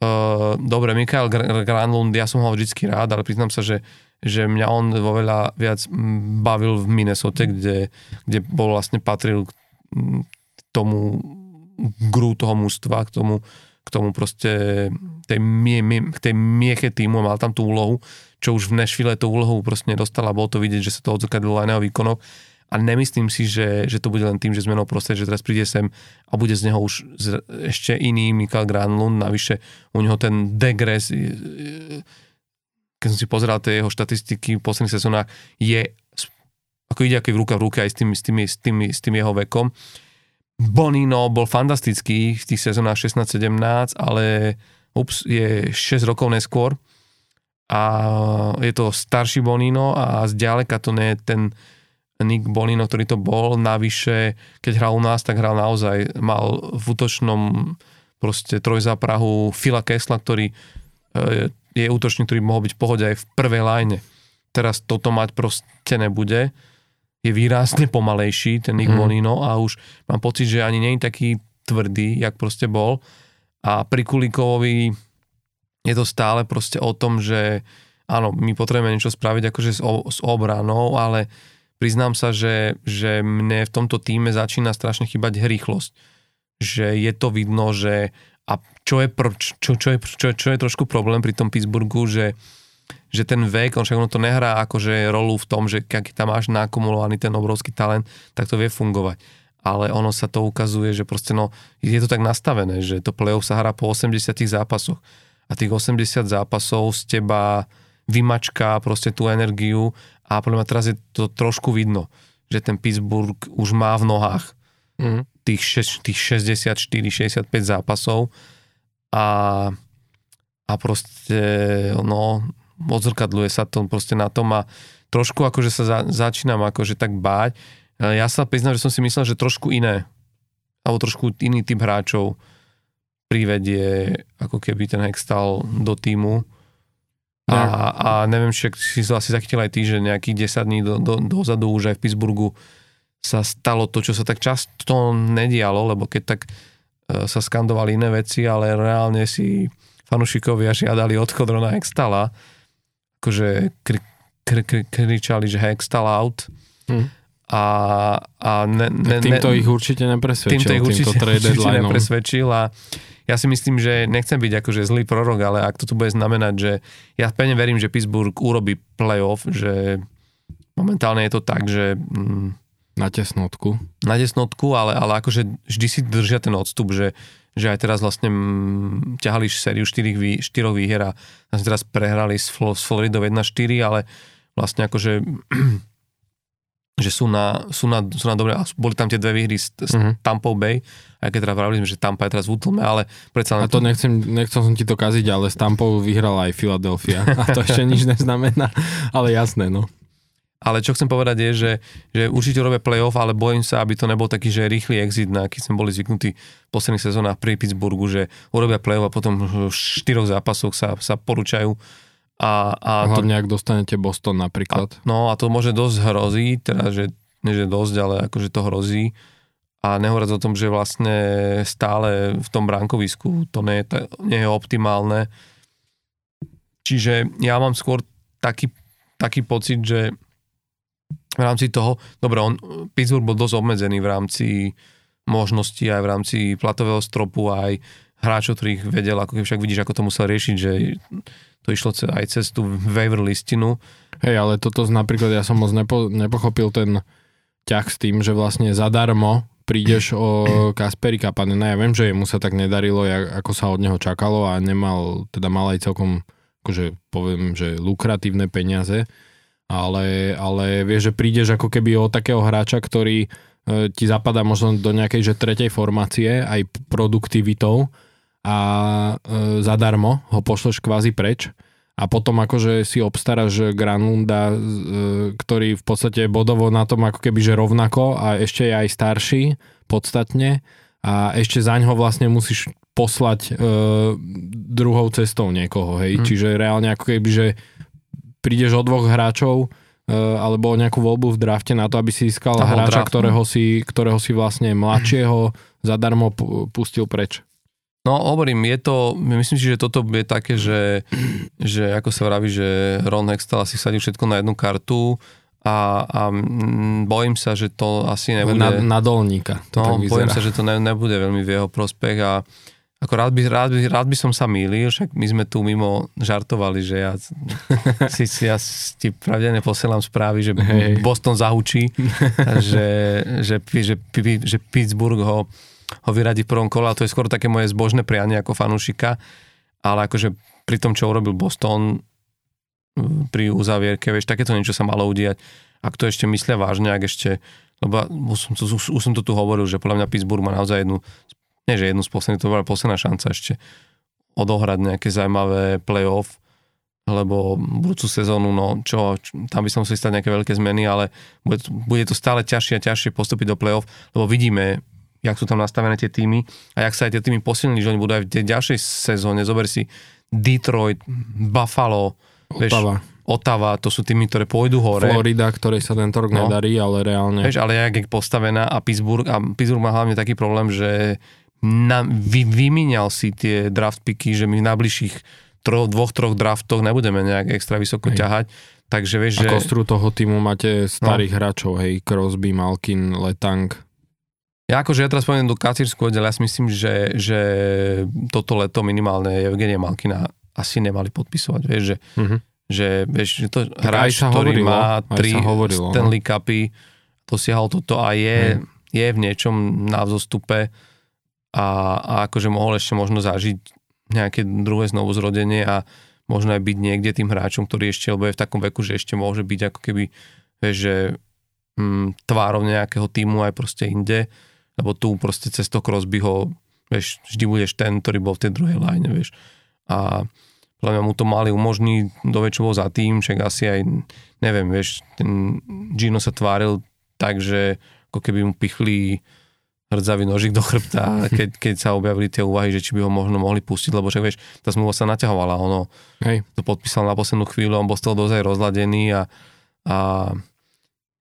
Uh, dobre, Mikael Gr- Granlund, ja som ho vždycky rád, ale priznám sa, že, že mňa on vo veľa viac bavil v Minnesota, kde, kde bol vlastne patril k tomu gru toho mústva, k tomu, k tomu proste tej, mie, mie, k tej mieche týmu, mal tam tú úlohu, čo už v Nashville tú úlohu proste nedostal a bolo to vidieť, že sa to odzrkadlilo aj na jeho výkonoch. A nemyslím si, že, že to bude len tým, že zmenou prostredia, že teraz príde sem a bude z neho už z, ešte iný Mikael Granlund, navyše u neho ten degres, keď som si pozeral tie jeho štatistiky v posledných sezónach, je ako ide ako v ruka v ruke aj s tým, s, tým, s, tým, s tým jeho vekom. Bonino bol fantastický v tých sezónach 16-17, ale ups, je 6 rokov neskôr a je to starší Bonino a zďaleka to nie je ten Nick Bonino, ktorý to bol. Navyše, keď hral u nás, tak hral naozaj, mal v útočnom proste trojzáprahu Fila Kesla, ktorý e, je útočník, ktorý mohol byť v pohode aj v prvej line. Teraz toto mať proste nebude. Je výrazne pomalejší ten Nick Mhm. mm. Bonino a už mám pocit, že ani nie je taký tvrdý, jak proste bol. A pri Kulíkovovi je to stále proste o tom, že áno, my potrebujeme niečo spraviť akože s, o, s obranou, ale priznám sa, že, že mne v tomto týme začína strašne chýbať rýchlosť. Že je to vidno, že a čo je, pr- čo, čo, je, čo, čo je trošku problém pri tom Pittsburghu, že, že ten vek, on však ono to nehrá akože rolu v tom, že keď tam máš nakumulovaný ten obrovský talent, tak to vie fungovať. Ale ono sa to ukazuje, že proste no, je to tak nastavené, že to playoff sa hrá po 80 zápasoch a tých 80 zápasov z teba vymačká proste tú energiu a podľa mňa teraz je to trošku vidno, že ten Pittsburgh už má v nohách Mm. Tých, šeš, tých 64-65 zápasov a, a proste no, odzrkadluje sa to proste na tom a trošku akože sa za, začínam akože tak báť. E, Ja sa priznám, že som si myslel, že trošku iné alebo trošku iný typ hráčov privedie ako keby ten Hextal do týmu. A, a neviem, či si to asi zachytil aj ty, že nejakých 10 dní do, do, dozadu už aj v Pittsburghu sa stalo to, čo sa tak často nedialo, lebo keď tak e, sa skandovali iné veci, ale reálne si fanúšikovia žiadali odchod Rona Hextala, akože kri, kri, kri, kričali, že Hextal out. Hm. a, a ne, ne, Týmto ne, ich určite nepresvedčil, týmto ich určite, týmto určite nepresvedčil a ja si myslím, že nechcem byť akože zlý prorok, ale ak to tu bude znamenať, že ja pevne verím, že Pittsburgh urobí playoff, že momentálne je to tak, že mm, Na tesnotku. na desnotku, ale, ale akože vždy si držia ten odstup, že, že aj teraz vlastne mm, ťahali sériu 4, vý, 4 výhier a vlastne teraz prehrali s, Flo, s Floridou 1-4, ale vlastne akože [CLEARS THROAT] že sú na, sú na, sú na dobre, a boli tam tie dve výhry s, s Mhm. Tampou Bay, aj keď teda vravili sme, že Tampa je teraz v útlme, ale predsa A len to nechcem, nechcel som ti to kaziť, ale s Tampou vyhrala aj Philadelphia. [LAUGHS] A to ešte nič neznamená, ale jasné, no. Ale čo chcem povedať je, že, že určite robia playoff, ale bojím sa, aby to nebol taký, že rýchly exit, na aký sme boli zvyknutí v posledných sezónach pri Pittsburghu, že urobia playoff a potom v štyroch zápasoch sa, sa porúčajú. A, a to, Hlavne ak dostanete Boston napríklad. no a to môže dosť hrozí, teda, že nie že dosť, ale akože to hrozí. a nehovoriac o tom, že vlastne stále v tom bránkovisku to nie je, nie je optimálne. Čiže ja mám skôr taký, taký pocit, že v rámci toho, dobre, on, Pittsburgh bol dosť obmedzený v rámci možností aj v rámci platového stropu aj hráčov, ktorých vedel, ako keď však vidíš, ako to musel riešiť, že to išlo aj cez tú waiver listinu. Hej, ale toto napríklad ja som moc nepo, nepochopil ten ťah s tým, že vlastne zadarmo prídeš o [CLEARS THROAT] Kasperi Kapanena. Ja viem, že mu sa tak nedarilo, ako sa od neho čakalo a nemal, teda mal aj celkom, akože poviem, že lukratívne peniaze, ale, ale vieš, že prídeš ako keby o takého hráča, ktorý e, ti zapadá možno do nejakej že tretej formácie aj produktivitou a e, zadarmo ho pošleš kvázi preč a potom akože si obstaráš Granlunda, e, ktorý v podstate bodovo na tom ako keby že rovnako a ešte je aj starší podstatne a ešte zaň ho vlastne musíš poslať e, druhou cestou niekoho, hej. Hmm. Čiže reálne ako keby, že prídeš o dvoch hráčov e, alebo nejakú voľbu v drafte na to, aby si získal hráča, ktorého si, ktorého si vlastne mladšieho zadarmo pustil preč. No hovorím, je to, myslím si, že toto je také, že, že ako sa vraví, že Ron Hextall asi sadil všetko na jednu kartu a, a bojím sa, že to asi nebude... Na, na dolníka. To no, bojím sa, že to ne, nebude veľmi v jeho prospech a ako rád by, rád, by, rád by som sa mýlil, však my sme tu mimo žartovali, že ja [LAUGHS] si, si ja ti pravdene posielam správy, že hey. Boston zahučí, že, že, že, že, Pittsburgh ho ho vyradiť v prvom kole a to je skôr také moje zbožné prianie ako fanúšika, ale akože pri tom, čo urobil Boston pri uzavierke, vieš, takéto niečo sa malo udiať. Ak to ešte myslia vážne, ak ešte, lebo už som, to, už, už som to tu hovoril, že podľa mňa Pittsburgh má naozaj jednu, nie že jednu z posledných, to bola posledná šanca ešte odohrať nejaké zaujímavé playoff, lebo budúcu sezónu, no čo, tam by som musel stať nejaké veľké zmeny, ale bude, bude to stále ťažšie a ťažšie postúpiť do playoff, lebo vidíme, jak sú tam nastavené tie týmy a jak sa aj tie týmy posilnili, že oni budú aj v tej ďalšej sezóne. Zober si Detroit, Buffalo, Ottawa. Vieš, Ottawa, to sú týmy, ktoré pôjdu hore. Florida, ktorej sa tento rok no. nedarí, ale reálne. Vieš, ale jak je postavená a Pittsburgh, a Pittsburgh má hlavne taký problém, že na, vy, vymíňal si tie draft picky, že my v najbližších troch, dvoch, troch draftoch nebudeme nejak extra vysoko hej. ťahať. Takže vieš, a že... kostru toho týmu máte starých no. hráčov, hej, Crosby, Malkin, Letang. Ja akože ja teraz poviem do kacírsku oddel, ja si myslím, že, že toto leto minimálne Evgenia Malkina asi nemali podpisovať, vieš, že, mm-hmm. že, vieš, že to tak hráč, ktorý hovorilo, má tri hovorilo, Stanley no. Cupy, dosiahol toto a je, mm. je v niečom na vzostupe a, a akože mohol ešte možno zažiť nejaké druhé znovu zrodenie a možno aj byť niekde tým hráčom, ktorý ešte, lebo je v takom veku, že ešte môže byť ako keby, vieš, že hm, tvárov nejakého týmu aj proste inde lebo tu proste cez to Crosbyho, vieš, vždy budeš ten, ktorý bol v tej druhej line, vieš. A podľa mňa mu to mali umožniť, do bol za tým, však asi aj, neviem, vieš, ten Gino sa tváril tak, že ako keby mu pichli hrdzavý nožik do chrbta, keď, keď sa objavili tie úvahy, že či by ho možno mohli pustiť, lebo však vieš, tá zmluva sa naťahovala, ono Hej. to podpísal na poslednú chvíľu, on bol z toho dozaj rozladený a, a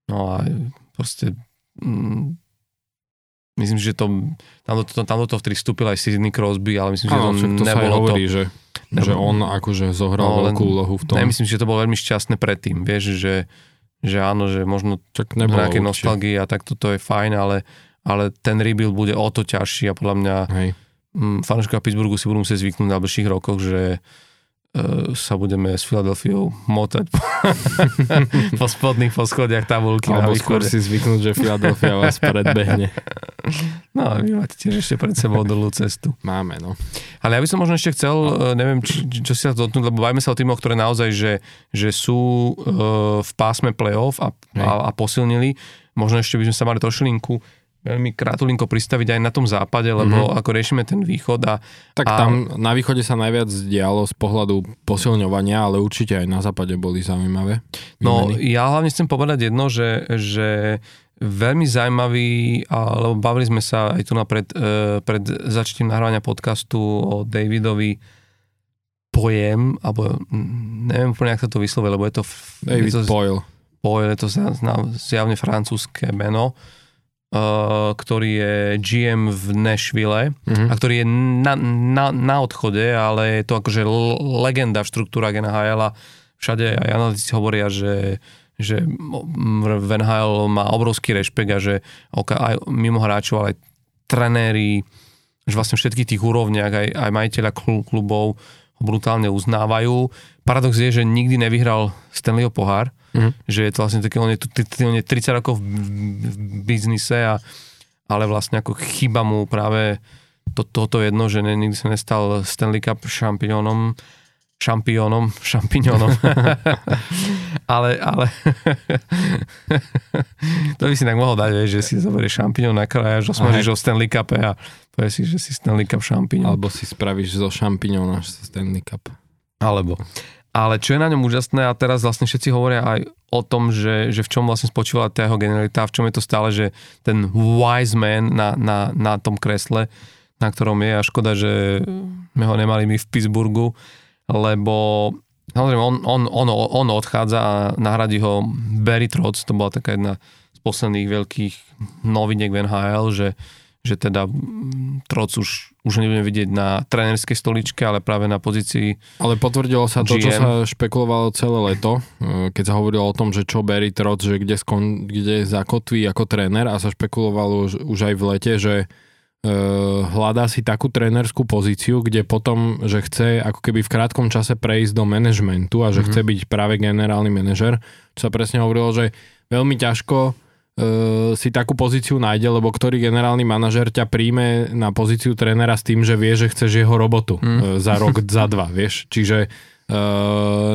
no a proste mm, Myslím, že to, tam, do, to, tam do toho vtedy vstúpil aj Sidney Crosby, ale myslím, že to, to nebolo hovorí, to... Že, nebolo, že on akože zohral no, veľkú úlohu v tom. Ne, myslím, že to bolo veľmi šťastné predtým, vieš, že, že áno, že možno Čak nejaké nostalgie a tak toto je fajn, ale, ale ten rebuild bude o to ťažší a podľa mňa fanúška Pittsburghu si budú musieť zvyknúť na bližších rokoch, že E, sa budeme s Filadelfiou motať po, [LAUGHS] po spodných poschodiach tabulky Alebo skôr si zvyknúť, že Filadelfia vás predbehne. [LAUGHS] No a vy máte tiež ešte pred sebou dlhú cestu. Máme, no. Ale ja by som možno ešte chcel, no. neviem, či, čo si sa dotknúť, lebo bajme sa o týmoch, ktoré naozaj, že, že sú uh, v pásme playoff a, a, a posilnili. Možno ešte by sme sa mali trošilinku veľmi krátulinko pristaviť aj na tom západe, lebo mm-hmm. ako riešime ten východ a... Tak a... tam na východe sa najviac dialo z pohľadu posilňovania, ale určite aj na západe boli zaujímavé. Výmeny. No ja hlavne chcem povedať jedno, že, že veľmi zaujímavý, lebo bavili sme sa aj tu napred, e, pred začatím nahrávania podcastu o Davidovi pojem, alebo neviem úplne, ak sa to vyslovuje, lebo je to... David je to, Boyle. Boyle, je to zjavne francúzske meno ktorý je GM v Nashville Mhm. a ktorý je na, na, na odchode, ale je to akože legenda v štruktúrach NHL a všade aj analytici hovoria, že že v NHL má obrovský rešpekt a že aj mimo hráčov, ale aj trenéri, že vlastne všetkých tých úrovniach, aj, aj majiteľa klu- klubov ho brutálne uznávajú. Paradox je, že nikdy nevyhral Stanleyho pohár, Mhm. že je to vlastne také, on je, tu, on je 30 rokov v, v biznise, a, ale vlastne ako chyba mu práve to, toto jedno, že ne, nikdy sa nestal Stanley Cup šampiónom, šampiónom, šampiónom. [LAUGHS] ale, ale to by si tak mohol dať, vieš, že si zoberieš šampión na kraj a že osmažíš ho v Stanley Cup a povieš si, že si Stanley Cup šampión. Alebo si spravíš zo šampiňov náš Stanley Cup. Alebo. Ale čo je na ňom úžasné a teraz vlastne všetci hovoria aj o tom, že, že v čom vlastne spočívala tá jeho genialita, v čom je to stále, že ten wise man na, na, na tom kresle, na ktorom je a škoda, že sme ho nemali my v Pittsburghu, lebo samozrejme on, on, on, on odchádza a nahradí ho Barry Trotz, to bola taká jedna z posledných veľkých noviniek v NHL, že, že teda mm, Trotz už, už nebudeme vidieť na trénerskej stoličke, ale práve na pozícii Ale potvrdilo sa to, čo GM. sa špekulovalo celé leto, e, keď sa hovorilo o tom, že čo Barry Trotz, že kde, skon, kde zakotví ako tréner a sa špekulovalo už, už aj v lete, že e, hľadá si takú trénerskú pozíciu, kde potom, že chce ako keby v krátkom čase prejsť do manažmentu a že Mhm. chce byť práve generálny manažer, čo sa presne hovorilo, že veľmi ťažko si takú pozíciu nájde, lebo ktorý generálny manažer ťa príjme na pozíciu trénera s tým, že vie, že chceš jeho robotu mm. za rok, [LAUGHS] za dva, vieš. Čiže e,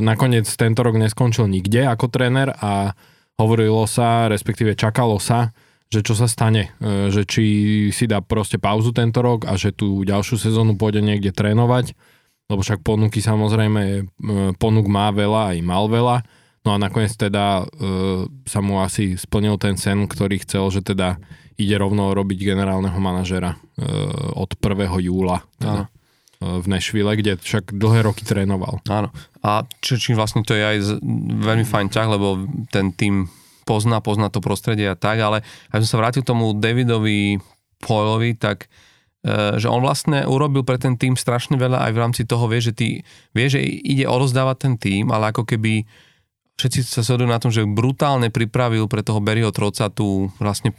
nakoniec tento rok neskončil nikde ako tréner a hovorilo sa, respektíve čakalo sa, že čo sa stane, e, že či si dá proste pauzu tento rok a že tú ďalšiu sezónu pôjde niekde trénovať, lebo však ponuky samozrejme, e, ponúk má veľa, aj mal veľa, no a nakoniec teda e, sa mu asi splnil ten sen, ktorý chcel, že teda ide rovno robiť generálneho manažera e, od 1. júla teda, e, v Nashville, kde však dlhé roky trénoval. Áno. A či vlastne to je aj z, veľmi fajn ťah, lebo ten tým pozná, pozná to prostredie a tak, ale ak som sa vrátil k tomu Davidovi Poilovi, tak e, že on vlastne urobil pre ten tým strašne veľa aj v rámci toho, vie, že, ty, vie, že ide odozdávať ten tým, ale ako keby všetci sa shodujú na tom, že brutálne pripravil pre toho Berryho Troca tú vlastne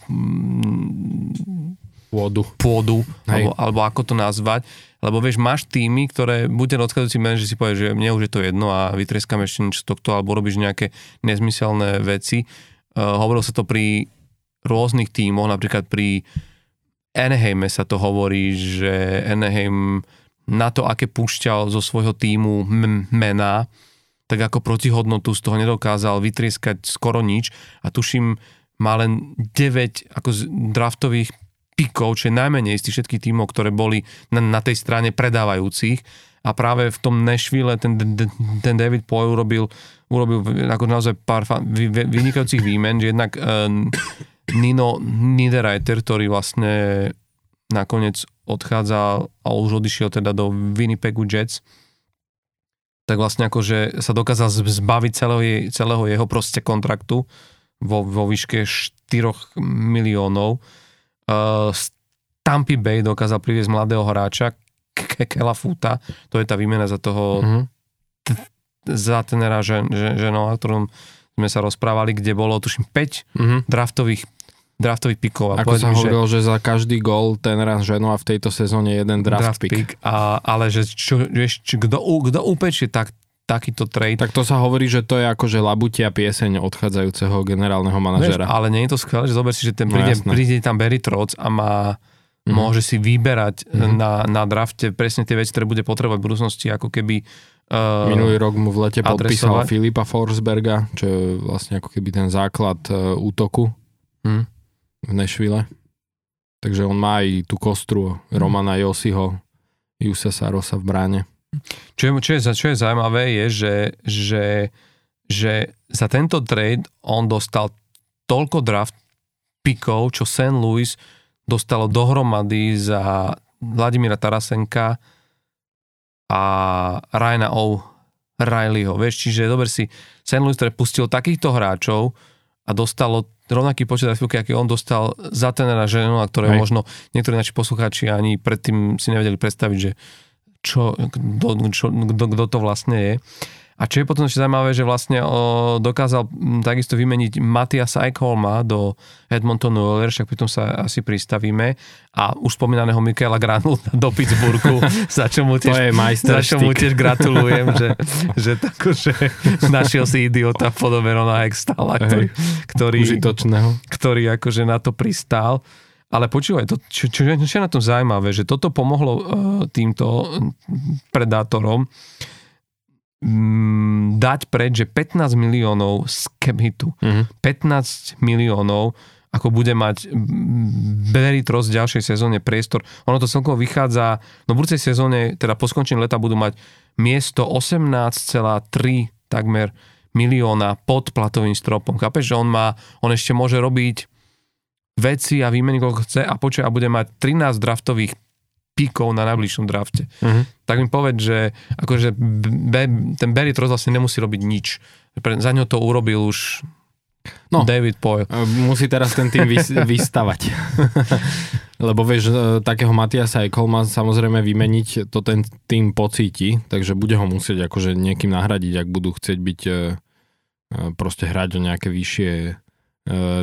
Pôdu. pôdu, Hej. alebo, alebo ako to nazvať, lebo vieš, máš týmy, ktoré buď ten odchádzajúci manažer si povie, že mne už je to jedno a vytrieskam ešte niečo z tohto, alebo robíš nejaké nezmyselné veci. Uh, hovorilo sa to pri rôznych tímoch, napríklad pri Anaheime sa to hovorí, že Anaheim na to, aké púšťal zo svojho týmu m- mená, tak ako protihodnotu z toho nedokázal vytrieskať skoro nič a tuším, má len 9 ako z draftových pikov, čo je najmenej z tých všetkých tímov, ktoré boli na, na tej strane predávajúcich. A práve v tom Nashville ten, ten, David Poyle urobil, urobil ako naozaj pár fa- vy- vy- vynikajúcich výmen, že jednak uh, Nino Niederreiter, ktorý vlastne nakoniec odchádzal a už odišiel teda do Winnipegu Jets, tak vlastne akože sa dokázal zbaviť celého, jej- celého jeho proste kontraktu vo, vo výške 4 miliónov. Uh, z Tampa Bay dokázal priviesť mladého hráča Ke- Kela Futa, to je tá výmena za toho Mhm. za tenera žen, žen, ženou, o ktorom sme sa rozprávali, kde bolo tuším 5 Mhm. draftových, draftových pikov. A Ako sa mi, že- hovorilo, že za každý gol ten raz ženu a v tejto sezóne jeden draft, pick. A, ale že čo, vieš, kto, kto upečie tak, takýto trade, Tak to sa hovorí, že to je akože labutia pieseň odchádzajúceho generálneho vieš, manažera. ale nie je to skvelé, že zober si, že ten No príde, jasné. príde tam Barry Trotz a má Mhm. môže si vyberať Mhm. na, na drafte presne tie veci, ktoré bude potrebovať v budúcnosti, ako keby uh, Minulý rok mu v lete podpísal adresovať. Filipa Forsberga, čo je vlastne ako keby ten základ e, útoku hm, v Nešvile. Takže on má aj tú kostru Romana Josiho, Jusesa Rosa v bráne. Čo je, čo je, čo je zaujímavé je, že, že, že za tento trade on dostal toľko draft pikov, čo St. Louis dostalo dohromady za Vladimíra Tarasenka a Ryana O. Rileyho. Vieš, čiže dober si, St. Louis, ktoré pustil takýchto hráčov a dostalo rovnaký počet refilky, aký on dostal za tenera Ženona, ktoré Hej. možno niektorí naši poslucháči ani predtým si nevedeli predstaviť, že čo, kto to vlastne je. A čo je potom ešte zaujímavé, že vlastne o, dokázal takisto vymeniť Matiasa Eichholma do Edmontonu Oilers, však pritom sa asi pristavíme. A už spomínaného Michaela Granul do Pittsburghu, [LAUGHS] za čo mu tiež, za čo mu tiež gratulujem, že, že, tako, že našiel si idiota v podobe Rona Hextala, ktorý, ktorý, ktorý akože na to pristál. Ale počúvaj, to, čo, čo, čo je na tom zaujímavé, že toto pomohlo uh, týmto predátorom mm, dať preč, že 15 miliónov z cap hitu, Mhm. 15 miliónov ako bude mať Beritros v ďalšej sezóne priestor. Ono to celkovo vychádza, no v budúcej sezóne, teda po skončení leta budú mať miesto 18,3 takmer milióna pod platovým stropom. Chápeš, že on má, on ešte môže robiť veci a výmeny, koľko chce a počuje a bude mať 13 draftových píkov na najbližšom drafte. Mhm. Tak mi povedz, že akože Be- ten Barry Trotz vlastne nemusí robiť nič. Pre, za ňo to urobil už No. David Poyle. E, Musí teraz ten tým vys- [LAUGHS] vystavať. [LAUGHS] Lebo vieš, e, takého Matiasa aj Kolma samozrejme vymeniť, to ten tým pocíti, takže bude ho musieť akože niekým nahradiť, ak budú chcieť byť e, proste hrať o nejaké vyššie,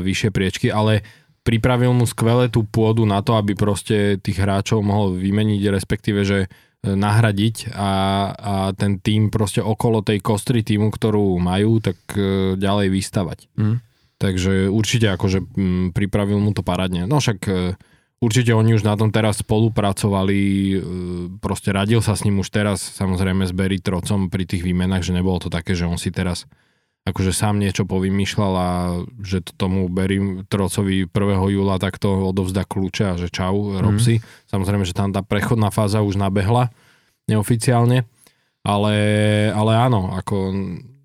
vyššie priečky, ale pripravil mu skvelé tú pôdu na to, aby proste tých hráčov mohol vymeniť, respektíve, že e, nahradiť a, a ten tým proste okolo tej kostry týmu, ktorú majú, tak e, ďalej vystavať. Mm. Takže určite akože pripravil mu to parádne. No však e, určite oni už na tom teraz spolupracovali, proste radil sa s ním už teraz, samozrejme s Barry Trocom pri tých výmenách, že nebolo to také, že on si teraz akože sám niečo povymýšľal a že to tomu Barry Trocovi 1. júla takto odovzdá kľúče a že čau, rob si. Samozrejme, že tam tá prechodná fáza už nabehla neoficiálne, ale, ale áno, ako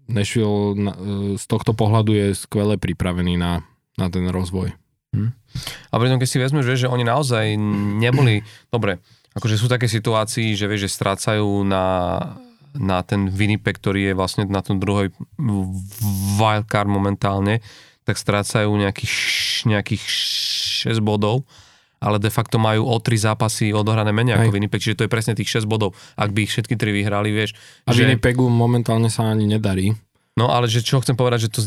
Nashville na- e, z tohto pohľadu je skvele pripravený na, na ten rozvoj. A pritom, keď si vezmeš, vieš, že oni naozaj neboli, dobre, akože sú také situácii, že vieš, že strácajú na, na ten Winnipeg, ktorý je vlastne na tom druhoj wildcard momentálne, tak strácajú nejakých, nejakých 6 bodov, ale de facto majú o 3 zápasy odohrané menej ako Hej. Winnipeg, čiže to je presne tých 6 bodov. Ak by ich všetky tri vyhrali, vieš, A že... Winnipegu momentálne sa ani nedarí. No ale že čo chcem povedať, že to,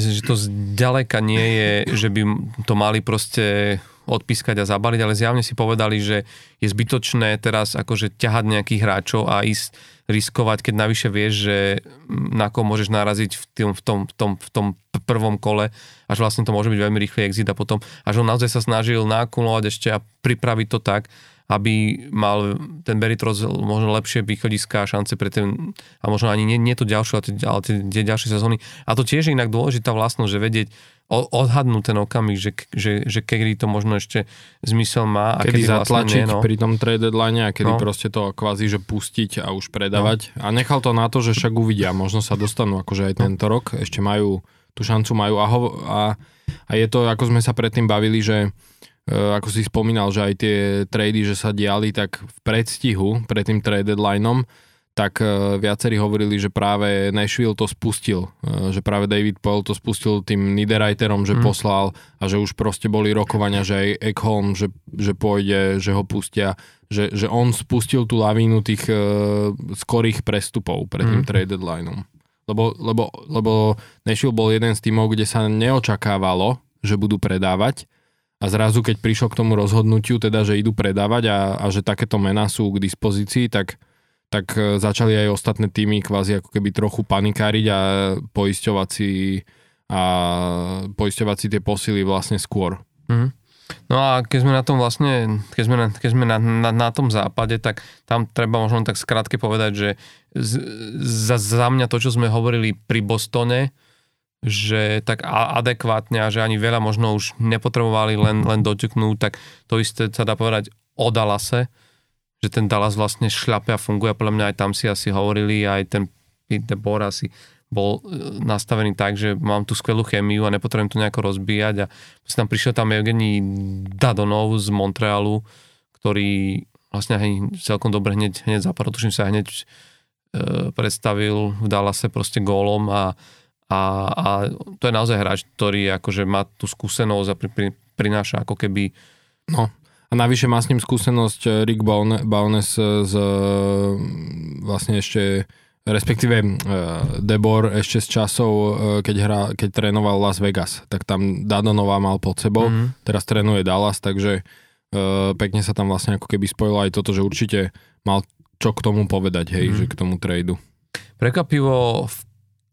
že to zďaleka nie je, že by to mali proste odpískať a zabaliť, ale zjavne si povedali, že je zbytočné teraz akože ťahať nejakých hráčov a ísť riskovať, keď navyše vieš, že na koho môžeš naraziť v tom, v tom, v tom, v tom prvom kole, až vlastne to môže byť veľmi rýchly exit a potom, až on naozaj sa snažil nakumulovať ešte a pripraviť to tak, aby mal ten Beritros možno lepšie východiska a šance pre ten, a možno ani nie, nie to ďalšie, ale tie, ale tie, ďalšie sezóny. A to tiež je inak dôležitá vlastnosť, že vedieť, odhadnúť ten okamih, že, že, že kedy to možno ešte zmysel má a Kedy kedy, vlastne zatlačiť nie, no. pri tom trade deadline a kedy No. proste to kvázi, že pustiť a už predávať. A nechal to na to, že však uvidia, možno sa dostanú akože aj tento rok, ešte majú tú šancu majú a, ho, a, a je to, ako sme sa predtým bavili, že ako si spomínal, že aj tie trady, že sa diali tak v predstihu pred tým trade deadlineom, tak e, viacerí hovorili, že práve Nashville to spustil, e, že práve David Poyle to spustil tým Niederreiterom, že Mm. poslal a že už proste boli rokovania, že aj Ekholm, že, že pôjde, že ho pustia, že, že on spustil tú lavínu tých e, skorých prestupov pred tým Mm. trade deadlineom. Lebo, lebo, lebo Nashville bol jeden z týmov, kde sa neočakávalo, že budú predávať a zrazu, keď prišlo k tomu rozhodnutiu, teda, že idú predávať a, a že takéto mená sú k dispozícii, tak, tak e, začali aj ostatné týmy kvázi ako keby trochu panikáriť a poisťovať si a poisťovať si tie posily vlastne skôr. Mhm. No a keď sme na tom vlastne, keď sme na, keď sme na, na, na tom západe, tak tam treba možno tak skrátke povedať, že z, za, za mňa to, čo sme hovorili pri Bostone, že tak adekvátne a že ani veľa možno už nepotrebovali len, len doťuknúť, tak to isté sa dá povedať o Dallase, že ten Dallas vlastne šľape a funguje. A podľa mňa aj tam si asi hovorili, aj ten Pete Bor asi bol e, nastavený tak, že mám tú skvelú chemiu a nepotrebujem to nejako rozbíjať. A si tam prišiel tam Evgení Dadonov z Montrealu, ktorý vlastne celkom dobre hneď, hneď zapadol, sa hneď e, predstavil v Dallase proste gólom a, a, a to je naozaj hráč, ktorý akože má tú skúsenosť a pri, pri, prináša ako keby No, a navyše má s ním skúsenosť eh, Rick Bowness z vlastne ešte respektíve uh, Debor ešte z časov, uh, keď, hra, keď trénoval Las Vegas, tak tam Dadonová mal pod sebou, mm-hmm. teraz trénuje Dallas, takže uh, pekne sa tam vlastne ako keby spojilo aj toto, že určite mal čo k tomu povedať, hej, mm-hmm. že k tomu tradu. Prekvapivo v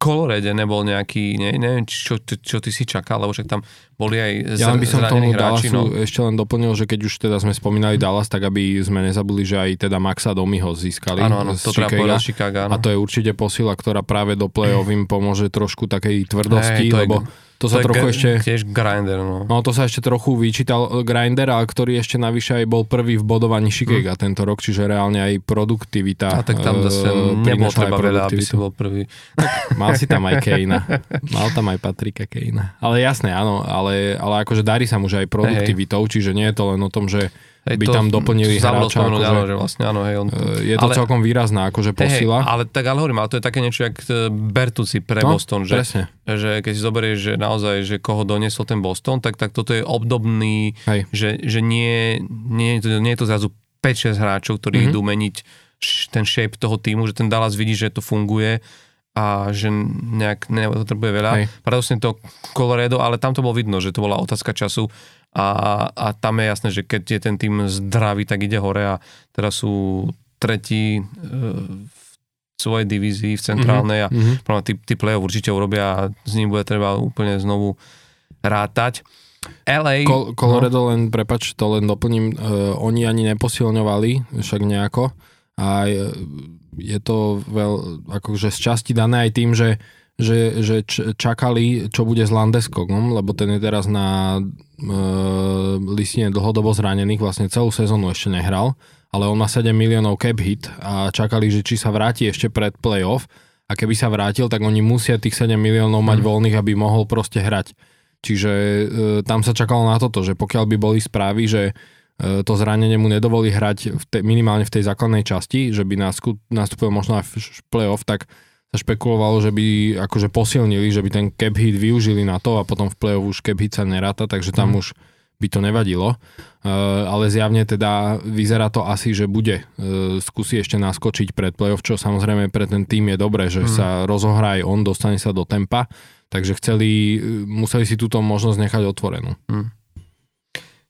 Kolorede nebol nejaký, ne, neviem, čo, čo, čo ty si čakal, lebo však tam boli aj z, Ja by som tomu hráči, Dallasu no. ešte len doplnil, že keď už teda sme spomínali Dallas, tak aby sme nezabudli, že aj teda Maxa Domiho získali. Áno, áno, to Chicago, áno. A to je určite posila, ktorá práve do play-off im pomôže trošku takej tvrdosti, hey, lebo... Je to, to sa trochu ešte... Tiež grinder, no. No to sa ešte trochu vyčítal eh, grinder, ale ktorý ešte navyše aj bol prvý v bodovaní Shikega hmm. tento rok, čiže reálne aj produktivita. A tak tam zase uh, nebol treba veľa, aby si bol prvý. Mal si tam aj [LAUGHS] Kejna. Mal tam aj Patrika Kejna. Ale jasné, áno, ale, ale akože darí sa mu že aj produktivitou, hey. čiže nie je to len o tom, že Hej, by tam doplnili hráča. Akože, áno, že vlastne, áno, hej, on to, je to ale, celkom výrazná akože posila. Hej, ale tak ale hovorím, ale to je také niečo, jak e, Bertuci pre no, Boston, že, presne. že keď si zoberieš, že naozaj, že koho doniesol ten Boston, tak, tak toto je obdobný, hej. že, že nie, nie, nie je to zrazu 5-6 hráčov, ktorí mm-hmm. idú meniť ten shape toho týmu, že ten Dallas vidí, že to funguje a že nejak nepotrebuje veľa. Hej. Paradoxne to Colorado, ale tam to bolo vidno, že to bola otázka času a, a tam je jasné, že keď je ten tým zdravý, tak ide hore a teraz sú tretí e, v svojej divízii v centrálnej a mm-hmm. tí, tí play určite urobia a z ním bude treba úplne znovu rátať. LA... Col- Colorado no. len, prepač, to len doplním, uh, oni ani neposilňovali však nejako a je, je to veľ, akože z časti dané aj tým, že že, že čakali, čo bude s Landeskogom, lebo ten je teraz na e, listine dlhodobo zranených, vlastne celú sezónu ešte nehral, ale on má 7 miliónov cap hit a čakali, že či sa vráti ešte pred playoff a keby sa vrátil, tak oni musia tých 7 miliónov mať mm. voľných, aby mohol proste hrať. Čiže e, tam sa čakalo na toto, že pokiaľ by boli správy, že e, to zranenie mu nedovolí hrať v te, minimálne v tej základnej časti, že by nastúpil možno aj v playoff, tak sa špekulovalo, že by akože posilnili, že by ten cap hit využili na to a potom v play-off už cap hit sa neráta, takže tam mm. už by to nevadilo. Uh, ale zjavne teda vyzerá to asi, že bude uh, skúsi ešte naskočiť pred play-off, čo samozrejme pre ten tým je dobré, že mm. sa rozohrá aj on, dostane sa do tempa, takže chceli, museli si túto možnosť nechať otvorenú. Mm.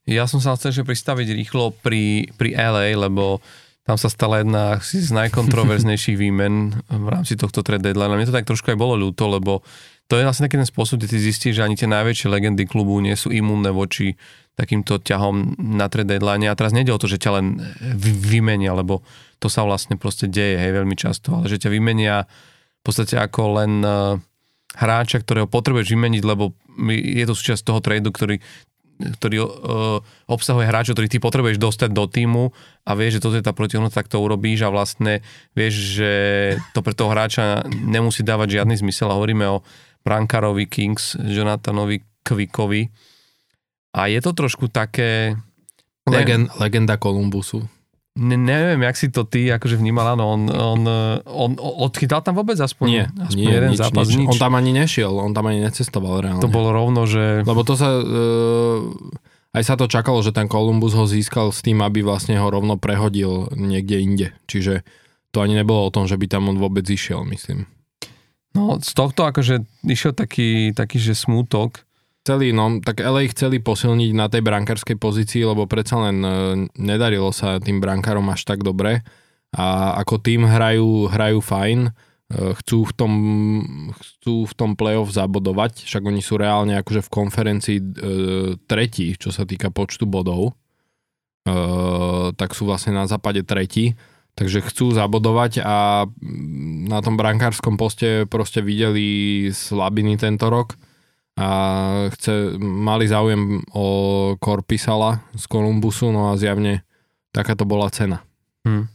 Ja som sa chcel ešte pristaviť rýchlo pri, pri LA, lebo tam sa stala jedna z najkontroverznejších výmen v rámci tohto trade deadline. Mne to tak trošku aj bolo ľúto, lebo to je vlastne taký ten spôsob, kde ty zistíš, že ani tie najväčšie legendy klubu nie sú imúnne voči takýmto ťahom na trade deadline. A teraz nejde o to, že ťa len vymenia, lebo to sa vlastne proste deje hej, veľmi často, ale že ťa vymenia v podstate ako len uh, hráča, ktorého potrebuješ vymeniť, lebo je to súčasť toho tradu, ktorý ktorý uh, obsahuje hráčov, ktorých ty potrebuješ dostať do týmu a vieš, že toto je tá protihodnota, tak to urobíš a vlastne vieš, že to pre toho hráča nemusí dávať žiadny zmysel a hovoríme o Brankarovi Kings, Jonathanovi Kvikovi a je to trošku také... Legend, legenda Kolumbusu. Ne, neviem, jak si to ty akože vnímal, áno, on, on, on, odchytal tam vôbec aspoň, nie, aspoň nie, jeden nič, zápas, nič. nič. On tam ani nešiel, on tam ani necestoval reálne. To bolo rovno, že... Lebo to sa, uh, aj sa to čakalo, že ten Columbus ho získal s tým, aby vlastne ho rovno prehodil niekde inde. Čiže to ani nebolo o tom, že by tam on vôbec išiel, myslím. No, z tohto akože išiel taký, taký že smútok, Chceli, no, tak LA chceli posilniť na tej brankárskej pozícii, lebo predsa len e, nedarilo sa tým brankárom až tak dobre. A ako tým hrajú, hrajú fajn, e, chcú v tom, chcú v tom playoff zabodovať, však oni sú reálne akože v konferencii e, tretí, čo sa týka počtu bodov, tak sú vlastne na západe tretí, takže chcú zabodovať a na tom brankárskom poste proste videli slabiny tento rok, a chce, mali záujem o Korpisala z Kolumbusu, no a zjavne taká to bola cena. Hmm.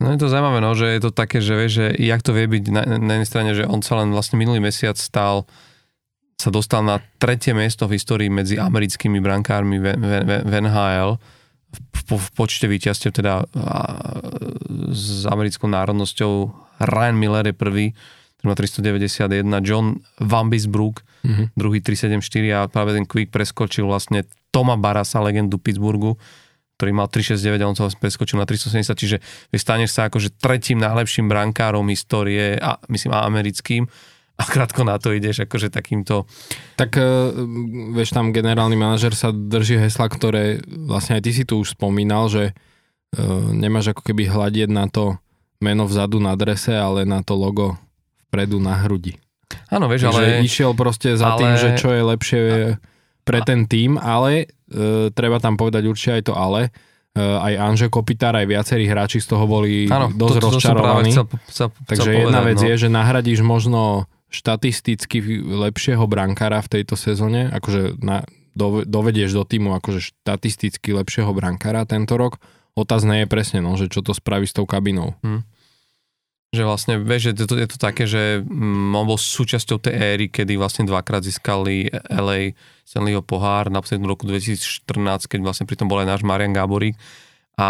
No je to zaujímavé, no, že je to také, že vieš, že jak to vie byť na, na jednej strane, že on sa len vlastne minulý mesiac stal sa dostal na tretie miesto v histórii medzi americkými brankármi v, v, v, v NHL v, v počte víťazstiev teda a, s americkou národnosťou Ryan Miller je prvý ktorý má 391, John Wambisbrook, mm-hmm. druhý 374 a práve ten Quick preskočil vlastne Toma Barasa, legendu Pittsburghu, ktorý mal 369 a on sa preskočil na 370, čiže staneš sa akože tretím najlepším brankárom histórie, a, myslím a americkým, a krátko na to ideš akože takýmto... Tak uh, vieš, tam generálny manažer sa drží hesla, ktoré vlastne aj ty si tu už spomínal, že uh, nemáš ako keby hľadieť na to meno vzadu na drese, ale na to logo vpredu na hrudi. Áno, vieš, Takže ale... išiel proste za ale... tým, že čo je lepšie pre ten tým, ale uh, treba tam povedať určite aj to ale, Uh, aj Anže Kopitár, aj viacerí hráči z toho boli ano, dosť to, to, rozčarovaní. Chcel, chcel, Takže chcel jedna povedať, vec no. je, že nahradíš možno štatisticky lepšieho brankára v tejto sezóne, akože na, do, dovedieš do týmu akože štatisticky lepšieho brankára tento rok. Otázne je presne, no, že čo to spraví s tou kabinou. Hmm. Že vlastne, vieš, že to, je to také, že mm, on bol súčasťou tej éry, kedy vlastne dvakrát získali LA Stanleyho pohár, na v roku 2014, keď vlastne pri tom bol aj náš Marian Gáborík. A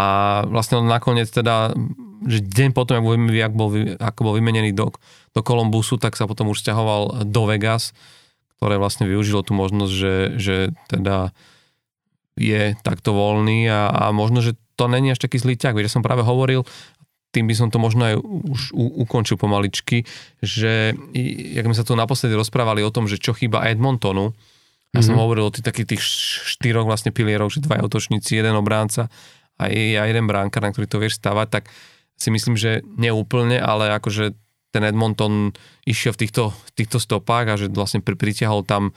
vlastne on nakoniec teda, že deň potom, ako bol, ako bol, ako bol vymenený do, do Kolumbusu, tak sa potom už stiahoval do Vegas, ktoré vlastne využilo tú možnosť, že, že teda je takto voľný a, a možno, že to není až taký zlý ťah. Ja som práve hovoril, tým by som to možno aj už u, ukončil pomaličky, že jak sme sa tu naposledy rozprávali o tom, že čo chýba Edmontonu, ja mm-hmm. som mhm. hovoril o tých takých tých štyroch vlastne pilierov, že dva otočníci, jeden obránca a jeden bránkar, na ktorý to vieš stavať, tak si myslím, že neúplne, ale akože ten Edmonton išiel v týchto, týchto stopách a že vlastne pri, pritiahol tam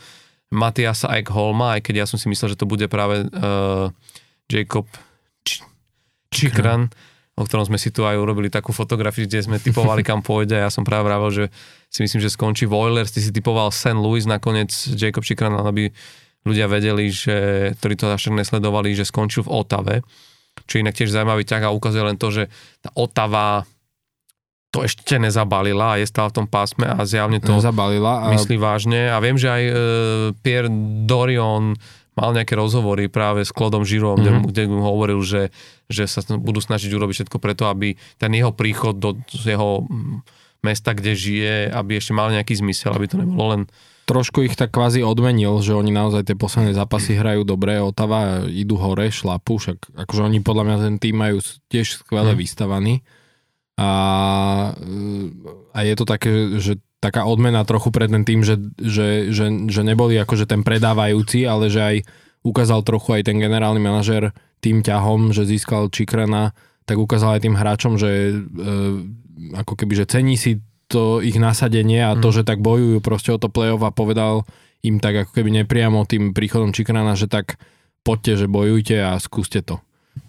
Matiasa Eichholma, aj keď ja som si myslel, že to bude práve uh, Jacob Č- Chikran, o ktorom sme si tu aj urobili takú fotografiu, kde sme typovali, kam pôjde. Ja som práve vravel, že si myslím, že skončí v Oilers, ty si typoval St. Louis, nakoniec Jacob Chikran, aby ľudia vedeli, že, ktorí to až nesledovali, že skončil v Otave. Čo inak tiež zaujímavý ťah a ukazuje len to, že tá Otava to ešte nezabalila a je stále v tom pásme a zjavne to nezabalila a... myslí vážne. A viem, že aj e, Pierre Dorion mal nejaké rozhovory práve s Klodom Žirom, mm-hmm. kde, mu hovoril, že, že sa budú snažiť urobiť všetko preto, aby ten jeho príchod do jeho mesta, kde žije, aby ešte mal nejaký zmysel, aby to nebolo len trošku ich tak kvázi odmenil, že oni naozaj tie posledné zápasy hrajú dobre, Otava idú hore, šlapu, však akože oni podľa mňa ten tým majú tiež skvele mm. vystavaný. A, a je to také, že taká odmena trochu pre ten tým, že, že, že, že neboli akože ten predávajúci, ale že aj ukázal trochu aj ten generálny manažer tým ťahom, že získal Čikrana, tak ukázal aj tým hráčom, že e, ako keby, že cení si to ich nasadenie a to, mm. že tak bojujú proste o to play-off a povedal im tak ako keby nepriamo tým príchodom Čikrana, že tak poďte, že bojujte a skúste to.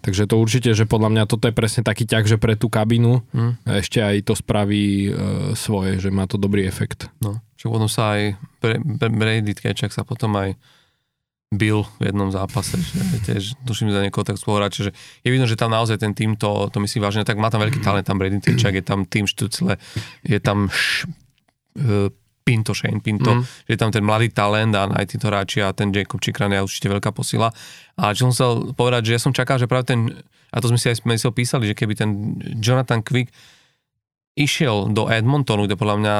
Takže to určite, že podľa mňa toto je presne taký ťah, že pre tú kabinu mm. ešte aj to spraví e, svoje, že má to dobrý efekt. No, čo potom sa aj Brady Kečak sa potom aj bil v jednom zápase, že tiež tuším za niekoho tak spoluhráča, že je vidno, že tam naozaj ten tým to, to myslí vážne, tak má tam veľký talent, tam Brady Kečak, je tam tým Štucle, je tam š, e, Pinto, Shane Pinto, mm. že je tam ten mladý talent a aj títo hráči a ten Jacob Chikran je určite veľká posila. A čo som chcel povedať, že ja som čakal, že práve ten, a to sme si aj sme si písali, že keby ten Jonathan Quick išiel do Edmontonu, kde podľa mňa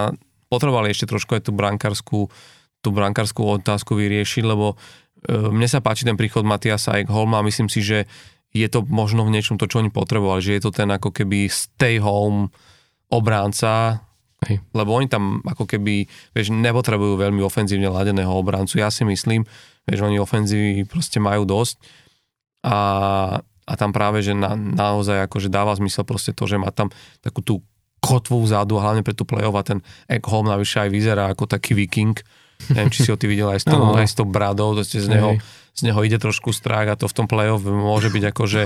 potrebovali ešte trošku aj tú brankarskú, tú brankarskú otázku vyriešiť, lebo e, mne sa páči ten príchod Matiasa Eichholma a myslím si, že je to možno v niečom to, čo oni potrebovali, že je to ten ako keby stay home obránca, Hej. Lebo oni tam ako keby, vieš, nepotrebujú veľmi ofenzívne ladeného obrancu. Ja si myslím, vieš, oni ofenzívy proste majú dosť a, a tam práve, že na, naozaj akože dáva zmysel proste to, že má tam takú tú kotvu vzadu, hlavne pre tú play-off a ten Ekholm navyše aj vyzerá ako taký viking. Neviem, či si ho ty videl aj s tou, [LAUGHS] no. aj s tou bradou, to z neho, z neho ide trošku strach a to v tom play-off môže byť akože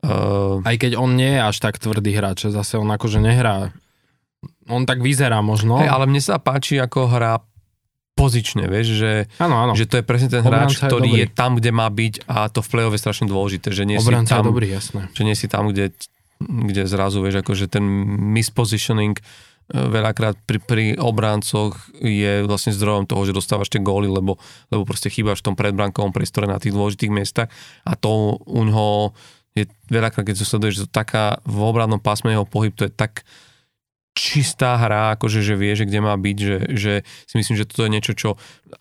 Uh, [LAUGHS] aj keď on nie je až tak tvrdý hráč, zase on akože nehrá on tak vyzerá možno. Hey, ale mne sa páči, ako hrá pozične, vieš, že, ano, ano. že to je presne ten hráč, Obranca ktorý je, je tam, kde má byť a to v play-off je strašne dôležité, že nie Obranca si tam, je dobrý, jasné. že nie si tam, kde, kde zrazu, vieš, akože ten mispositioning e, veľakrát pri, pri obráncoch je vlastne zdrojom toho, že dostávaš tie góly, lebo, lebo proste chýbaš v tom predbrankovom priestore na tých dôležitých miestach a to u ňoho je veľakrát, keď sa sleduješ, že to taká v obrannom pásme jeho pohyb, to je tak čistá hra, akože že vie, že kde má byť, že, že si myslím, že toto je niečo, čo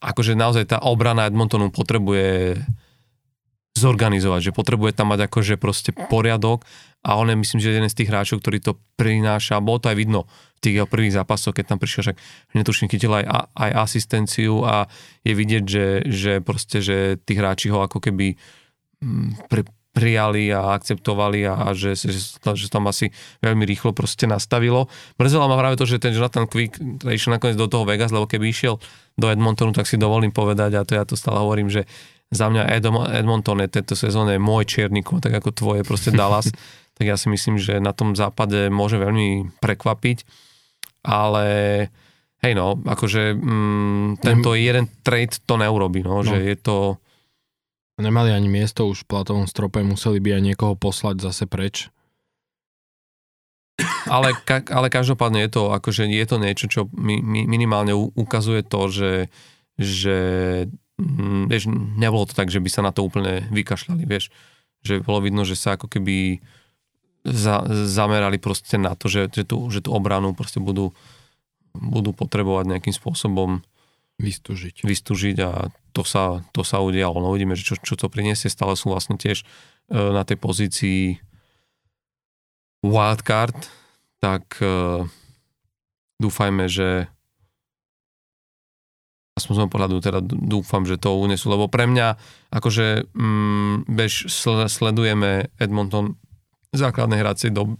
akože naozaj tá obrana Edmontonu potrebuje zorganizovať, že potrebuje tam mať akože proste poriadok a on je myslím, že jeden z tých hráčov, ktorý to prináša, bolo to aj vidno v tých jeho prvých zápasoch, keď tam prišiel, však netuším, chytil aj, aj asistenciu a je vidieť, že, že proste, že tí hráči ho ako keby mm, pri, prijali a akceptovali a, a že, že, že tam asi veľmi rýchlo proste nastavilo. Mrzela ma práve to, že ten Jonathan Quick išiel nakoniec do toho Vegas, lebo keby išiel do Edmontonu, tak si dovolím povedať a to ja to stále hovorím, že za mňa Edmonton je tento sezóne môj čiernik, tak ako tvoje proste Dallas, [LAUGHS] tak ja si myslím, že na tom západe môže veľmi prekvapiť, ale hej no, akože mm, tento jeden trade to neurobi, no, no. že je to... Nemali ani miesto už v platovom strope, museli by aj niekoho poslať zase preč. Ale, ka, ale každopádne je to, akože je to niečo, čo mi, mi, minimálne ukazuje to, že, že mm, vieš, nebolo to tak, že by sa na to úplne vykašľali, vieš, že bolo vidno, že sa ako keby za, zamerali proste na to, že, že, tú, že tú obranu proste budú, budú potrebovať nejakým spôsobom vystúžiť. vystúžiť a to sa, to sa udialo. No uvidíme, že čo, čo to priniesie. Stále sú vlastne tiež e, na tej pozícii wildcard, tak e, dúfajme, že aspoň z pohľadu teda dúfam, že to unesú, lebo pre mňa akože mm, bež sledujeme Edmonton základnej hracej do,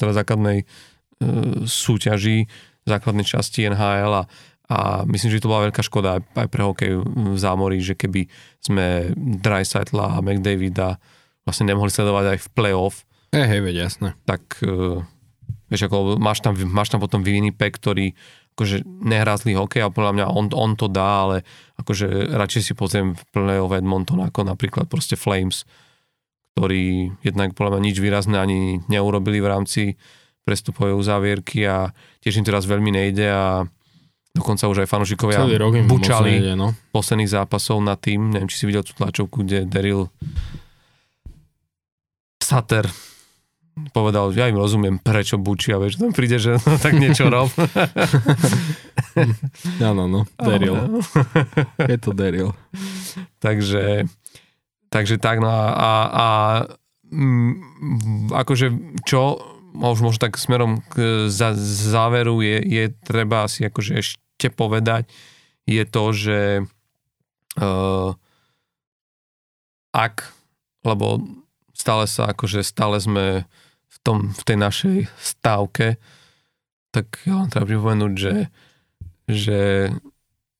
teda základnej e, súťaži, základnej časti NHL a, a myslím, že to bola veľká škoda aj, pre hokej v zámorí, že keby sme Dreisaitla a McDavida vlastne nemohli sledovať aj v playoff. Hej, hej, veď jasné. Tak e, vieš, ako máš tam, máš tam potom Winnipeg, ktorý akože nehrá zlý hokej a podľa mňa on, on to dá, ale akože radšej si pozriem v play-off Edmonton ako napríklad proste Flames, ktorí jednak podľa mňa nič výrazné ani neurobili v rámci prestupovej uzávierky a tiež im teraz veľmi nejde a dokonca už aj fanúšikovia bučali nejde, no. posledných zápasov na tým, neviem, či si videl tú tlačovku, kde Daryl Sutter povedal, ja im rozumiem, prečo bučia, vieš, tam príde, že no, [LAUGHS] tak niečo rob. [LAUGHS] Áno, no, Daryl. Je to Daryl. takže, takže tak, no a, a, a mm, akože čo, už možno tak smerom k záveru je, je treba si akože ešte povedať, je to, že uh, ak, lebo stále sa akože stále sme v, tom, v tej našej stávke, tak ja vám treba pripomenúť, že, že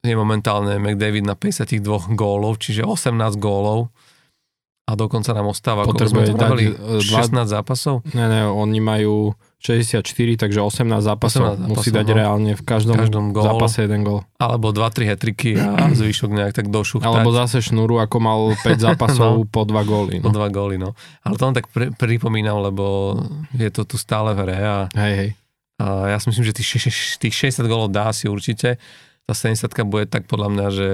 je momentálne McDavid na 52 gólov, čiže 18 gólov a dokonca nám ostáva, ako sme to dať 16 dva... zápasov? Ne, ne, oni majú 64, takže 18 zápasov, 18 zápasov musí dať no. reálne v každom, každom gól, zápase jeden gól. Alebo 2-3 hetriky a [CLEARS THROAT] zvyšok nejak tak došuchtať. Alebo zase šnúru, ako mal 5 [LAUGHS] zápasov no, po 2 góly. No. Po 2 góly, no. Ale to len tak pri, pripomínam, lebo je to tu stále v hre a, hej, hej. a ja si myslím, že tých, tých 60 gólov dá si určite. Tá 70 bude tak podľa mňa, že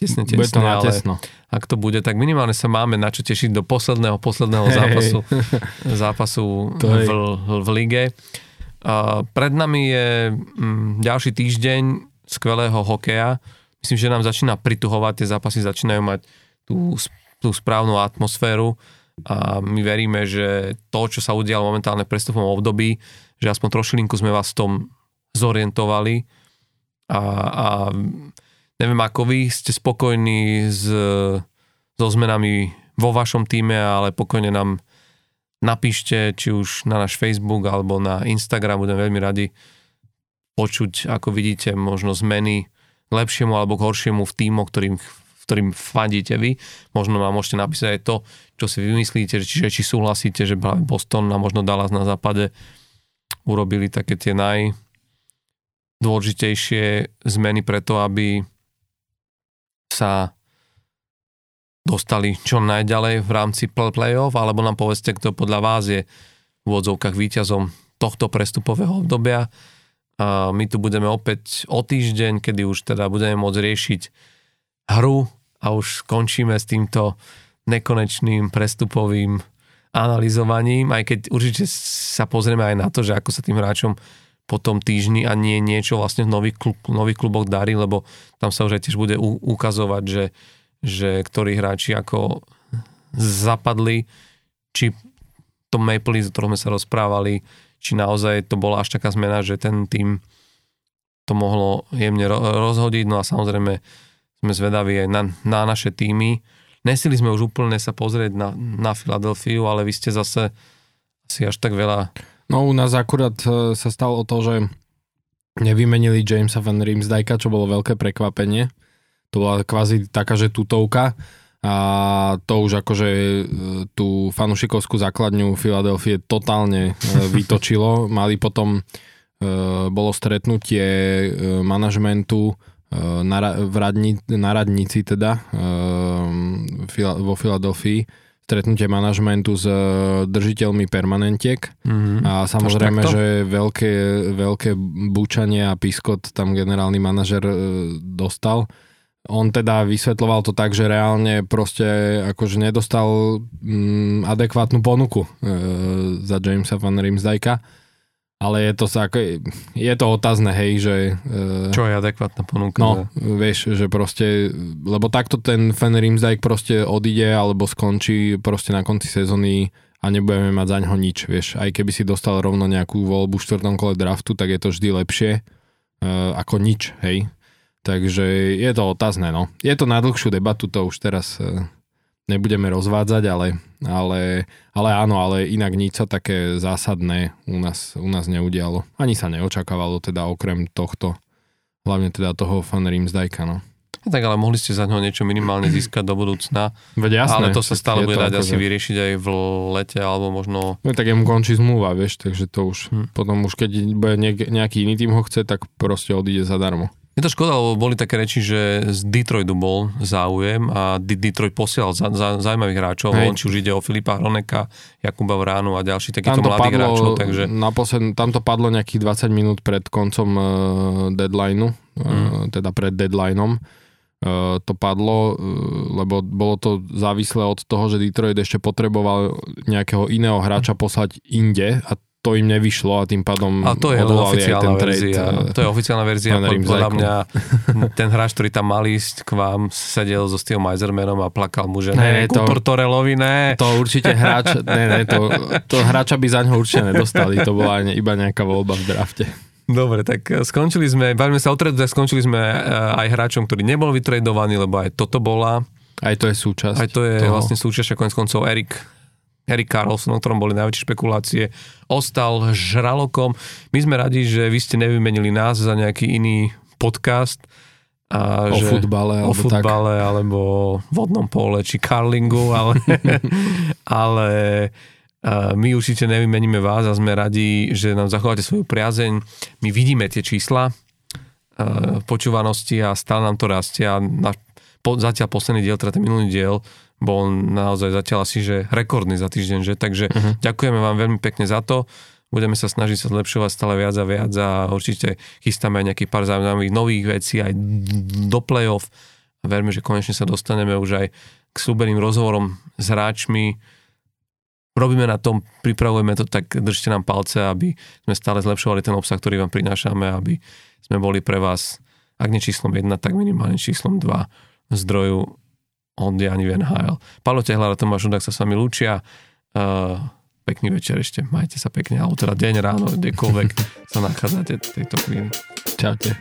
tesne, tesne, bude to ale tesno. ak to bude, tak minimálne sa máme na čo tešiť do posledného, posledného hey. zápasu, [LAUGHS] zápasu v, v, v lige. Uh, pred nami je um, ďalší týždeň skvelého hokeja. Myslím, že nám začína prituhovať, tie zápasy začínajú mať tú, tú správnu atmosféru a my veríme, že to, čo sa udialo momentálne v prestupnom období, že aspoň trošilinku sme vás v tom zorientovali a, a Neviem, ako vy ste spokojní s, so zmenami vo vašom týme, ale pokojne nám napíšte, či už na náš Facebook alebo na Instagram, budem veľmi radi počuť, ako vidíte, možno zmeny k lepšiemu alebo k horšiemu v týmu, ktorým, v ktorým fandíte vy. Možno nám môžete napísať aj to, čo si vymyslíte, čiže či súhlasíte, že Boston a možno Dallas na západe urobili také tie najdôležitejšie zmeny preto, aby sa dostali čo najďalej v rámci play-off, alebo nám povedzte, kto podľa vás je v úvodzovkách víťazom tohto prestupového obdobia. A my tu budeme opäť o týždeň, kedy už teda budeme môcť riešiť hru a už skončíme s týmto nekonečným prestupovým analyzovaním, aj keď určite sa pozrieme aj na to, že ako sa tým hráčom po tom týždni a nie niečo vlastne v nových, klub, nových kluboch darí, lebo tam sa už aj tiež bude u, ukazovať, že, že ktorí hráči ako zapadli, či to Maple Leafs, o ktorom sme sa rozprávali, či naozaj to bola až taká zmena, že ten tým to mohlo jemne rozhodiť, no a samozrejme sme zvedaví aj na, na naše týmy. Nesili sme už úplne sa pozrieť na, na Filadelfiu, ale vy ste zase asi až tak veľa... No u nás akurát e, sa stalo to, že nevymenili Jamesa Van Riemsdijka, čo bolo veľké prekvapenie. To bola kvázi taká, že tutovka a to už akože e, tú fanušikovskú základňu Filadelfie totálne e, [LAUGHS] vytočilo. Mali potom, bolo stretnutie manažmentu na, v radni, na radnici teda vo Filadelfii stretnutie manažmentu s e, držiteľmi permanentiek mm-hmm. a samozrejme, že veľké, veľké búčanie a piskot tam generálny manažer e, dostal. On teda vysvetloval to tak, že reálne proste akože nedostal mm, adekvátnu ponuku e, za Jamesa van Rimsdijka ale je to, sa, je to otázne, hej, že... Uh, Čo je adekvátna ponuka? No, vieš, že proste, lebo takto ten Fen Rimsdijk proste odíde alebo skončí proste na konci sezóny a nebudeme mať za ňo nič, vieš. Aj keby si dostal rovno nejakú voľbu v štvrtom kole draftu, tak je to vždy lepšie uh, ako nič, hej. Takže je to otázne, no. Je to na dlhšiu debatu, to už teraz uh, nebudeme rozvádzať, ale, ale, ale áno, ale inak nič sa také zásadné u nás, u nás neudialo. Ani sa neočakávalo teda okrem tohto, hlavne teda toho fan Rimsdajka, no. Tak ale mohli ste za ňo niečo minimálne [CLEARS THROAT] získať do budúcna. Veď jasné. Ale to sa stále bude dať asi vyriešiť aj v lete, alebo možno... No tak jemu končí zmluva, vieš, takže to už, hm. potom už keď bude nejaký iný tým ho chce, tak proste odíde zadarmo. Je to škoda, lebo boli také reči, že z Detroitu bol záujem a Detroit posielal za, za, zaujímavých hráčov, Hej. či už ide o Filipa Hroneka, Jakuba Vránu a ďalší takýchto mladých padlo, hráčov. Takže... Naposled, tam to padlo nejakých 20 minút pred koncom uh, deadlineu, mm. uh, teda pred deadlineom. Uh, to padlo, uh, lebo bolo to závislé od toho, že Detroit ešte potreboval nejakého iného hráča poslať inde a to im nevyšlo a tým pádom a to je oficiálna verzia. Trade, to je oficiálna verzia. Podľa mňa ten hráč, ktorý tam mal ísť k vám, sedel so Steve Meisermanom a plakal mu, že ne, ne to, Torelovi, ne. To určite hráč, [LAUGHS] ne, ne, to, to hráča by za ňo určite nedostali. To bola iba nejaká voľba v drafte. Dobre, tak eh, skončili sme, bavíme sa o trade, skončili sme eh, aj hráčom, ktorý nebol vytredovaný, lebo aj toto bola. Aj to je súčasť. Aj to je toho. vlastne súčasť, ako koncov Erik Harry Carlson, o ktorom boli najväčšie špekulácie, ostal žralokom. My sme radi, že vy ste nevymenili nás za nejaký iný podcast. A o že, futbale, o futbale tak. alebo vodnom pole či karlingu, ale, [LAUGHS] ale my určite nevymeníme vás a sme radi, že nám zachováte svoju priazeň. My vidíme tie čísla počúvanosti a stále nám to rastie a na, po, zatiaľ posledný diel, teda ten minulý diel, bol naozaj zatiaľ asi, že rekordný za týždeň, že? Takže uh-huh. ďakujeme vám veľmi pekne za to. Budeme sa snažiť sa zlepšovať stále viac a viac a určite chystáme aj nejaký pár zaujímavých nových vecí aj do play-off a verme, že konečne sa dostaneme už aj k súbeným rozhovorom s hráčmi. Robíme na tom, pripravujeme to, tak držte nám palce, aby sme stále zlepšovali ten obsah, ktorý vám prinášame, aby sme boli pre vás, ak nie číslom 1, tak minimálne číslom 2 zdroju Hondy ani v NHL. Palo Tehlar a Tomáš Ondák sa s vami lúčia. Uh, pekný večer ešte. Majte sa pekne, alebo teda deň ráno, kdekoľvek sa nachádzate v tejto chvíli. Čaute.